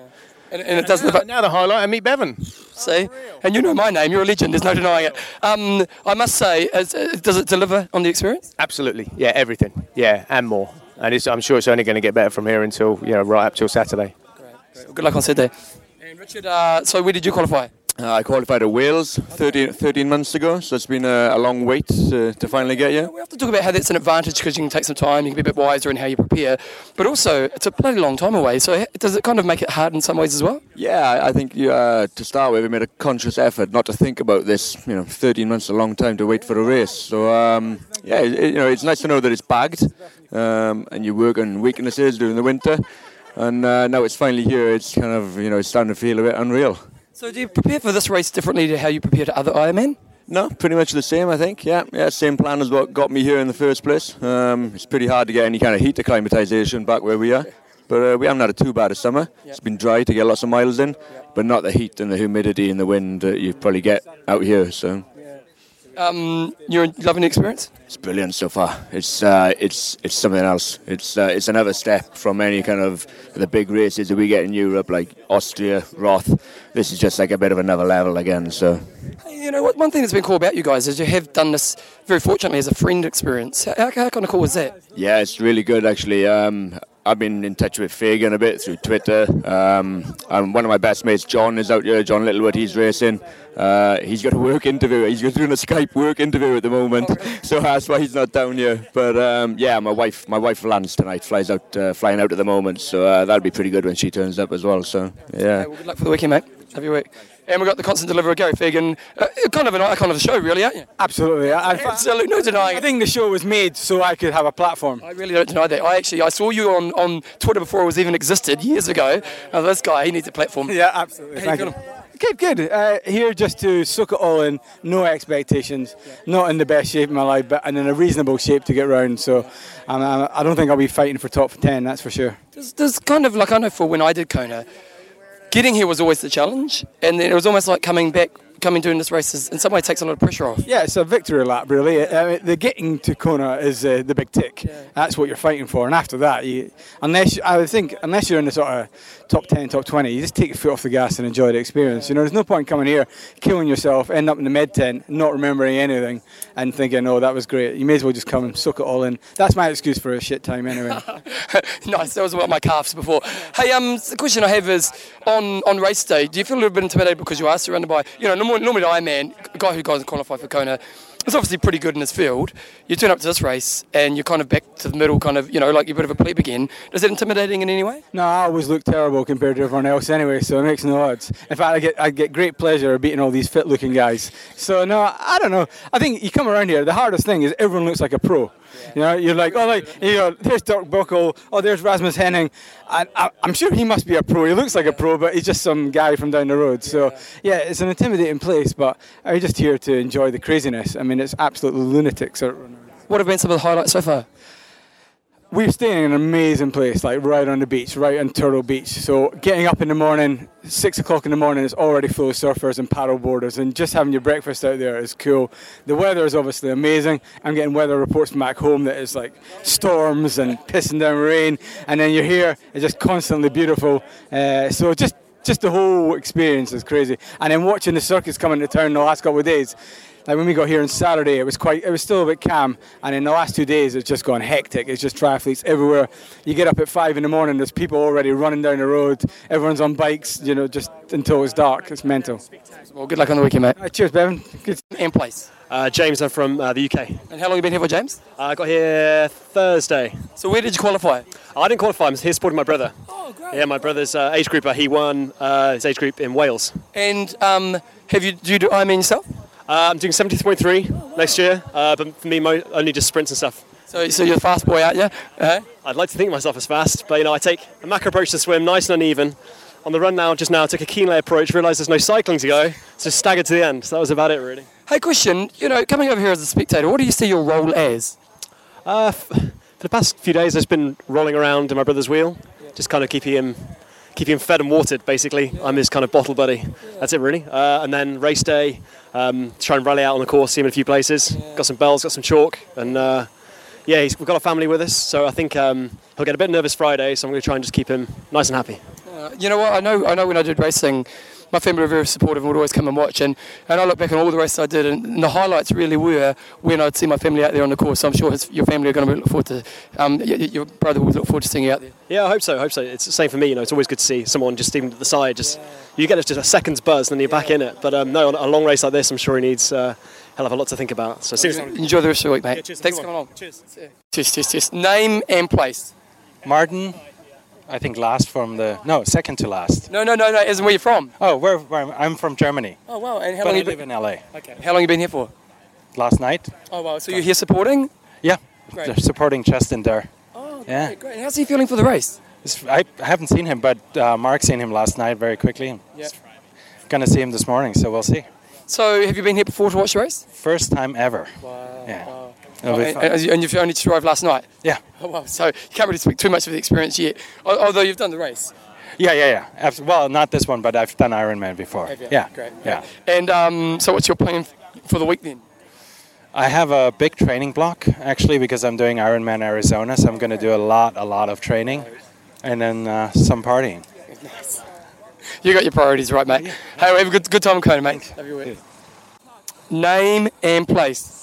And, and it doesn't. Now, now the highlight, I meet Bevan. See, and you know my name. You're a legend. There's no denying it. Um, I must say, as, uh, does it deliver on the experience? Absolutely, yeah, everything, yeah, and more. And it's, I'm sure it's only going to get better from here until you know right up till Saturday. Great. Good luck on Saturday. And Richard, uh, so where did you qualify? Uh, I qualified at Wales 13, 13 months ago, so it's been a, a long wait uh, to finally get here. We have to talk about how that's an advantage because you can take some time, you can be a bit wiser in how you prepare. But also, it's a bloody long time away. So does it kind of make it hard in some ways as well? Yeah, I- think you, uh, to start with, we made a conscious effort not to think about this. You know, 13 months is a long time to wait for a race. So, um, yeah, it, it- you know, it's nice to know that it's bagged um, and you work on weaknesses during the winter. And uh, now it's finally here, it's kind of, you know, it's starting to feel a bit unreal. So do you prepare for this race differently to how you prepare to other Ironman? No, pretty much the same, I think. Yeah, yeah, same plan as what got me here in the first place. Um, it's pretty hard to get any kind of heat acclimatization back where we are. But uh, we haven't had a too bad a summer. It's been dry to get lots of miles in, but not the heat and the humidity and the wind that you probably get out here. So Um, you're loving the experience? it's brilliant so far. It's uh, it's it's something else. It's uh, it's another step from any kind of the big races that we get in Europe, like Austria, Roth. This is just like a bit of another level again. So You know, one thing that's been cool about you guys is you have done this very fortunately as a friend experience. How, how kind of cool is that? Yeah, it's really good actually. Um, I've been in touch with Fagan a bit through Twitter. Um, and one of my best mates, John, is out here. John Littlewood, he's racing. Uh, he's got a work interview. He's doing a Skype work interview at the moment, so that's why he's not down here. But um, yeah, my wife, my wife lands tonight, flies out, uh, flying out at the moment. So uh, that'll be pretty good when she turns up as well. So yeah. Well, good luck for the weekend, mate. Have your week. And we've got the constant deliverer, Gary Fagan. Uh, kind of an icon of the show, really, aren't you? Absolutely. I, Absolutely, no denying I think the show was made so I could have a platform. I really don't deny that. I actually I saw you on, on Twitter before it was even existed years ago. This guy, he needs a platform. Yeah, absolutely. How you Thank? Good, good. Uh, here just to soak it all in, no expectations, not in the best shape of my life, but and in a reasonable shape to get round. So um, I I don't think I'll be fighting for top 10, that's for sure. There's, there's kind of like I know for when I did Kona, getting here was always the challenge, and then it was almost like coming back coming doing this race is, in some way takes a lot of pressure off. Yeah, it's a victory lap, really. I mean, the getting to Kona is uh, the big tick. That's what you're fighting for, and after that, you, unless I would think, unless you're in the sort of top ten, top twenty, you just take your foot off the gas and enjoy the experience. You know, there's no point coming here, killing yourself, end up in the med tent, not remembering anything, and thinking, "Oh, that was great." You may as well just come and soak it all in. That's my excuse for a shit time, anyway. nice. That was about my calves before. Hey, um, the question I have is on on race day. Do you feel a little bit intimidated because you are surrounded by, you know, normally, normally the Ironman a guy who goes and qualify for Kona. is obviously pretty good in his field. You turn up to this race and you're kind of back to the middle, kind of, you know, like you're a bit of a plebe again. Is that intimidating in any way? No, I always look terrible compared to everyone else anyway, so it makes no odds. In fact, I get I get great pleasure beating all these fit-looking guys. So no, I don't know. I think you come around here. The hardest thing is everyone looks like a pro. You know, you're like, oh, like you know, there's Dirk Bockel. Oh, there's Rasmus Henning. And I, I'm sure he must be a pro. He looks like a pro, but he's just some guy from down the road. So yeah, it's an intimidating place, but I'm just here to enjoy the craziness. I mean, it's absolutely lunatic. So What have been some of the highlights so far? We're staying in an amazing place, like right on the beach, right on Turtle Beach. So getting up in the morning, six o'clock in the morning, is already full of surfers and paddle boarders, and just having your breakfast out there is cool. The weather is obviously amazing. I'm getting weather reports from back home that it's like storms and pissing down rain, and then you're here, it's just constantly beautiful. Uh, so just just the whole experience is crazy. And then watching the circus coming to town the last couple of days. Like when we got here on Saturday, it was quite, it was still a bit calm, and in the last two days, it's just gone hectic. It's just triathletes everywhere. You get up at five in the morning, there's people already running down the road. Everyone's on bikes, you know, just until it's dark. It's mental. Well, good luck on the weekend, mate. Uh, cheers, Bevan. Good. In place. Uh, James, I'm from uh, the UK. And how long have you been here for, James? Uh, I got here Thursday. So where did you qualify? I didn't qualify. I'm here supporting my brother. Oh, great. Yeah, my brother's uh, age grouper. He won uh, his age group in Wales. And um, have you do you do Ironman yourself? Uh, I'm doing 73.3 next year, uh, but for me, mo- only just sprints and stuff. So, so you're a fast boy, aren't you? Uh-huh. I'd like to think of myself as fast, but you know, I take a macro approach to swim, nice and uneven. On the run now, just now, I took a Kienle approach, realised there's no cycling to go, so just staggered to the end. So that was about it, really. Hey, question. You know, coming over here as a spectator, what do you see your role as? Uh, f- for the past few days, I've just been rolling around in my brother's wheel, just kind of keeping him, keeping him fed and watered. Basically, I'm his kind of bottle buddy. That's it, really. Uh, and then race day, um, try and rally out on the course, see him in a few places. Got some bells, got some chalk, and uh, yeah, he's, we've got a family with us, so I think um, he'll get a bit nervous Friday. So I'm going to try and just keep him nice and happy. Uh, you know what? I know. I know when I did racing, my family were very supportive and would always come and watch. And, and I look back on all the races I did, and, and the highlights really were when I'd see my family out there on the course. So I'm sure his, your family are going to look forward to. Um, y- y- your brother will look forward to seeing you out there. Yeah, I hope so. I hope so. It's the same for me. You know, it's always good to see someone just even to the side. Just you get just a second's buzz, and then you're back in it. But um, no, on a long race like this, I'm sure he needs. Uh, He'll have a lot to think about. So seriously, Enjoy the rest of the week, mate. Yeah, cheers. Thanks for coming along. Cheers. Cheers, cheers, cheers. Name and place. Martin, I think last from the no second to last. No, no, no, no. In where you're from. Oh, where, where I'm, I'm from Germany. Oh wow. And how but long I you live been? in LA. Okay. How long you been here for? Last night. Oh wow. So you're here supporting? Yeah, Great. supporting Justin there. Oh, Yeah. great, great. And how's he feeling for the race? It's- I haven't seen him, but uh, Mark seen him last night very quickly. Yeah. Gonna see him this morning, so we'll see. So have you been here before to watch the race? First time ever. Wow. Yeah. Oh, It'll and, and you- you've only just arrived last night? Yeah. Oh, wow. So you can't really speak too much of the experience yet, although you've done the race. Yeah, yeah, yeah. Well, not this one, but I've done Ironman before. Have you? Yeah. Great. Yeah. And um, so what's your plan for the week then? I have a big training block actually because I'm doing Ironman Arizona, so I'm going to do a lot, a lot of training, and then uh, some partying. You got your priorities right, mate. Hey, have a good, good time Kona, mate. Love your week. Name and place.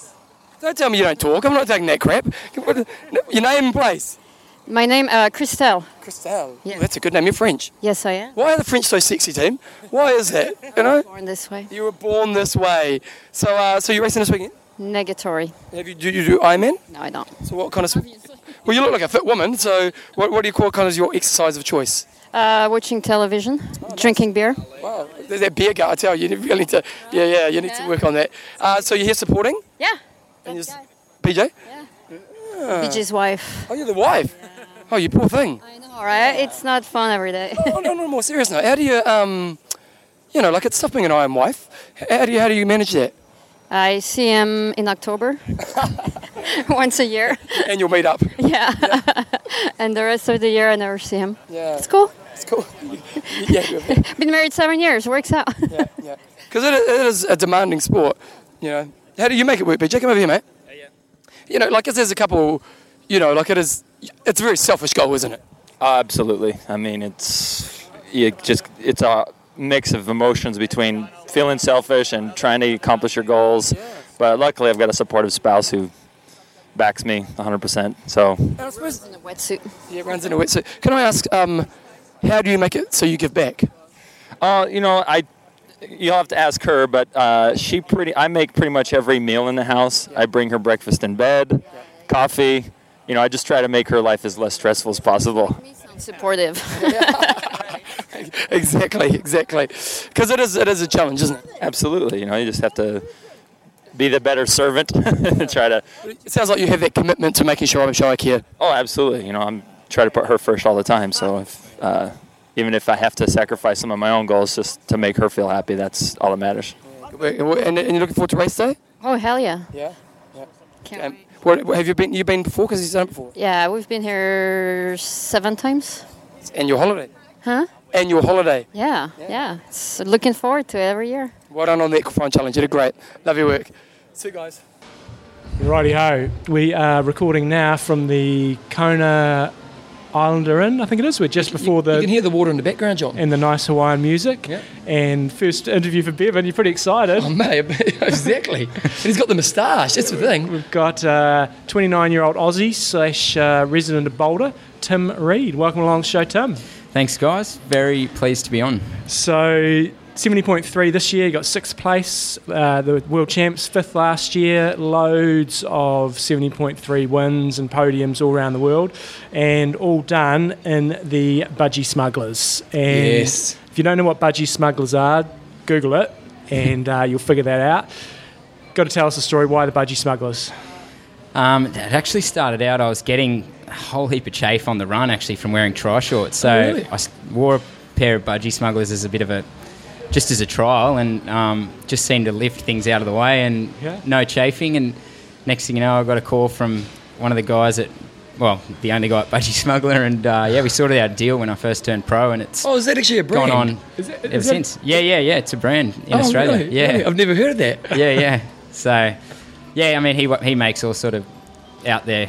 Don't tell me you don't talk. I'm not taking that crap. Your name and place. My name uh, Christelle. Christelle. Yeah. that's a good name. You're French. Yes, I am. Why are the French so sexy, team? Why is that? You know? Born this way. You were born this way. So, uh, so you're racing this weekend? Negatory. Have you, do you do Ironman? No, I don't. So what kind of... Well, you look like a fit woman, so what, what do you call kind of your exercise of choice? Uh, watching television, drinking beer. Wow, there's that beer guy, I tell you, you really need to, yeah, yeah, you need to work on that. Uh, so you're here supporting? Yeah. And you're, PJ? Yeah. BJ's wife. Oh, you're the wife? Oh, you poor thing. i know right, it's not fun every day. oh, no, no, more serious now. How do you, um, you know, like it's tough being an iron wife. How do you, how do you manage that? I see him in October, once a year. And you'll meet up. Yeah. and the rest of the year, I never see him. Yeah. It's cool. It's cool. yeah, Been married seven years. Works out. yeah, yeah. Because it, it is a demanding sport. You know, how do you make it work, BJ? Come over here, mate. Yeah, yeah. You know, like, 'cause there's a couple. You know, like it is. It's a very selfish goal, isn't it? Uh, absolutely. I mean, it's you just it's a mix of emotions between feeling selfish and trying to accomplish your goals. But luckily, I've got a supportive spouse who backs me 100%. So And I suppose in a wetsuit. Yeah, runs in a wetsuit. Can I ask, um, how do you make it so you give back? Uh, you know, I you'll have to ask her, but uh, she pretty. I make pretty much every meal in the house. I bring her breakfast in bed, coffee. You know, I just try to make her life as less stressful as possible. Supportive. exactly, exactly. Because it is, it is a challenge, isn't it? Absolutely. You know, you just have to be the better servant and try to. It sounds like you have that commitment to making sure I'm sure I care. Oh, absolutely. You know, I'm try to put her first all the time. So if, uh, even if I have to sacrifice some of my own goals just to make her feel happy, that's all that matters. And, and you're looking forward to race day? Oh hell yeah. Yeah. Um, what, what- have you been? You been before? Because you've done it before. Yeah, we've been here seven times. And your holiday. Huh? And your holiday. Yeah, yeah. It's looking forward to it every year. Well done on the Equifine Challenge. You did great. Love your work. See you guys. Righty ho. We are recording now from the Kona Islander Inn, I think it is. We're just before the. You can hear the water in the background, John. And the nice Hawaiian music. Yeah. And first interview for Bevan. You're pretty excited. Oh, mate, exactly. and he's got the moustache. That's the thing. We've got 29 year old Aussie slash uh, resident of Boulder, Tim Reed. Welcome along the show, Tim. Thanks, guys. Very pleased to be on. So, 70.3 this year, you got sixth place, uh, the world champs, fifth last year, loads of 70.3 wins and podiums all around the world, and all done in the Budgie Smugglers. And Yes. if you don't know what Budgie Smugglers are, Google it and uh, you'll figure that out. Got to tell us the story why the Budgie Smugglers. Um, it actually started out, I was getting a whole heap of chafe on the run actually from wearing tri shorts. So Oh, really? I wore a pair of budgie smugglers as a bit of a, just as a trial and um, just seemed to lift things out of the way and Yeah. no chafing. And next thing you know, I got a call from one of the guys at, well, the only guy at Budgie Smuggler. And uh, yeah, we sorted out a deal when I first turned pro and it's Oh, is that actually a brand? gone on Is it- ever that- since. Yeah, yeah, yeah. It's a brand in Oh, Australia. really? Yeah. Really? I've never heard of that. yeah, yeah. So, yeah, I mean, he he makes all sort of out there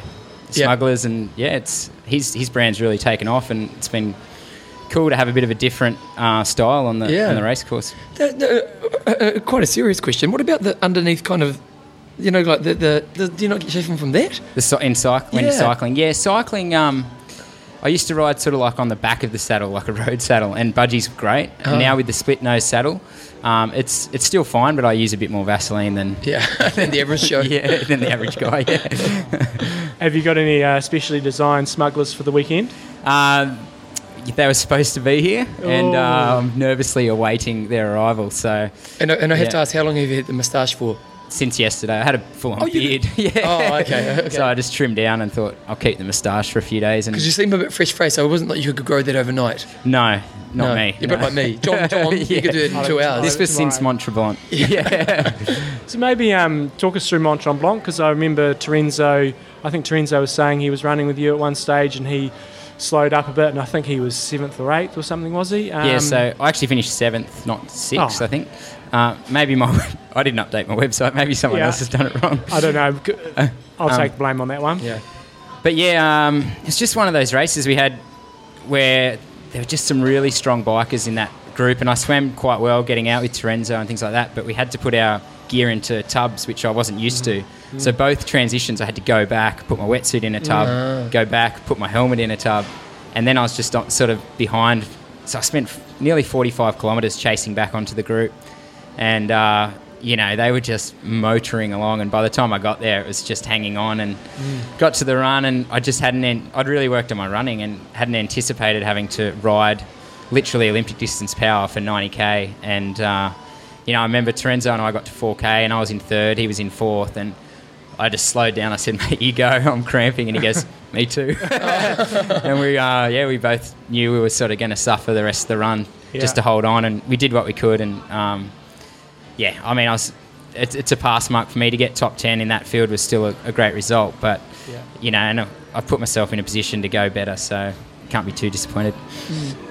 smugglers, and yeah, it's his his brand's really taken off, and it's been cool to have a bit of a different uh, style on the Yeah. on the race course. That- that- uh, uh, quite a serious question. What about the underneath kind of, you know, like the, the, the do you not get chafing from that? The cy- in cyc- when Yeah. cycling, yeah, cycling. Um, I used to ride sort of like on the back of the saddle, like a road saddle, and budgie's great. Oh. And now with the split nose saddle, um, it's it's still fine, but I use a bit more Vaseline than yeah than the average show. yeah, than the average guy. Yeah. Have you got any uh, specially designed smugglers for the weekend? Um, they were supposed to be here, and Oh. uh, I'm nervously awaiting their arrival. So, And, I- and I have Yeah. to ask, how long have you had the moustache for? since yesterday, I had a full-on Oh, you beard. yeah. Oh, okay, okay. So I just trimmed down and thought I'll keep the moustache for a few days. And Because you seem a bit fresh faced, so it wasn't like you could grow that overnight. no, not No, me. you're a bit no. like me. John- John, you could do it in two hours. This was since Mont Tremblant. Yeah. So maybe um, talk us through Mont Tremblant because I remember Terenzo. I think Terenzo was saying he was running with you at one stage and he slowed up a bit, and I think he was seventh or eighth or something, was he? Um, yeah, so I actually finished seventh, not sixth, Oh. I think. Uh, maybe my I didn't update my website. Maybe someone Yeah. else has done it wrong. I don't know. I'll Um, take blame on that one. Yeah. But yeah, um, it's just one of those races we had where there were just some really strong bikers in that group, and I swam quite well getting out with Terenzo and things like that. But we had to put our gear into tubs, which I wasn't used to. Mm. So both transitions, I had to go back, put my wetsuit in a tub, Ah. go back, put my helmet in a tub, and then I was just sort of behind. So I spent f- nearly 45 kilometres chasing back onto the group, and uh, you know they were just motoring along. And by the time I got there, it was just hanging on and got to the run and I just hadn't an- I'd really worked on my running and hadn't anticipated having to ride literally Olympic distance power for 90k and uh, you know I remember Terenzo and I got to 4k and I was in third he was in fourth and I just slowed down I said mate you go I'm cramping and he goes me too and we uh, yeah we both knew we were sort of going to suffer the rest of the run Yeah. just to hold on and we did what we could and um, yeah, I mean, I was. It's, it's a pass mark for me to get top ten in that field was still a, a great result, but Yeah. you know, and I've put myself in a position to go better, so can't be too disappointed.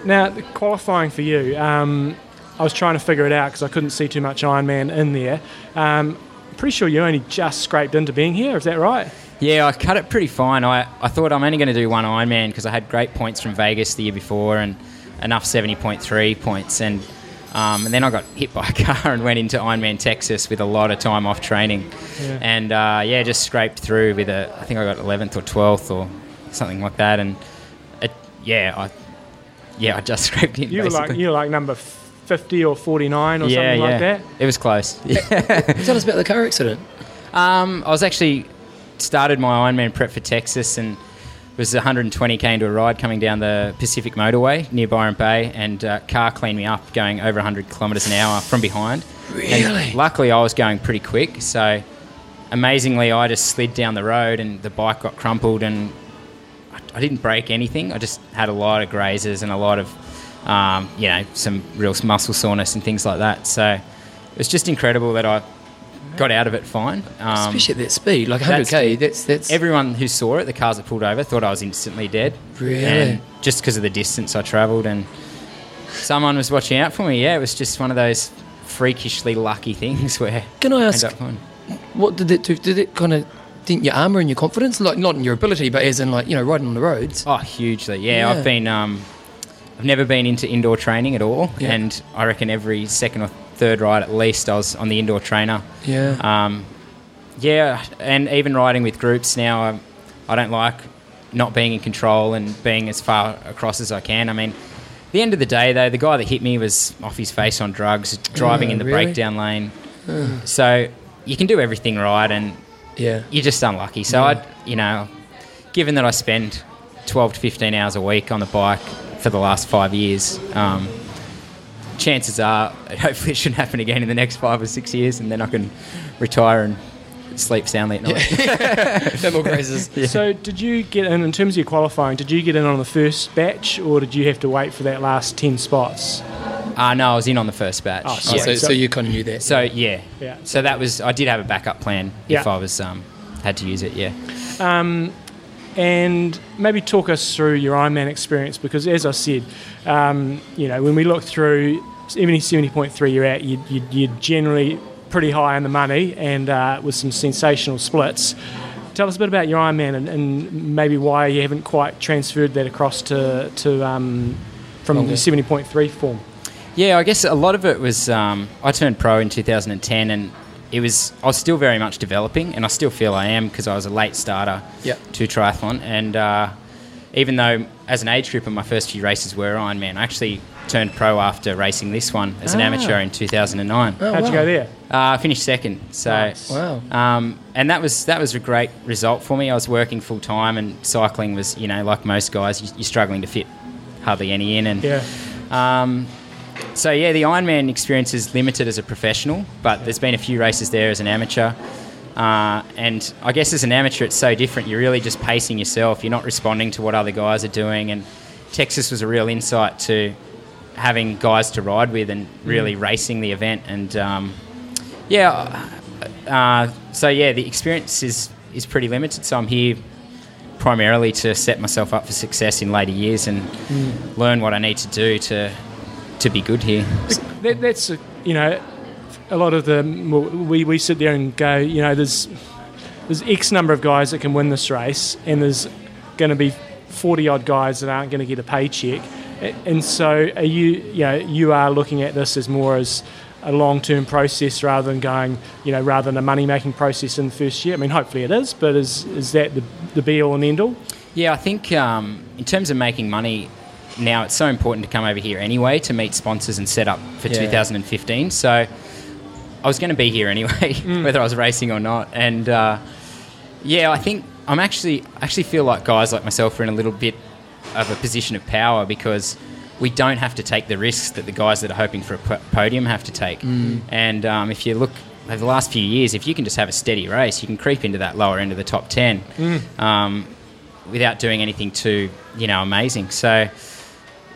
Now, the qualifying for you, um, I was trying to figure it out because I couldn't see too much Iron Man in there. Um, pretty sure you only just scraped into being here. Is that right? Yeah, I cut it pretty fine. I, I thought I'm only going to do one Ironman because I had great points from Vegas the year before and enough 70.3 points. And, um, and then I got hit by a car and went into Ironman Texas with a lot of time off training. Yeah. And uh, yeah, just scraped through with a, I think I got 11th or 12th or something like that. And it, yeah, I, yeah, I just scraped in. You were like you were like number fifty or forty nine or yeah, something yeah. like that. It was close. Tell us about the car accident. Um, I was actually started my Ironman prep for Texas and was 120k into a ride coming down the Pacific Motorway near Byron Bay, and uh, car cleaned me up going over 100 kilometres an hour from behind. Really? And luckily, I was going pretty quick, so amazingly, I just slid down the road and the bike got crumpled, and I, I didn't break anything. I just had a lot of grazes and a lot of, um, you know, some real muscle soreness and things like that. So it's just incredible that I got out of it fine. Um, Especially at that speed, like 100k. That's that's Everyone who saw it, the cars that pulled over, thought I was instantly dead. Really? And just because of the distance I travelled, and someone was watching out for me. Yeah, it was just one of those freakishly lucky things where. Can I I ask- fine. what did it do? Did it kind of dent your armour and your confidence? Like not in your ability, but as in like you know riding on the roads. Oh, hugely. Yeah, Yeah. I've been. Um, I've never been into indoor training at all, Yeah. and I reckon every second or third ride at least I was on the indoor trainer. Yeah. Um, yeah, and even riding with groups now, I, I don't like not being in control and being as far across as I can. I mean, at the end of the day, though, the guy that hit me was off his face on drugs, driving Oh, in the really? breakdown lane. Oh. So you can do everything right, and Yeah. you're just unlucky. So Yeah. I, you know, given that I spend 12 to 15 hours a week on the bike for the last five years, um, chances are, hopefully, it shouldn't happen again in the next five or six years, and then I can retire and sleep soundly at night. no more grazes. Yeah. So, did you get in in terms of your qualifying? Did you get in on the first batch, or did you have to wait for that last ten spots? Uh, no, I was in on the first batch. Oh, Oh, so, so you kind of knew that. So yeah, Yeah. So that was I did have a backup plan if I was um, had to use it. Yeah. Um, and maybe talk us through your Ironman experience because, as I said, um, you know, when we look through even seventy point three you're at, you, you, you're generally pretty high on the money and uh, with some sensational splits. Tell us a bit about your Ironman and, and maybe why you haven't quite transferred that across to to um, from the seventy point three form. Yeah, I guess a lot of it was um, I turned pro in 2010, and it was I was still very much developing, and I still feel I am because I was a late starter Yep. to triathlon, and uh, even though as an age grouper my first few races were Ironman, I actually turned pro after racing this one as an Ah. amateur in 2009. Oh, How'd you go there? Uh, I finished second, so Nice. Wow. um, and that was that was a great result for me. I was working full time, and cycling was you know like most guys, you- you're struggling to fit hardly any in, and Yeah. um, so yeah, the Ironman experience is limited as a professional, but there's been a few races there as an amateur. Uh, and I guess as an amateur, it's so different. You're really just pacing yourself. You're not responding to what other guys are doing. And Texas was a real insight to having guys to ride with and really racing the event. And um, yeah, uh, so yeah, the experience is is pretty limited. So I'm here primarily to set myself up for success in later years and Mm. learn what I need to do to to be good here. that, that's a, you know a lot of the we, we sit there and go you know there's there's X number of guys that can win this race and there's going to be 40 odd guys that aren't going to get a paycheck. And so are you you know you are looking at this as more as a long-term process rather than going you know rather than a money-making process in the first year. I mean hopefully it is but is is that the, the be all and end all Yeah, I think um, in terms of making money now, it's so important to come over here anyway to meet sponsors and set up for Yeah. 2015. So I was going to be here anyway, whether I was racing or not. And uh, yeah, I think I'm actually I actually feel like guys like myself are in a little bit of a position of power because we don't have to take the risks that the guys that are hoping for a podium have to take. Mm. And um, if you look over the last few years, if you can just have a steady race, you can creep into that lower end of the top 10 Mm. um, without doing anything too, you know, amazing. So,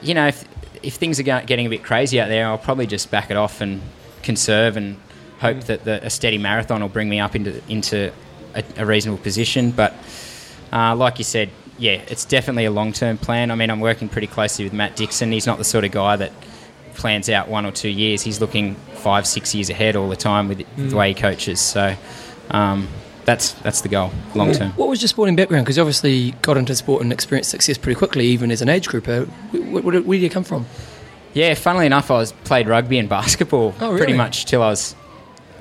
you know, if, if things are getting a bit crazy out there, I'll probably just back it off and conserve and hope that the, a steady marathon will bring me up into into a, a reasonable position. But uh, like you said, yeah, it's definitely a long term plan. I mean, I'm working pretty closely with Matt Dixon. He's not the sort of guy that plans out one or two years, he's looking five, six years ahead all the time with Mm. the way he coaches. So um, that's that's the goal, long term. What was your sporting background? Because you obviously got into sport and experienced success pretty quickly, even as an age grouper. Where, where, where did you come from? Yeah, funnily enough, I was played rugby and basketball Oh, really? pretty much till I was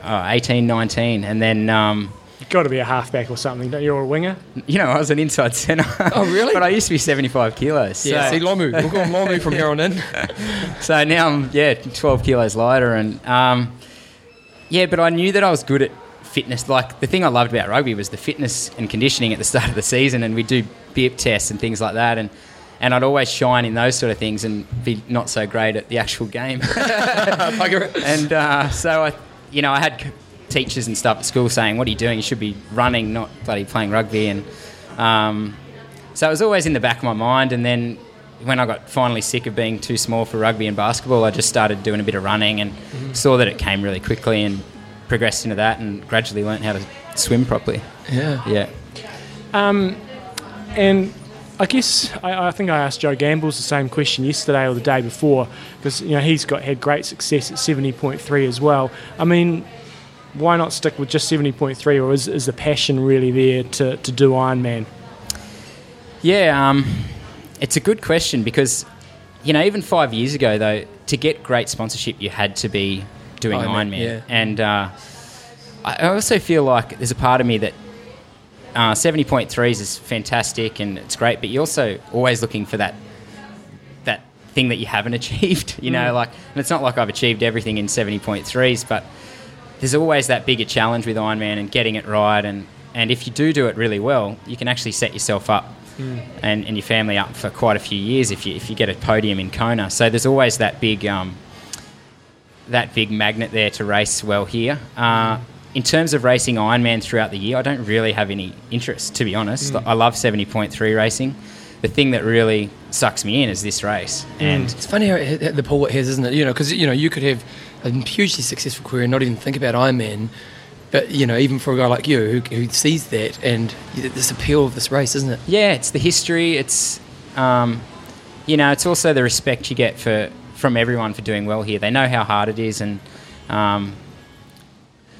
uh, 18, 19, and then. Um, You've got to be a halfback or something, don't you? Or a winger? you know, I was an inside centre. Oh, really? but I used to be 75 kilos. Yeah, so- see, Lomu. We'll call him Lomu from here on in. so now I'm yeah 12 kilos lighter and um, yeah but I knew that I was good at fitness like the thing I loved about rugby was the fitness and conditioning at the start of the season and we do beep tests and things like that and and I'd always shine in those sort of things and be not so great at the actual game. And uh, so I you know I had teachers and stuff at school saying what are you doing? You should be running not bloody playing rugby and um, so it was always in the back of my mind. And then when I got finally sick of being too small for rugby and basketball, I just started doing a bit of running and saw that it came really quickly and progressed into that and gradually learned how to swim properly. Yeah. Yeah. Um, and I guess I, I think I asked Joe Gambles the same question yesterday or the day before because you know he's got had great success at seventy point three as well. I mean, why not stick with just seventy point three, or is, is the passion really there to, to do Ironman? Yeah, um, it's a good question because, you know, even five years ago, though, to get great sponsorship, you had to be doing Ironman, Ironman. yeah. And uh, I also feel like there's a part of me that uh, 70.3s is fantastic and it's great, but you're also always looking for that that thing that you haven't achieved, you know, Mm. like, and it's not like I've achieved everything in 70.3s, but there's always that bigger challenge with Ironman and getting it right. And, and if you do do it really well, you can actually set yourself up Mm. and, and your family up for quite a few years if you, if you get a podium in Kona. So there's always that big, um, that big magnet there to race well here. Uh, in terms of racing Ironman throughout the year, I don't really have any interest, to be honest. Mm. I love 70.3 racing. The thing that really sucks me in is this race. And it's funny how it, it- the pull it has, isn't it? You know, because you know you could have a hugely successful career and not even think about Ironman, but you know, even for a guy like you who, who sees that and this appeal of this race, isn't it? Yeah, it's the history. It's, um, you know, it's also the respect you get for from everyone for doing well here. They know how hard it is, and um,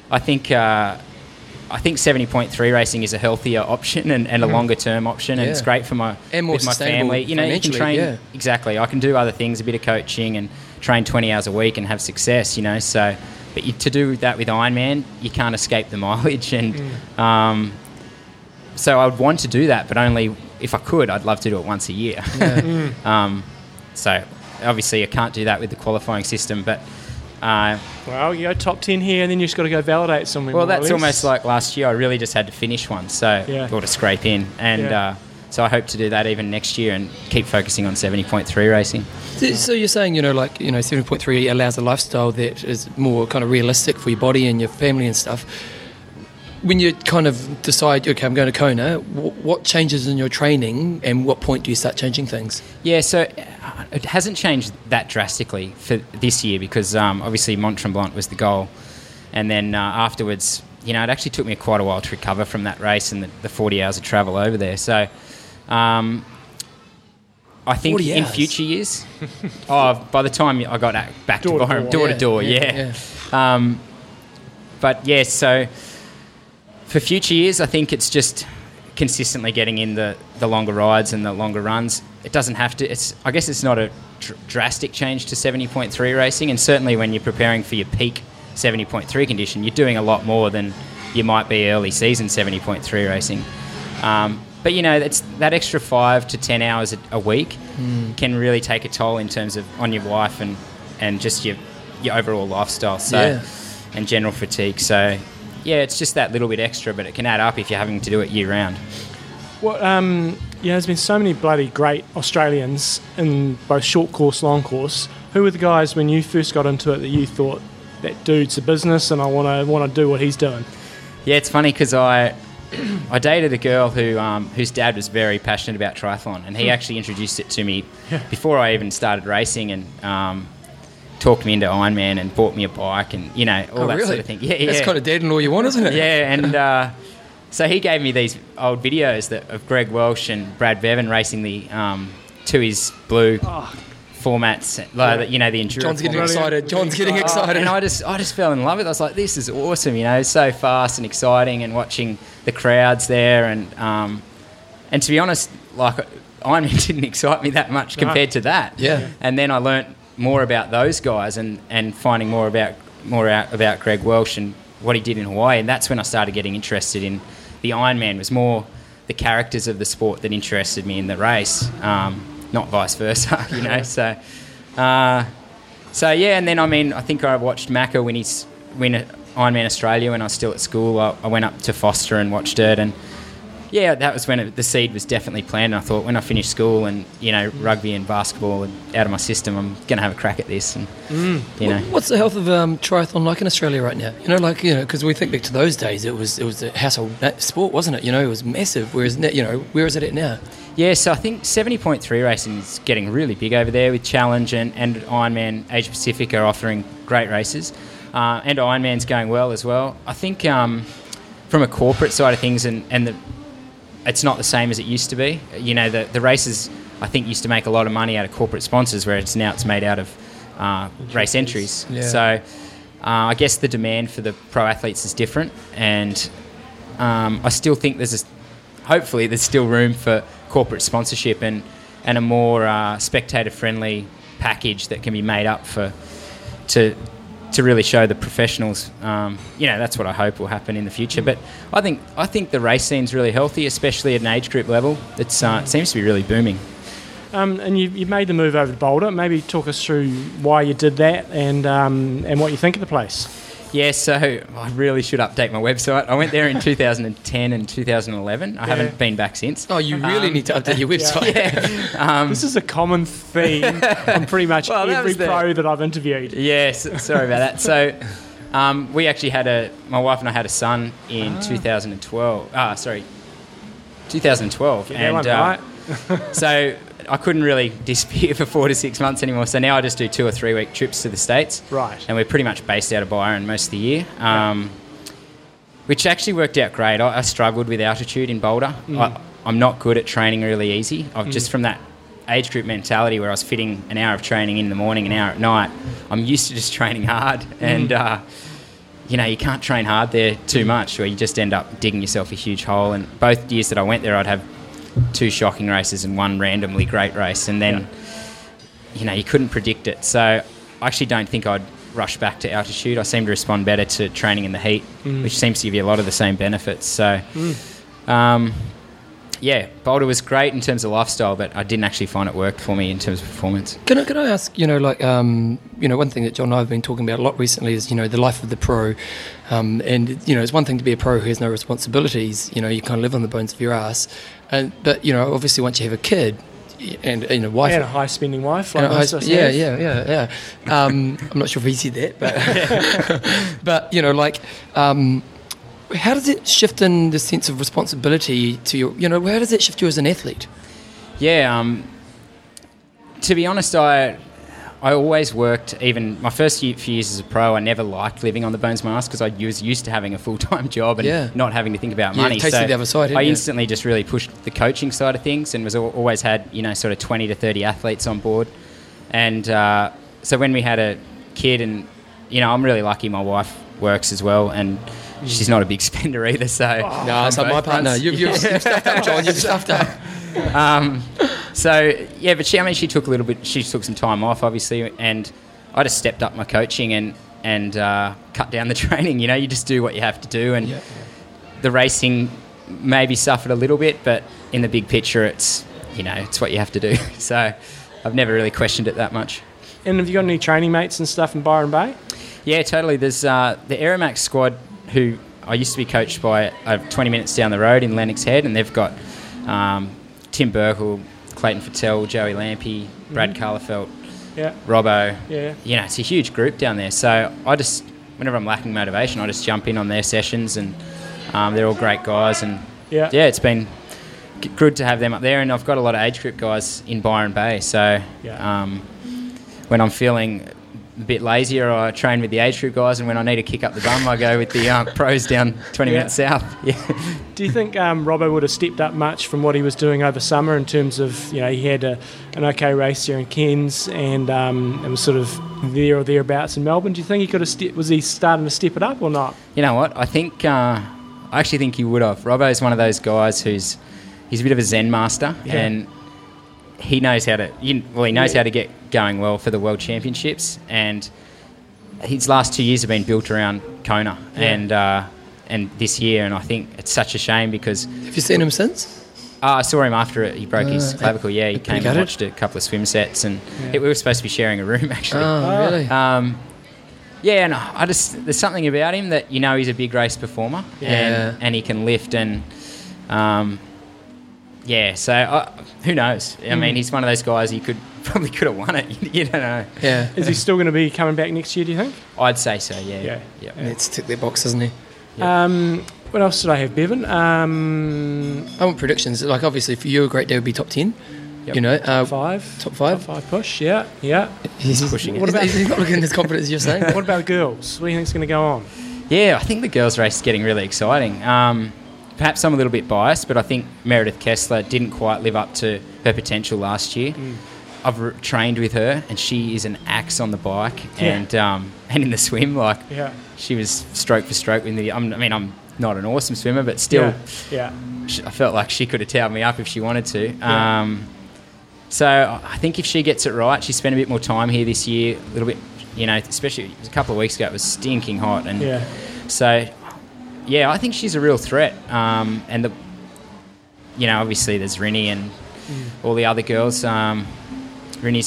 I think uh, I think seventy point three racing is a healthier option and, and a Mhm. longer term option, and it's great for my And more with my family. You know, you can train yeah. exactly. I can do other things, a bit of coaching, and train twenty hours a week and have success. You know, so. But you, to do that with Ironman, you can't escape the mileage, and Mm. um, so I would want to do that, but only if I could. I'd love to do it once a year. Yeah. Mm. um, so obviously I can't do that with the qualifying system, but uh, Well, you go top ten here, and then you just got to go validate somewhere. well, that's almost like last year. I really just had to finish one, so Yeah. or to scrape in, and Yeah. uh, so I hope to do that even next year and keep focusing on seventy point three racing. So, so you're saying, you know, like you know, 70.3 allows a lifestyle that is more kind of realistic for your body and your family and stuff. When you kind of decide, okay, I'm going to Kona, what changes in your training, and what point do you start changing things? Yeah, so uh, it hasn't changed that drastically for this year because um, obviously Mont Tremblant was the goal, and then uh, afterwards, you know, it actually took me quite a while to recover from that race and the, the 40 hours of travel over there. So, um, I think in hours? future years, oh, by the time I got back Door to to Byron, door. door Yeah, to door, yeah, yeah. Um, but yeah, so for future years, I think it's just consistently getting in the, the longer rides and the longer runs. It doesn't have to. It's I guess it's not a dr- drastic change to seventy point three racing, and certainly when you're preparing for your peak seventy point three condition, you're doing a lot more than you might be early season seventy point three racing. Um, but you know, it's that extra five to ten hours a, a week Mm. can really take a toll in terms of on your wife and and just your your overall lifestyle. So Yeah. and general fatigue. So yeah, it's just that little bit extra, but it can add up if you're having to do it year round. Well, um, yeah, there's been so many bloody great Australians in both short course, long course. Who were the guys when you first got into it that you thought that dude's a business and I want to want to do what he's doing? Yeah, it's funny because I I dated a girl who um, whose dad was very passionate about triathlon, and he Hmm. actually introduced it to me Yeah. before I even started racing, and um, talked me into Ironman and bought me a bike, and you know all Oh, that really? sort of thing. Yeah, yeah. That's kind of dead and all you want, isn't it? Yeah, and uh, so he gave me these old videos that of Greg Welch and Brad Beven racing the um, Tooheys Blue formats, like, the- you know, the endurance. John's getting excited. John's getting Oh, excited. And I just, I just fell in love with it. I was like, this is awesome, you know, so fast and exciting, and watching the crowds there, and um, and to be honest, like Ironman didn't excite me that much No. compared to that. Yeah. And then I learnt more about those guys, and, and finding more about more out about Greg Welch and what he did in Hawaii, and that's when I started getting interested in the Ironman. It was more the characters of the sport that interested me in the race, um, not vice versa, you know. So. Uh, so yeah, and then I mean, I think I watched Macca when he's win Ironman Australia when I was still at school. I, I went up to Forster and watched it, and yeah, that was when it, the seed was definitely planted. And I thought when I finish school and you know rugby and basketball and out of my system, I'm going to have a crack at this. And you know, What's the health of um, triathlon like in Australia right now? You know, like you know, because we think back to those days, it was it was a household sport, wasn't it? You know, it was massive. Whereas you know, where is it at now? Yeah, so I think 70.3 racing is getting really big over there with Challenge and, and Ironman Asia Pacific are offering great races. Uh, and Ironman's going well as well. I think um, from a corporate side of things, and, and the, it's not the same as it used to be. You know, the, the races, I think, used to make a lot of money out of corporate sponsors, whereas now it's made out of uh, race entries. Yeah. So uh, I guess the demand for the pro athletes is different, and um, I still think there's a, hopefully there's still room for corporate sponsorship and and a more uh, spectator friendly package that can be made up for to to really show the professionals. Um, you know, that's what I hope will happen in the future. But I think I think the race scene's really healthy, especially at an age group level. It's uh, it seems to be really booming. Um, and you, you made the move over to Boulder. Maybe talk us through why you did that and um, and what you think of the place. Yeah, so I really should update my website. I went there in 2010 and 2011. I Yeah. haven't been back since. Oh, you really need to update your website. Yeah. Um, this is a common theme on pretty much Well, that every the- pro that I've interviewed. Yes, sorry about that. So, um, we actually had a my wife and I had a son in Ah. 2012. Ah, sorry, 2012, Get and uh, right. so I couldn't really disappear for four to six months anymore. So now I just do two or three week trips to the states. Right. And we're pretty much based out of Byron most of the year. Um, which actually worked out great. I, I struggled with altitude in Boulder. Mm. I, I'm not good at training really easy. I've Mm. just from that age group mentality where I was fitting an hour of training in the morning, an hour at night. I'm used to just training hard, and Mm. uh, you know you can't train hard there too much, where you just end up digging yourself a huge hole. And both years that I went there, I'd have two shocking races and one randomly great race, and then you know you couldn't predict it. So I actually don't think I'd rush back to altitude. I seem to respond better to training in the heat, Mm. which seems to give you a lot of the same benefits. So. Mm. Um, yeah, Boulder was great in terms of lifestyle, but I didn't actually find it worked for me in terms of performance. Can I, can I ask, you know, like, um, you know, one thing that John and I have been talking about a lot recently is, you know, the life of the pro. Um, and, you know, it's one thing to be a pro who has no responsibilities, you know, you kind of live on the bones of your ass. And, but, you know, obviously once you have a kid and, and a wife. And a high spending wife. Like high- of yeah, yeah, yeah, yeah. Um, I'm not sure if he said that, but, but you know, like, um, how does it shift in the sense of responsibility to your, you know, how does it shift you as an athlete? Yeah, um, to be honest, I I always worked. Even my first few years as a pro, I never liked living on the bones of my ass because I was used to having a full time job and Yeah. not having to think about money. Yeah, tasted the other side, I instantly just really pushed the coaching side of things and was always had you know sort of twenty to thirty athletes on board. And uh, so when we had a kid, and you know, I'm really lucky. My wife works as well, and she's not a big spender either. So No, on it's like my partner. You- you've- you've stuffed up, John, you've stuffed up. Um, so yeah, but she, I mean, she took a little bit. She took some time off, obviously, and I just stepped up my coaching and and uh, cut down the training. You know, you just do what you have to do, and the racing maybe suffered a little bit, but in the big picture, it's you know, it's what you have to do. So I've never really questioned it that much. And have you got any training mates and stuff in Byron Bay? Yeah, totally. There's uh, the Aeromax squad who I used to be coached by uh, 20 minutes down the road in Lennox Head, and they've got um, Tim Berkel, Clayton Fettell, Joey Lampy, Brad Mhm. Kahlefeldt, Yeah. Robbo. Yeah. You know, it's a huge group down there. So I just, whenever I'm lacking motivation, I just jump in on their sessions, and um, they're all great guys. And Yeah. yeah, it's been good to have them up there. And I've got a lot of age group guys in Byron Bay. So Yeah. um, when I'm feeling a bit lazier, I train with the age group guys, and when I need to kick up the bum, I go with the uh, pros down 20 Yeah. minutes south. Yeah. Do you think um, Robbo would have stepped up much from what he was doing over summer in terms of, you know, he had a, an okay race here in Cairns and um, it was sort of there or thereabouts in Melbourne. Do you think he could have, ste- was he starting to step it up or not? You know what? I think uh, I actually think he would have. Robbo is one of those guys who's he's a bit of a Zen master, Yeah. and he knows how to. You, well, he knows Yeah. how to get going well for the World Championships, and his last two years have been built around Kona, Yeah. and uh, and this year, and I think it's such a shame because. Have you seen him since? Uh, I saw him after it. He broke his Uh, clavicle. Yeah, he came and watched a couple of swim sets, and Yeah. it- we were supposed to be sharing a room actually. Oh, really? Um, yeah, and I just there's something about him that you know he's a big race performer, Yeah. and and he can lift and. Um, yeah, so uh, who knows? I mean, Mm. he's one of those guys. He could probably could have won it. You don't know. Yeah. Is he still going to be coming back next year, do you think? I'd say so. Yeah. Yeah. Yeah. He needs to tick their box, doesn't he? Um, what else did I have, Bevan? Um, I want predictions. Like, obviously, for you, a great day would be top 10. You know, uh, five. Top five. Top five push, yeah. Yeah. He's pushing it. What about, He's not looking as confident as you're saying. what about girls? What do you think's going to go on? Yeah, I think the girls' race is getting really exciting. Um, perhaps I'm a little bit biased, but I think Meredith Kessler didn't quite live up to her potential last year. Mm. I've re- trained with her, and she is an axe on the bike Yeah. and um, and in the swim. Like, Yeah. she was stroke for stroke with the. I'm, I mean, I'm not an awesome swimmer, but still, Yeah. sh I felt like she could have towed me up if she wanted to. Yeah. Um, so I think if she gets it right, she spent a bit more time here this year, a little bit, you know, especially a couple of weeks ago, it was stinking hot, and Yeah. so yeah, I think she's a real threat. Um, and the, you know, obviously there's Rinny and Mm. all the other girls. Um,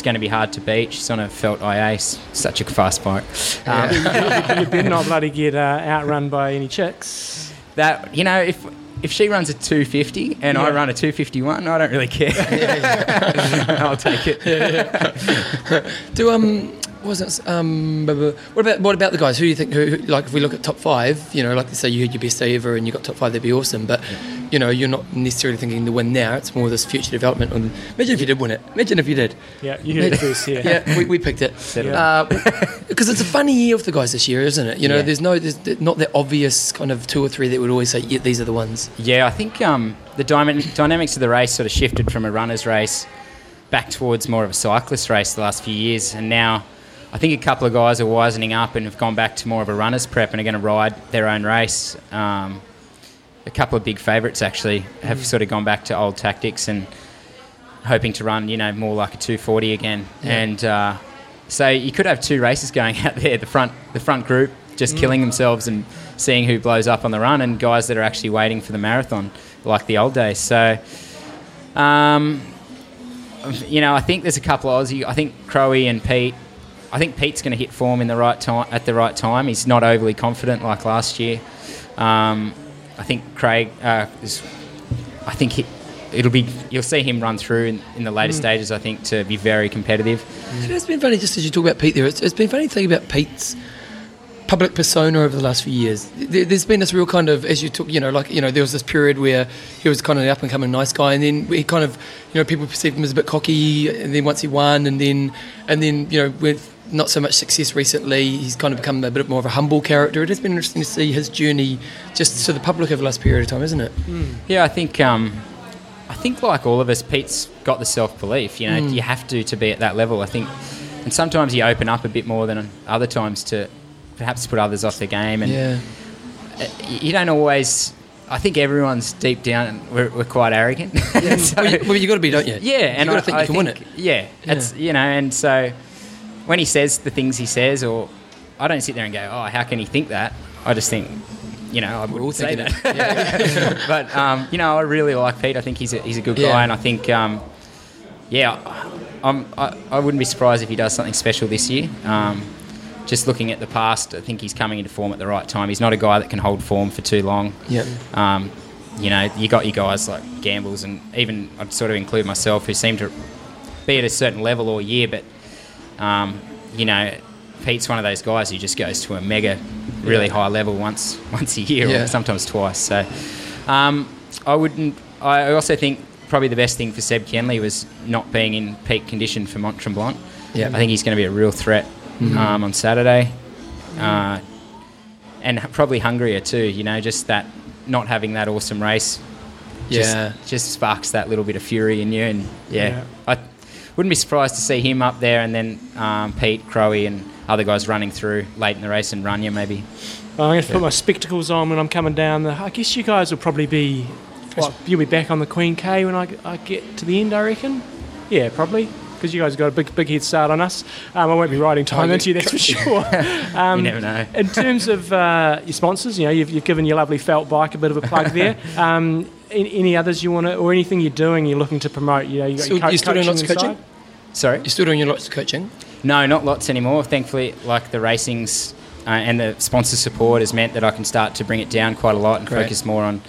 going to be hard to beat. She's on a felt IA, such a fast bike. Um, you, you better not bloody get uh, outrun by any chicks. that you know if if she runs a 250 and I run a 251 I don't really care I'll take it Do um, was it? Um, what about what about the guys? Who do you think? Who, like if we look at top five, you know, like they say you had your best day ever and you got top five, that'd be awesome. But you know, you're not necessarily thinking the win now. It's more this future development. And imagine if you did win it. Imagine if you did. Yeah, you heard it first here. yeah, we, we picked it Yeah. because it's a funny year for the guys this year, isn't it? You know, Yeah. there's no, there's not the obvious kind of two or three that would always say, yeah, these are the ones. yeah I think um, the dyma- dynamics of the race sort of shifted from a runner's race back towards more of a cyclist race the last few years and now I think a couple of guys are wisening up and have gone back to more of a runner's prep and are going to ride their own race um, a couple of big favourites actually have Mm. sort of gone back to old tactics and hoping to run, you know, more like a 240 again. Yeah. And uh, so you could have two races going out there. The front, the front group just Mm. killing themselves and seeing who blows up on the run, and guys that are actually waiting for the marathon, like the old days. So, um, you know, I think there's a couple of Aussie. I think Crowe and Pete. I think Pete's going to hit form in the right time at the right time. He's not overly confident like last year. Um, I think Craig uh, is. I think he, it'll be. You'll see him run through in, in the later Mm. stages. I think to be very competitive. It has been funny, just as you talk about Pete there, it's, it's been funny to think about Pete's public persona over the last few years. There, there's been this real kind of, as you took, you know, like, you know, there was this period where he was kind of an up and coming nice guy, and then he kind of, you know, people perceived him as a bit cocky, and then once he won, and then, and then, you know, with not so much success recently, he's kind of become a bit more of a humble character. It has been interesting to see his journey just to the public over the last period of time, isn't it? Yeah, I think. Um, I think, like all of us, Pete's got the self belief. You know, Mm. you have to to be at that level. I think, and sometimes you open up a bit more than other times to perhaps put others off their game. And Yeah. uh, you don't always. I think everyone's deep down. We're, we're quite arrogant. So- well, you, well, you got to be, don't you? yeah, and you got I, to think I you can win it. think- Yeah, it's you know, and so when he says the things he says, or I don't sit there and go, "Oh, how can he think that?" I just think, you know, I all would say that. it. but um, you know, I really like Pete. I think he's a, he's a good Yeah. guy, and I think, um, yeah, I'm, I, I wouldn't be surprised if he does something special this year. Um, just looking at the past, I think he's coming into form at the right time. He's not a guy that can hold form for too long. Yeah. Um, you know, you got your guys like Gambles, and even I'd sort of include myself, who seem to be at a certain level all year, but um, you know, Pete's one of those guys who just goes to a mega, really Yeah. high level once once a year, Yeah. or sometimes twice. So, um, I wouldn't. I also think probably the best thing for Seb Kienle was not being in peak condition for Mont Tremblant. Yeah. I think he's going to be a real threat Mhm. um, on Saturday, uh, and probably hungrier too. You know, just that not having that awesome race, just, Yeah. just sparks that little bit of fury in you. And yeah, Yeah. I wouldn't be surprised to see him up there, and then um, Pete, Crowe and other guys running through late in the race, and Runya maybe. I'm going to Yeah. put my spectacles on when I'm coming down. The, I guess you guys will probably be. You'll be back on the Queen K when I, I get to the end, I reckon. Yeah, probably. Because you guys got a big, big head start on us. Um, I won't be riding time Oh, into you, that's for sure. Um, You never know. in terms of uh, your sponsors, you know, you've, you've given your lovely felt bike a bit of a plug there. Um, any, any others you want to, or anything you're doing, you're looking to promote? You know, you got Still- your co- you still doing lots of inside? coaching? Sorry? You're still doing your lots of coaching? No, not lots anymore. Thankfully, like the racing's uh, and the sponsor support has meant that I can start to bring it down quite a lot and Great. focus more on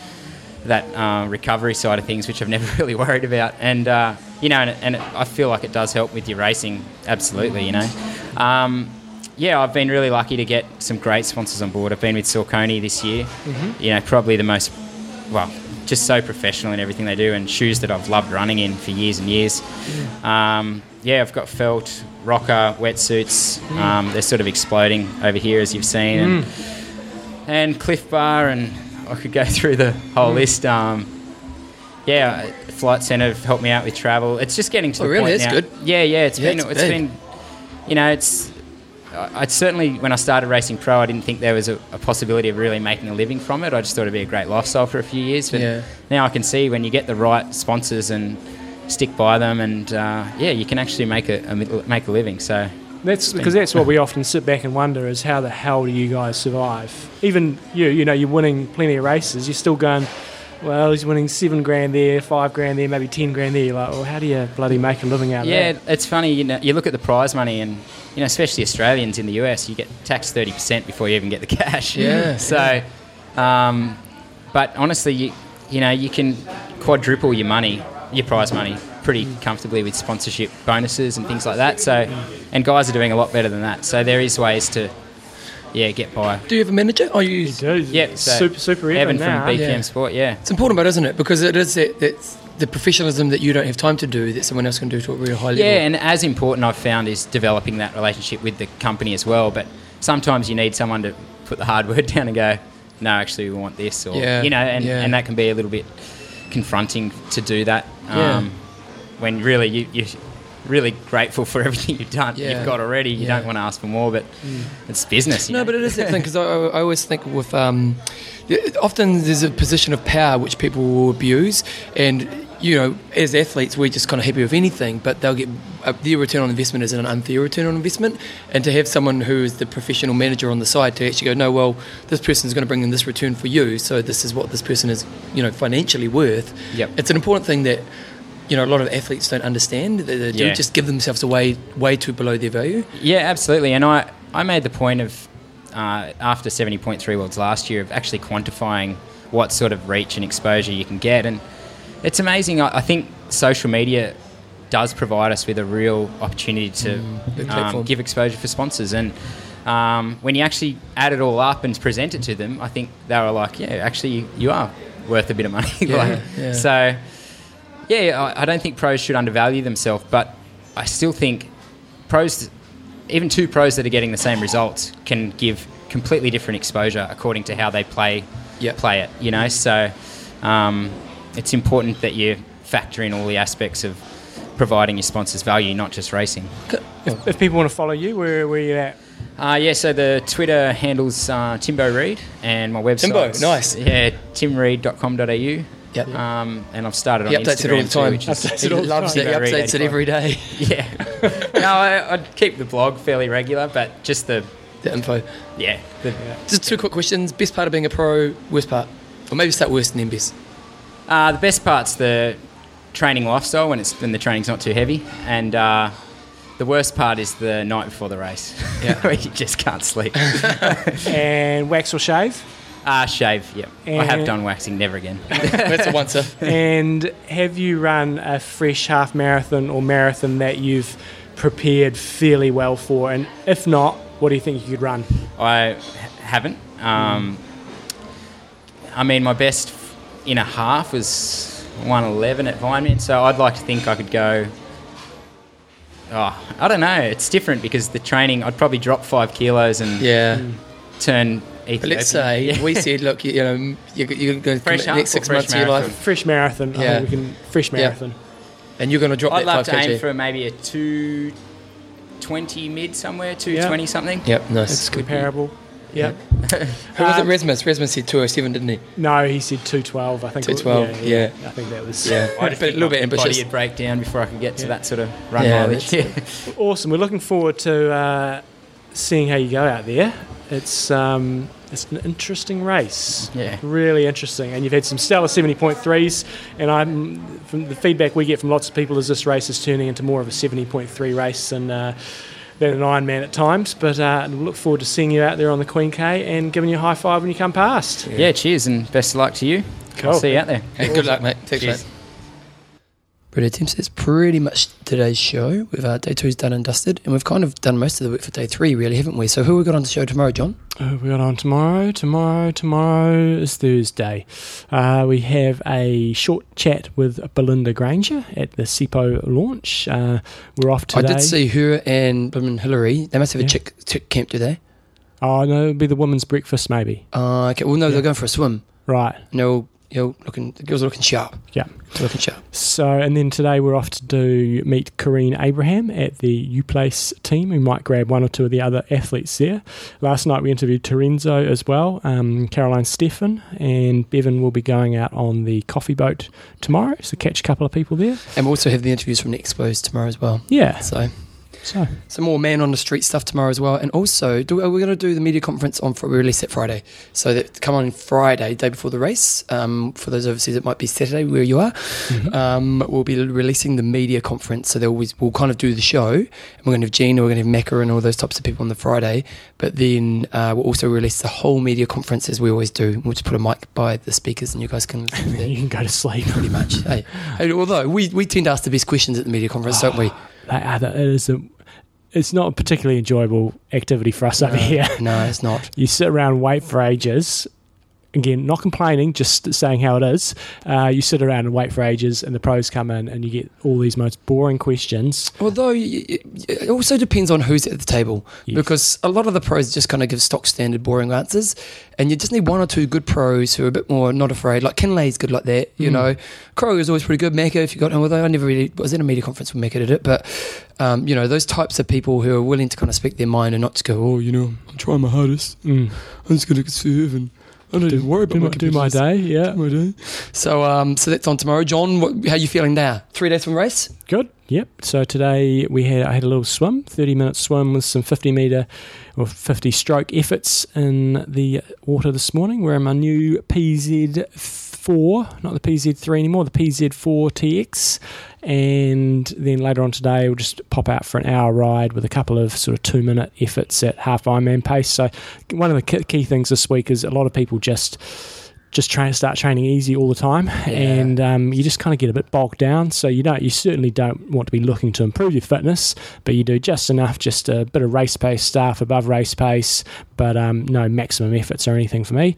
that uh, recovery side of things, which I've never really worried about. And uh, you know, and, and it, I feel like it does help with your racing, absolutely. You know, um, yeah, I've been really lucky to get some great sponsors on board. I've been with Saucony this year. Mhm. You know, probably the most well, just so professional in everything they do, and shoes that I've loved running in for years and years. Um, yeah, I've got felt, Roka, wetsuits. Mm. Um, they're sort of exploding over here, as you've seen, and, and Clif Bar, and I could go through the whole Mm. list. Um, yeah, Flight Centre have helped me out with travel. It's just getting to Oh, the really? point That's now. good. Yeah, yeah, it's Yeah, been it's it's been, you know, it's. I I'd certainly, when I started racing pro, I didn't think there was a, a possibility of really making a living from it. I just thought it'd be a great lifestyle for a few years. But Yeah. now I can see when you get the right sponsors and stick by them, and uh, yeah, you can actually make a, a make a living. So That's because that's what we often sit back and wonder is how the hell do you guys survive? Even you, you know, you're winning plenty of races. You're still going. Well, he's winning seven grand there, five grand there, maybe ten grand there. You're like, well, how do you bloody make a living out of Yeah, that? it's funny. You know, you look at the prize money, and you know, especially Australians in the US, you get taxed thirty percent before you even get the cash. Yeah, So, um, but honestly, you you know, you can quadruple your money, your prize money, pretty comfortably with sponsorship bonuses and things like that. So, and guys are doing a lot better than that. So there is ways to. Yeah, get by. Do you have a manager? Oh, you, do. Yeah, so super, super Evan even from. BPM Yeah. Sport. Yeah, It's important, but isn't it? Because it is that, that's the professionalism that you don't have time to do that someone else can do to a really high level. Yeah, and as important I've found is developing that relationship with the company as well. But sometimes you need someone to put the hard word down and go, no, actually, we want this, or Yeah, you know, and, yeah. and that can be a little bit confronting to do that. Yeah. Um, when really you, you're really grateful for everything you've done, Yeah. you've got already. You Yeah. don't want to ask for more, but Mm. it's business. No, know? but it is that thing because I, I always think with um, often there's a position of power which people will abuse, and you know, as athletes, we're just kind of happy with anything, but they'll get uh, their return on investment is an unfair return on investment, and to have someone who is the professional manager on the side to actually go, no, well, this person is going to bring in this return for you, so this is what this person is, you know, financially worth. Yep. It's an important thing that. You know, a lot of athletes don't understand. They, they do Yeah. just give themselves away way too below their value. Yeah, absolutely. And I, I made the point of, uh, after 70.3 Worlds last year, of actually quantifying what sort of reach and exposure you can get. And it's amazing. I, I think social media does provide us with a real opportunity to big um, give exposure for sponsors. And um, when you actually add it all up and present it to them, I think they were like, yeah, actually, you, are worth a bit of money. Yeah, Like, yeah. So, yeah, I, I don't think pros should undervalue themselves, but I still think pros, even two pros that are getting the same results, can give completely different exposure according to how they play play it. You know, so um, it's important that you factor in all the aspects of providing your sponsors value, not just racing. If, if people want to follow you, where, where are you at? Uh, yeah, so the Twitter handles uh, Timbo Reed and my website. Timbo, nice. Yeah, timreed.com.au. Yep. Um, and I've started He on updates it all the time. Too, which is Updates it all the Loves time. it. He Timbo Reed updates it every day. Yeah. no, I, I'd keep the blog fairly regular, but just the the info. Yeah. The, Just two quick questions. Best part of being a pro, worst part? Or maybe start worst and then best. Uh, the best part's the training lifestyle when it's when the training's not too heavy, and uh, the worst part is the night before the race, Yeah. where you just can't sleep. and wax or shave? Ah, shave. Yeah, I have done waxing. Never again. That's a once. and have you run a fresh half marathon or marathon that you've prepared fairly well for? And if not, what do you think you could run? I haven't. Um, I mean, my best in a half was 111 at Vineman, so I'd like to think I could go oh, I don't know. It's different because the training, I'd probably drop five kilos and Yeah. turn. But let's Ethiopian. say we said, look, you, you know, you're, you're going to Fresh commit the next six fresh months of your life. Fresh marathon. I Yeah. think we can fresh Yeah. marathon. And you're going to drop I'd that love 5 to aim for maybe a two twenty mid somewhere, two twenty something. Yep, nice. It's comparable. Yep. Who was it? Um, Resmus. Resmus said 207, didn't he? No, he said 212. I think. 212, yeah. I think that was. Yeah. I just But a little bit my ambitious. Body would break down before I could get to that sort of run Yeah, mileage. that's- Awesome. We're looking forward to uh, seeing how you go out there. It's um, it's an interesting race. Yeah. Really interesting. And you've had some stellar 70.3s. And I'm from the feedback we get from lots of people is this race is turning into more of a 70.3 race than. Uh, than an Ironman at times, but uh, look forward to seeing you out there on the Queen K and giving you a high five when you come past. Yeah. cheers and best of luck to you. Cool. I'll see you out there. Hey, good luck, mate. Thanks, Cheers. mate. Brilliant, Tim. So that's pretty much today's show. We've uh, day two's done and dusted, and we've kind of done most of the work for day three, really, haven't we? So who have we got on the show tomorrow, John? Uh, we got on tomorrow. Tomorrow, tomorrow is Thursday. Uh, we have a short chat with Belinda Granger at the SIPO launch. Uh, we're off today. I did see her and Hillary. They must have a Yeah. chick, chick camp, do they? Oh no, it'll be the women's breakfast maybe. Uh, okay. Well, no, they're going for a swim. Right. No, you know, looking. The girls are looking sharp. Yeah. They're looking sharp. So, and then today we're off to do meet Corinne Abraham at the UPlace team. We might grab one or two of the other athletes there. Last night we interviewed Terenzo as well, um, Caroline Steffen, and Bevan will be going out on the coffee boat tomorrow. So catch a couple of people there. And we'll also have the interviews from the expos tomorrow as well. Yeah. So. So some more man on the street stuff tomorrow as well, and also do, we're going to do the media conference on we release it Friday, so that come on Friday, day before the race. Um, for those overseas, it might be Saturday where you are. Um, we'll be releasing the media conference, so always we'll kind of do the show, and we're going to have Gina, we're going to have Macca, and all those types of people on the Friday. But then uh, we'll also release the whole media conference as we always do. We'll just put a mic by the speakers, and you guys can you can go to sleep pretty much. hey, although we we tend to ask the best questions at the media conference, don't we? Are the- a, it's not a particularly enjoyable activity for us over here. no, it's not. You sit around wait for ages. Again, not complaining, just saying how it is. Uh, you sit around and wait for ages, and the pros come in, and you get all these most boring questions. Although it also depends on who's at the table, because a lot of the pros just kind of give stock standard boring answers, and you just need one or two good pros who are a bit more not afraid. Like Kienle's good like that, you Mm. know. Crow is always pretty good. Macca, if you got him, although I never really was in a media conference when Macca did it, but um, you know those types of people who are willing to kind of speak their mind and not to go, oh, you know, I'm trying my hardest. Mm. I'm just going to serve and. I don't Do- even worry about do my, do my day, yeah. Do my day. So, um, so that's on tomorrow. John, what, how you feeling now? Three days from race? Good. Yep. So today we had I had a little swim, thirty minute swim with some fifty meter or fifty stroke efforts in the water this morning. We're in my new PZ four, not the PZ three anymore, the PZ four TX. And then later on today we'll just pop out for an hour ride with a couple of sort of two minute efforts at half Ironman pace. So one of the key things this week is a lot of people just just trying to start training easy all the time, and um, you just kind of get a bit bogged down. So you don't, you certainly don't want to be looking to improve your fitness, but you do just enough, just a bit of race pace stuff above race pace, but um, no maximum efforts or anything for me.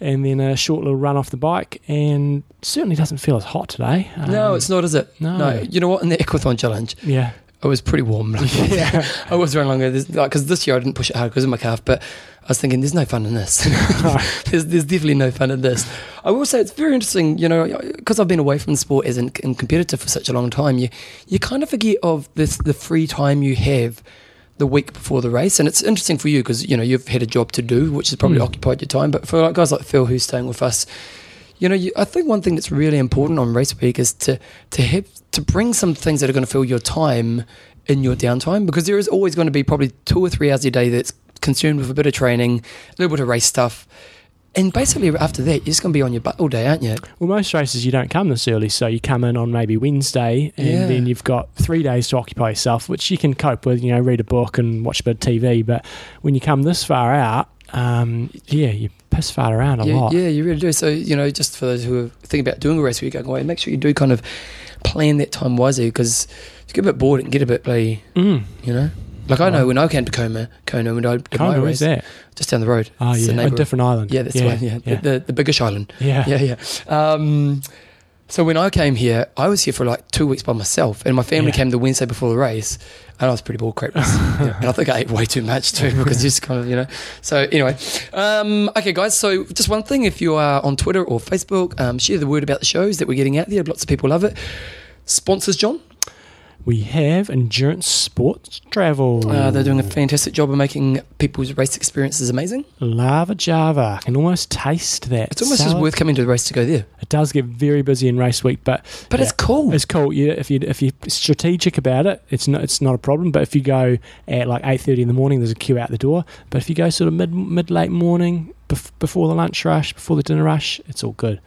And then a short little run off the bike, and certainly doesn't feel as hot today. no, Um, it's not, is it? no. You know what? In the Aquathon challenge, Yeah. it was pretty warm. yeah, I was running longer because like, this year I didn't push it hard because of my calf, but was thinking there's no fun in this. there's, there's definitely no fun in this. I will say it's very interesting, you know, because I've been away from the sport as an, and competitor for such a long time. You you kind of forget of this the free time you have the week before the race, and it's interesting for you because you know you've had a job to do, which has probably Mm. occupied your time. But for like guys like Phil who's staying with us, you know, you, I think one thing that's really important on race week is to to have to bring some things that are going to fill your time in your downtime because there is always going to be probably two or three hours a day that's consumed with a bit of training, a little bit of race stuff, and basically after that you're just going to be on your butt all day, aren't you? Well, most races you don't come this early, so you come in on maybe Wednesday, and Yeah. then you've got three days to occupy yourself, which you can cope with. You know, read a book and watch a bit of TV. But when you come this far out, um, yeah, you piss fart around a yeah, lot. yeah, you really do. So you know, just for those who are thinking about doing a race week going away, make sure you do kind of plan that time wisely because you get a bit bored and get a bit bloody, Mm. you know. Like I know when I came to Kona, Kona when I did Kona, my race, that? just down the road. Oh, It's yeah, a neighbour- different island. Yeah, that's Yeah, the one. Yeah, yeah. The, the the biggish island. Yeah. yeah, yeah. Um, So when I came here, I was here for like two weeks by myself, and my family Yeah. came the Wednesday before the race, and I was pretty ball crap. and I think I ate way too much too because just kind of you know. So anyway, um, okay, guys. So just one thing: if you are on Twitter or Facebook, um, share the word about the shows that we're getting out there. Lots of people love it. Sponsors, John. We have Endurance Sports Travel. Uh, they're doing a fantastic job of making people's race experiences amazing. Lava Java. I can almost taste that. It's almost salad. worth coming to the race to go there. It does get very busy in race week, but But it's cool. It's cool. Yeah, if you if you're strategic about it, it's not it's not a problem. But if you go at like eight thirty in the morning, there's a queue out the door. But if you go sort of mid mid late morning bef- before the lunch rush, before the dinner rush, it's all good.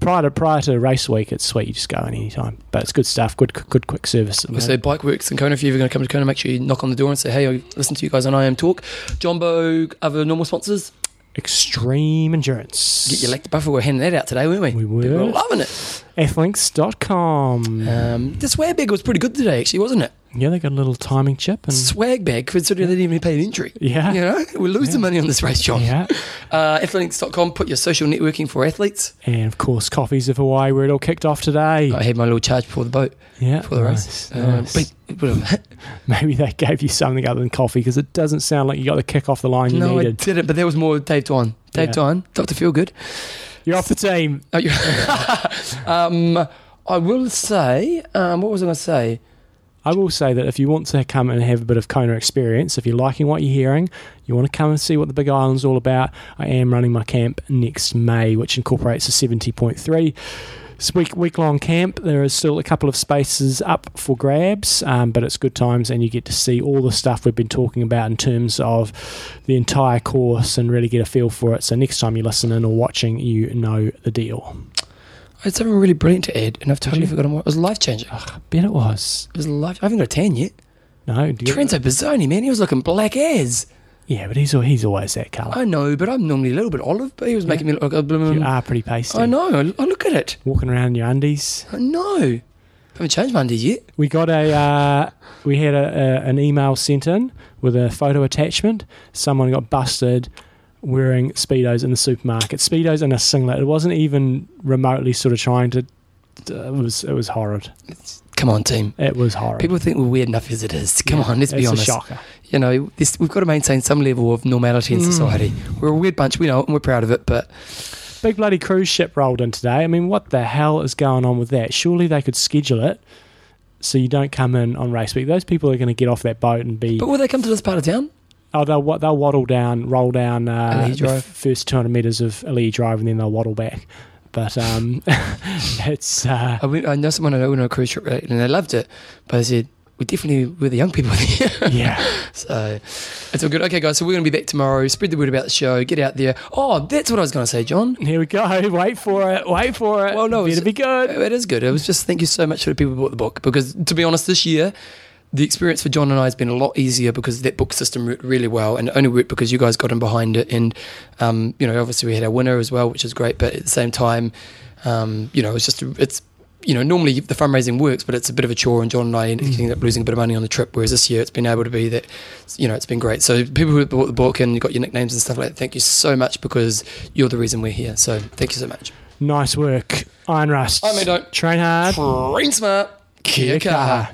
Prior to prior to race week, it's sweet. You just go in any time. But it's good stuff. Good good quick service. We say Bike Works in Kona. If you're ever going to come to Kona, make sure you knock on the door and say, hey, I listen to you guys on IMTalk. Jumbo, other normal sponsors. Extreme Endurance. Get your lactic buffer. We're handing that out today, weren't we? We were. People are loving it. Athlinks.com. Um, the swag bag was pretty good today, actually, wasn't it? Yeah, they got a little timing chip and Swag bag, considering they didn't even pay an entry. Yeah. You know, we're losing money on this race, John. Yeah. Uh, athlinks.com, put your social networking for athletes. and of course coffees of Hawaii, where it all kicked off today. I had my little charge before the boat. Yeah, Before the race. nice, Uh, nice. but- Maybe they gave you something other than coffee because it doesn't sound like you got the kick off the line you no, I needed. did it, but there was more Dave Dwan. Dave Yeah. Dwan, Dr. Feelgood. You're off the team. Oh, um, I will say, um, what was I going to say? I will say that if you want to come and have a bit of Kona experience, if you're liking what you're hearing, you want to come and see what the Big Island's all about, I am running my camp next May, which incorporates a 70.3. It's week week long camp. There is still a couple of spaces up for grabs, um, but it's good times, and you get to see all the stuff we've been talking about in terms of the entire course and really get a feel for it. So next time you listen in or watching, you know the deal. I had something really brilliant to add, and I've totally forgotten what it was. Life changing. I bet it was. It was life. I haven't got a tan yet. No, do you- Terenzo Bozzone, man, he was looking black as. yeah, but he's al- he's always that colour. I know, but I'm normally a little bit olive, but he was making me look a You are pretty pasty. I know. I look at it. Walking around in your undies. I know. haven't changed my undies yet. We got a uh, we had a, a, an email sent in with a photo attachment. Someone got busted wearing speedos in the supermarket. Speedos and a singlet. It wasn't even remotely sort of trying to. It was it was horrid. Come on, team. It was horrid. People think we're weird enough as it is. Come Yeah, on, let's be it's a honest. shocker. You know, this, we've got to maintain some level of normality in Mm. society. We're a weird bunch, we know it, and we're proud of it, but Big bloody cruise ship rolled in today. I mean, what the hell is going on with that? Surely they could schedule it so you don't come in on race week. Those people are going to get off that boat and be. but will they come to this part of town? Oh, they'll they'll waddle down, roll down uh, the first 200 metres of Ali'i Drive, and then they'll waddle back. But um, it's uh, I, went, I know someone I know on a cruise ship, and they loved it, but I said, we definitely were the young people here. yeah. so it's all good. Okay, guys, so we're going to be back tomorrow. Spread the word about the show. Get out there. Oh, that's what I was going to say, John. Here we go. Wait for it. Wait for it. Well, no, it's- be good. It is good. It was just thank you so much for the people who bought the book because, to be honest, this year the experience for John and I has been a lot easier because that book system worked really well, and it only worked because you guys got in behind it. And um, you know, obviously we had our winner as well, which is great. But at the same time, um, you know, it's just it's you know normally the fundraising works, but it's a bit of a chore, and John and I ended up losing a bit of money on the trip. Whereas this year, it's been able to be that you know it's been great. So people who bought the book and you got your nicknames and stuff like that, thank you so much because you're the reason we're here. So thank you so much. Nice work. Iron Rust. I mean, don't Train hard. Train smart. Kia kaha.